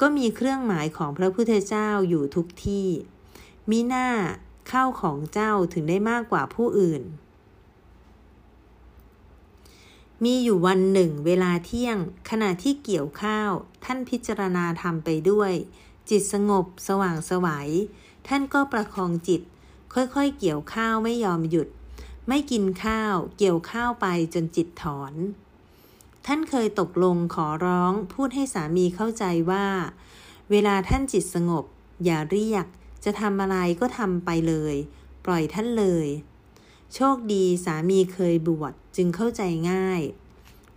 ก็มีเครื่องหมายของพระพุทธเจ้าอยู่ทุกที่มีหน้าเข้าของเจ้าถึงได้มากกว่าผู้อื่น มีอยู่วันหนึ่งเวลาเที่ยง ขณะที่เกี่ยวข้าว ท่านพิจารณาทำไปด้วย จิตสงบสว่างสวยัย ท่านก็ประคองจิต ค่อยๆ เกี่ยวข้าวไม่ยอมหยุด ไม่กินข้าว เกี่ยวข้าวไปจนจิตถอน ท่านเคยตกลงขอร้องพูดให้สามีเข้าใจว่า เวลาท่านจิตสงบ อย่าเรียก จะทำอะไรก็ทำไปเลย ปล่อยท่านเลย โชคดีสามีเคยบวชจึงเข้าใจง่าย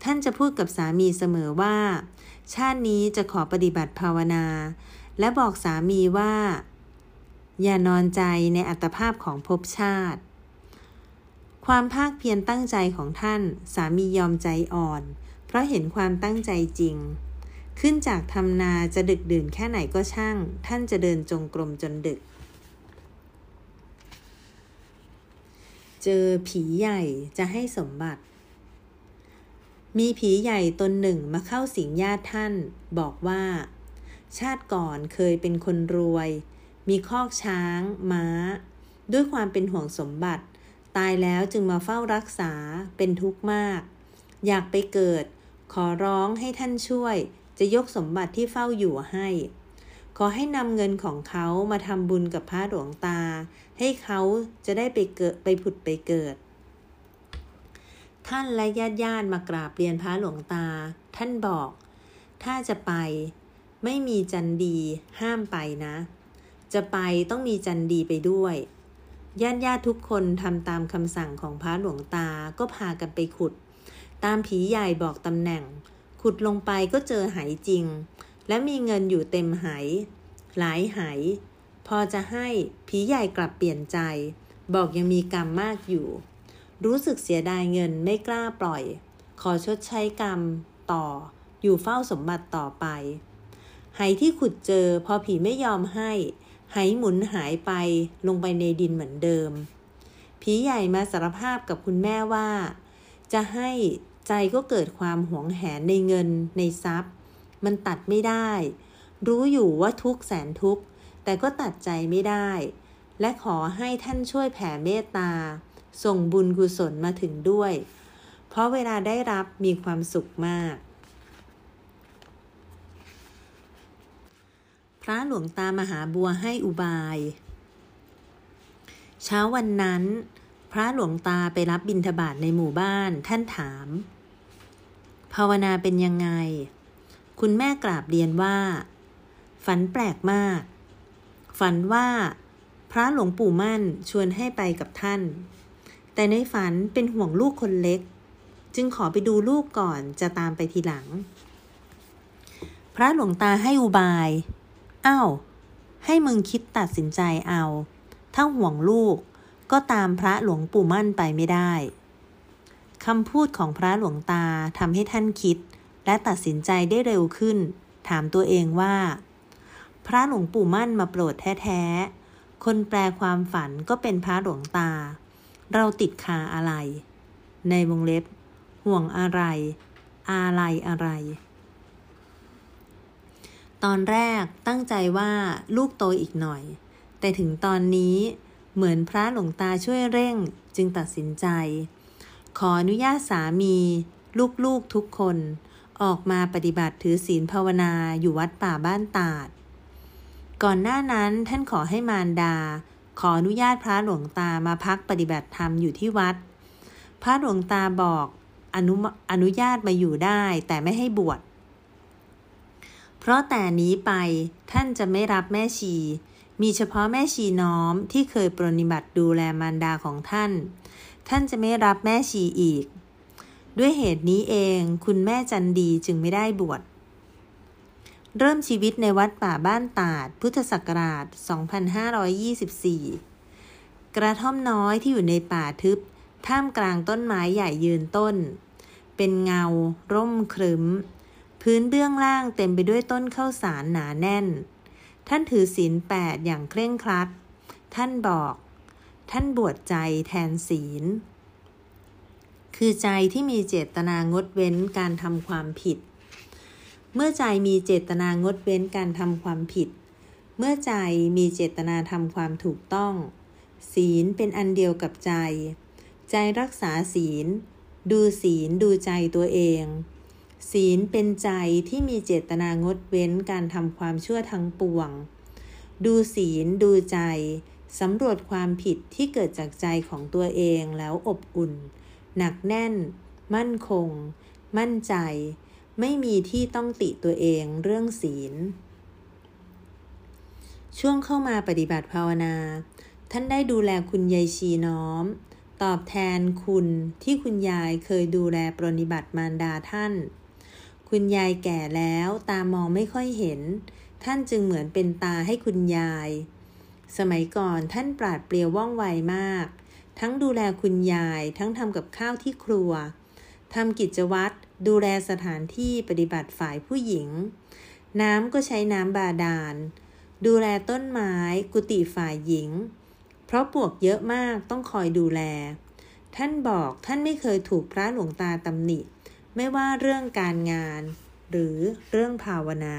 ท่านจะพูดกับสามีเสมอว่า ชาตินี้จะขอปฏิบัติภาวนา และบอกสามีว่า อย่านอนใจในอัตภาพของภพชาติความภาคเพียรตั้งใจของท่าน สามียอมใจอ่อน เพราะเห็นความตั้งใจจริง ขึ้นจากทำนาจะดึกดื่นแค่ไหนก็ช่าง ท่านจะเดินจงกรมจนดึก เจอผีใหญ่จะให้สมบัติ มีผีใหญ่ตนหนึ่งมาเข้าสิงญาติท่าน บอกว่า ชาติก่อนเคยเป็นคนรวย มีคอกช้าง ม้า ด้วยความเป็นห่วงสมบัติตายแล้วจึงมาเฝ้ารักษาเป็นทุกข์มาก อยากไปเกิด ขอร้องให้ท่านช่วย จะยกสมบัติที่เฝ้าอยู่ให้ ขอให้นำเงินของเขามาทำบุญกับพระหลวงตา ให้เขาจะได้ไปเกิดไปผุดไปเกิด ท่านและญาติญาติมากราบเรียนพระหลวงตา ท่านบอก ถ้าจะไป ไม่มีจันดีห้ามไปนะ จะไปต้องมีจันดีไปด้วยญาติญาติทุกคนทำตามคำสั่งของพระหลวงตาก็พากันไปขุด ตามผีใหญ่บอกตำแหน่ง ขุดลงไปก็เจอหายจริง และมีเงินอยู่เต็มหายหลายหายพอจะให้ผีใหญ่กลับเปลี่ยนใจ บอกยังมีกรรมมากอยู่ รู้สึกเสียดายเงินไม่กล้าปล่อย ขอชดใช้กรรมต่อ อยู่เฝ้าสมบัติต่อไป หายที่ขุดเจอพอผีไม่ยอมให้หายหมุนหายไปลงไปในดินเหมือนเดิม ผีใหญ่มาสารภาพกับคุณแม่ว่า จะให้ ใจก็เกิดความหวงแหนในเงินในทรัพย์ มันตัดไม่ได้ รู้อยู่ว่าทุกแสนทุกแต่ก็ตัดใจไม่ได้ และขอให้ท่านช่วยแผ่เมตตา ส่งบุญกุศลมาถึงด้วย เพราะเวลาได้รับมีความสุขมาก พระหลวงตามหาบัวให้อุบาย เช้าวันนั้น พระหลวงตาไปรับบิณฑบาตในหมู่บ้าน ท่านถาม ภาวนาเป็นยังไง คุณแม่กราบเรียนว่า ฝันแปลกมาก ฝันว่า พระหลวงปู่มั่นชวนให้ไปกับท่าน แต่ในฝันเป็นห่วงลูกคนเล็ก จึงขอไปดูลูกก่อนจะตามไปทีหลัง พระหลวงตาให้อุบายอ้าวให้มึงคิดตัดสินใจเอา ถ้าห่วงลูก ก็ตามพระหลวงปู่มั่นไปไม่ได้คำพูดของพระหลวงตาทำให้ท่านคิด และตัดสินใจได้เร็วขึ้น ถามตัวเองว่า พระหลวงปู่มั่นมาโปรดแท้ๆ คนแปลความฝันก็เป็นพระหลวงตา เราติดคาอะไร ในวงเล็บ ห่วงอะไร อะไรอะไร ตอนแรกตั้งใจว่าลูกโตอีกหน่อย แต่ถึงตอนนี้ เหมือนพระหลวงตาช่วยเร่งจึงตัดสินใจ ขออนุญาตสามี ลูกๆทุกคน ออกมาปฏิบัติถือศีลภาวนาอยู่วัดป่าบ้านตาด ก่อนหน้านั้นท่านขอให้มารดา ขออนุญาตพระหลวงตามาพักปฏิบัติธรรมอยู่ที่วัด พระหลวงตาบอกอนุอนุญาตมาอยู่ได้แต่ไม่ให้บวชเพราะแต่นี้ไปท่านจะไม่รับแม่ชี มีเฉพาะแม่ชีน้อมที่เคยปรนิบัติดูแลมารดาของท่าน ท่านจะไม่รับแม่ชีอีก ด้วยเหตุนี้เองคุณแม่จันดีจึงไม่ได้บวช เริ่มชีวิตในวัดป่าบ้านตาด พุทธศักราช 2524 กระท่อมน้อยที่อยู่ในป่าทึบ ท่ามกลางต้นไม้ใหญ่ยืนต้น เป็นเงา ร่มครึ้ม พื้นเบื้องล่างเต็มไปด้วยต้นข้าวสารหนาแน่น ท่านถือศีลแปดอย่างเคร่งครัด ท่านบอก ท่านบวชใจแทนศีล คือใจที่มีเจตนางดเว้นการทำความผิด เมื่อใจมีเจตนางดเว้นการทำความผิด เมื่อใจมีเจตนาทำความถูกต้อง ศีลเป็นอันเดียวกับใจ ใจรักษาศีล ดูศีลดูใจตัวเอง ศีลเป็นใจที่มีเจตนางดเว้นการทำความชั่วทั้งปวง ดูศีลดูใจ สำรวจความผิดที่เกิดจากใจของตัวเองแล้วอบอุ่น หนักแน่น มั่นคง มั่นใจ ไม่มีที่ต้องติตัวเองเรื่องศีล ช่วงเข้ามาปฏิบัติภาวนา ท่านได้ดูแลคุณยายชีน้อม ตอบแทนคุณที่คุณยายเคยดูแลปรนิบัติมารดาท่าน คุณยายแก่แล้วตามองไม่ค่อยเห็น ท่านจึงเหมือนเป็นตาให้คุณยาย สมัยก่อนท่านปราดเปรียวว่องไวมาก ทั้งดูแลคุณยายทั้งทำกับข้าวที่ครัวทำกิจวัตรดูแลสถานที่ปฏิบัติฝ่ายผู้หญิง น้ำก็ใช้น้ำบาดาล ดูแลต้นไม้กุฏิฝ่ายหญิง เพราะปวกเยอะมากต้องคอยดูแล ท่านบอกท่านไม่เคยถูกพระหลวงตาตำหนิ ไม่ว่าเรื่องการงาน หรือเรื่องภาวนา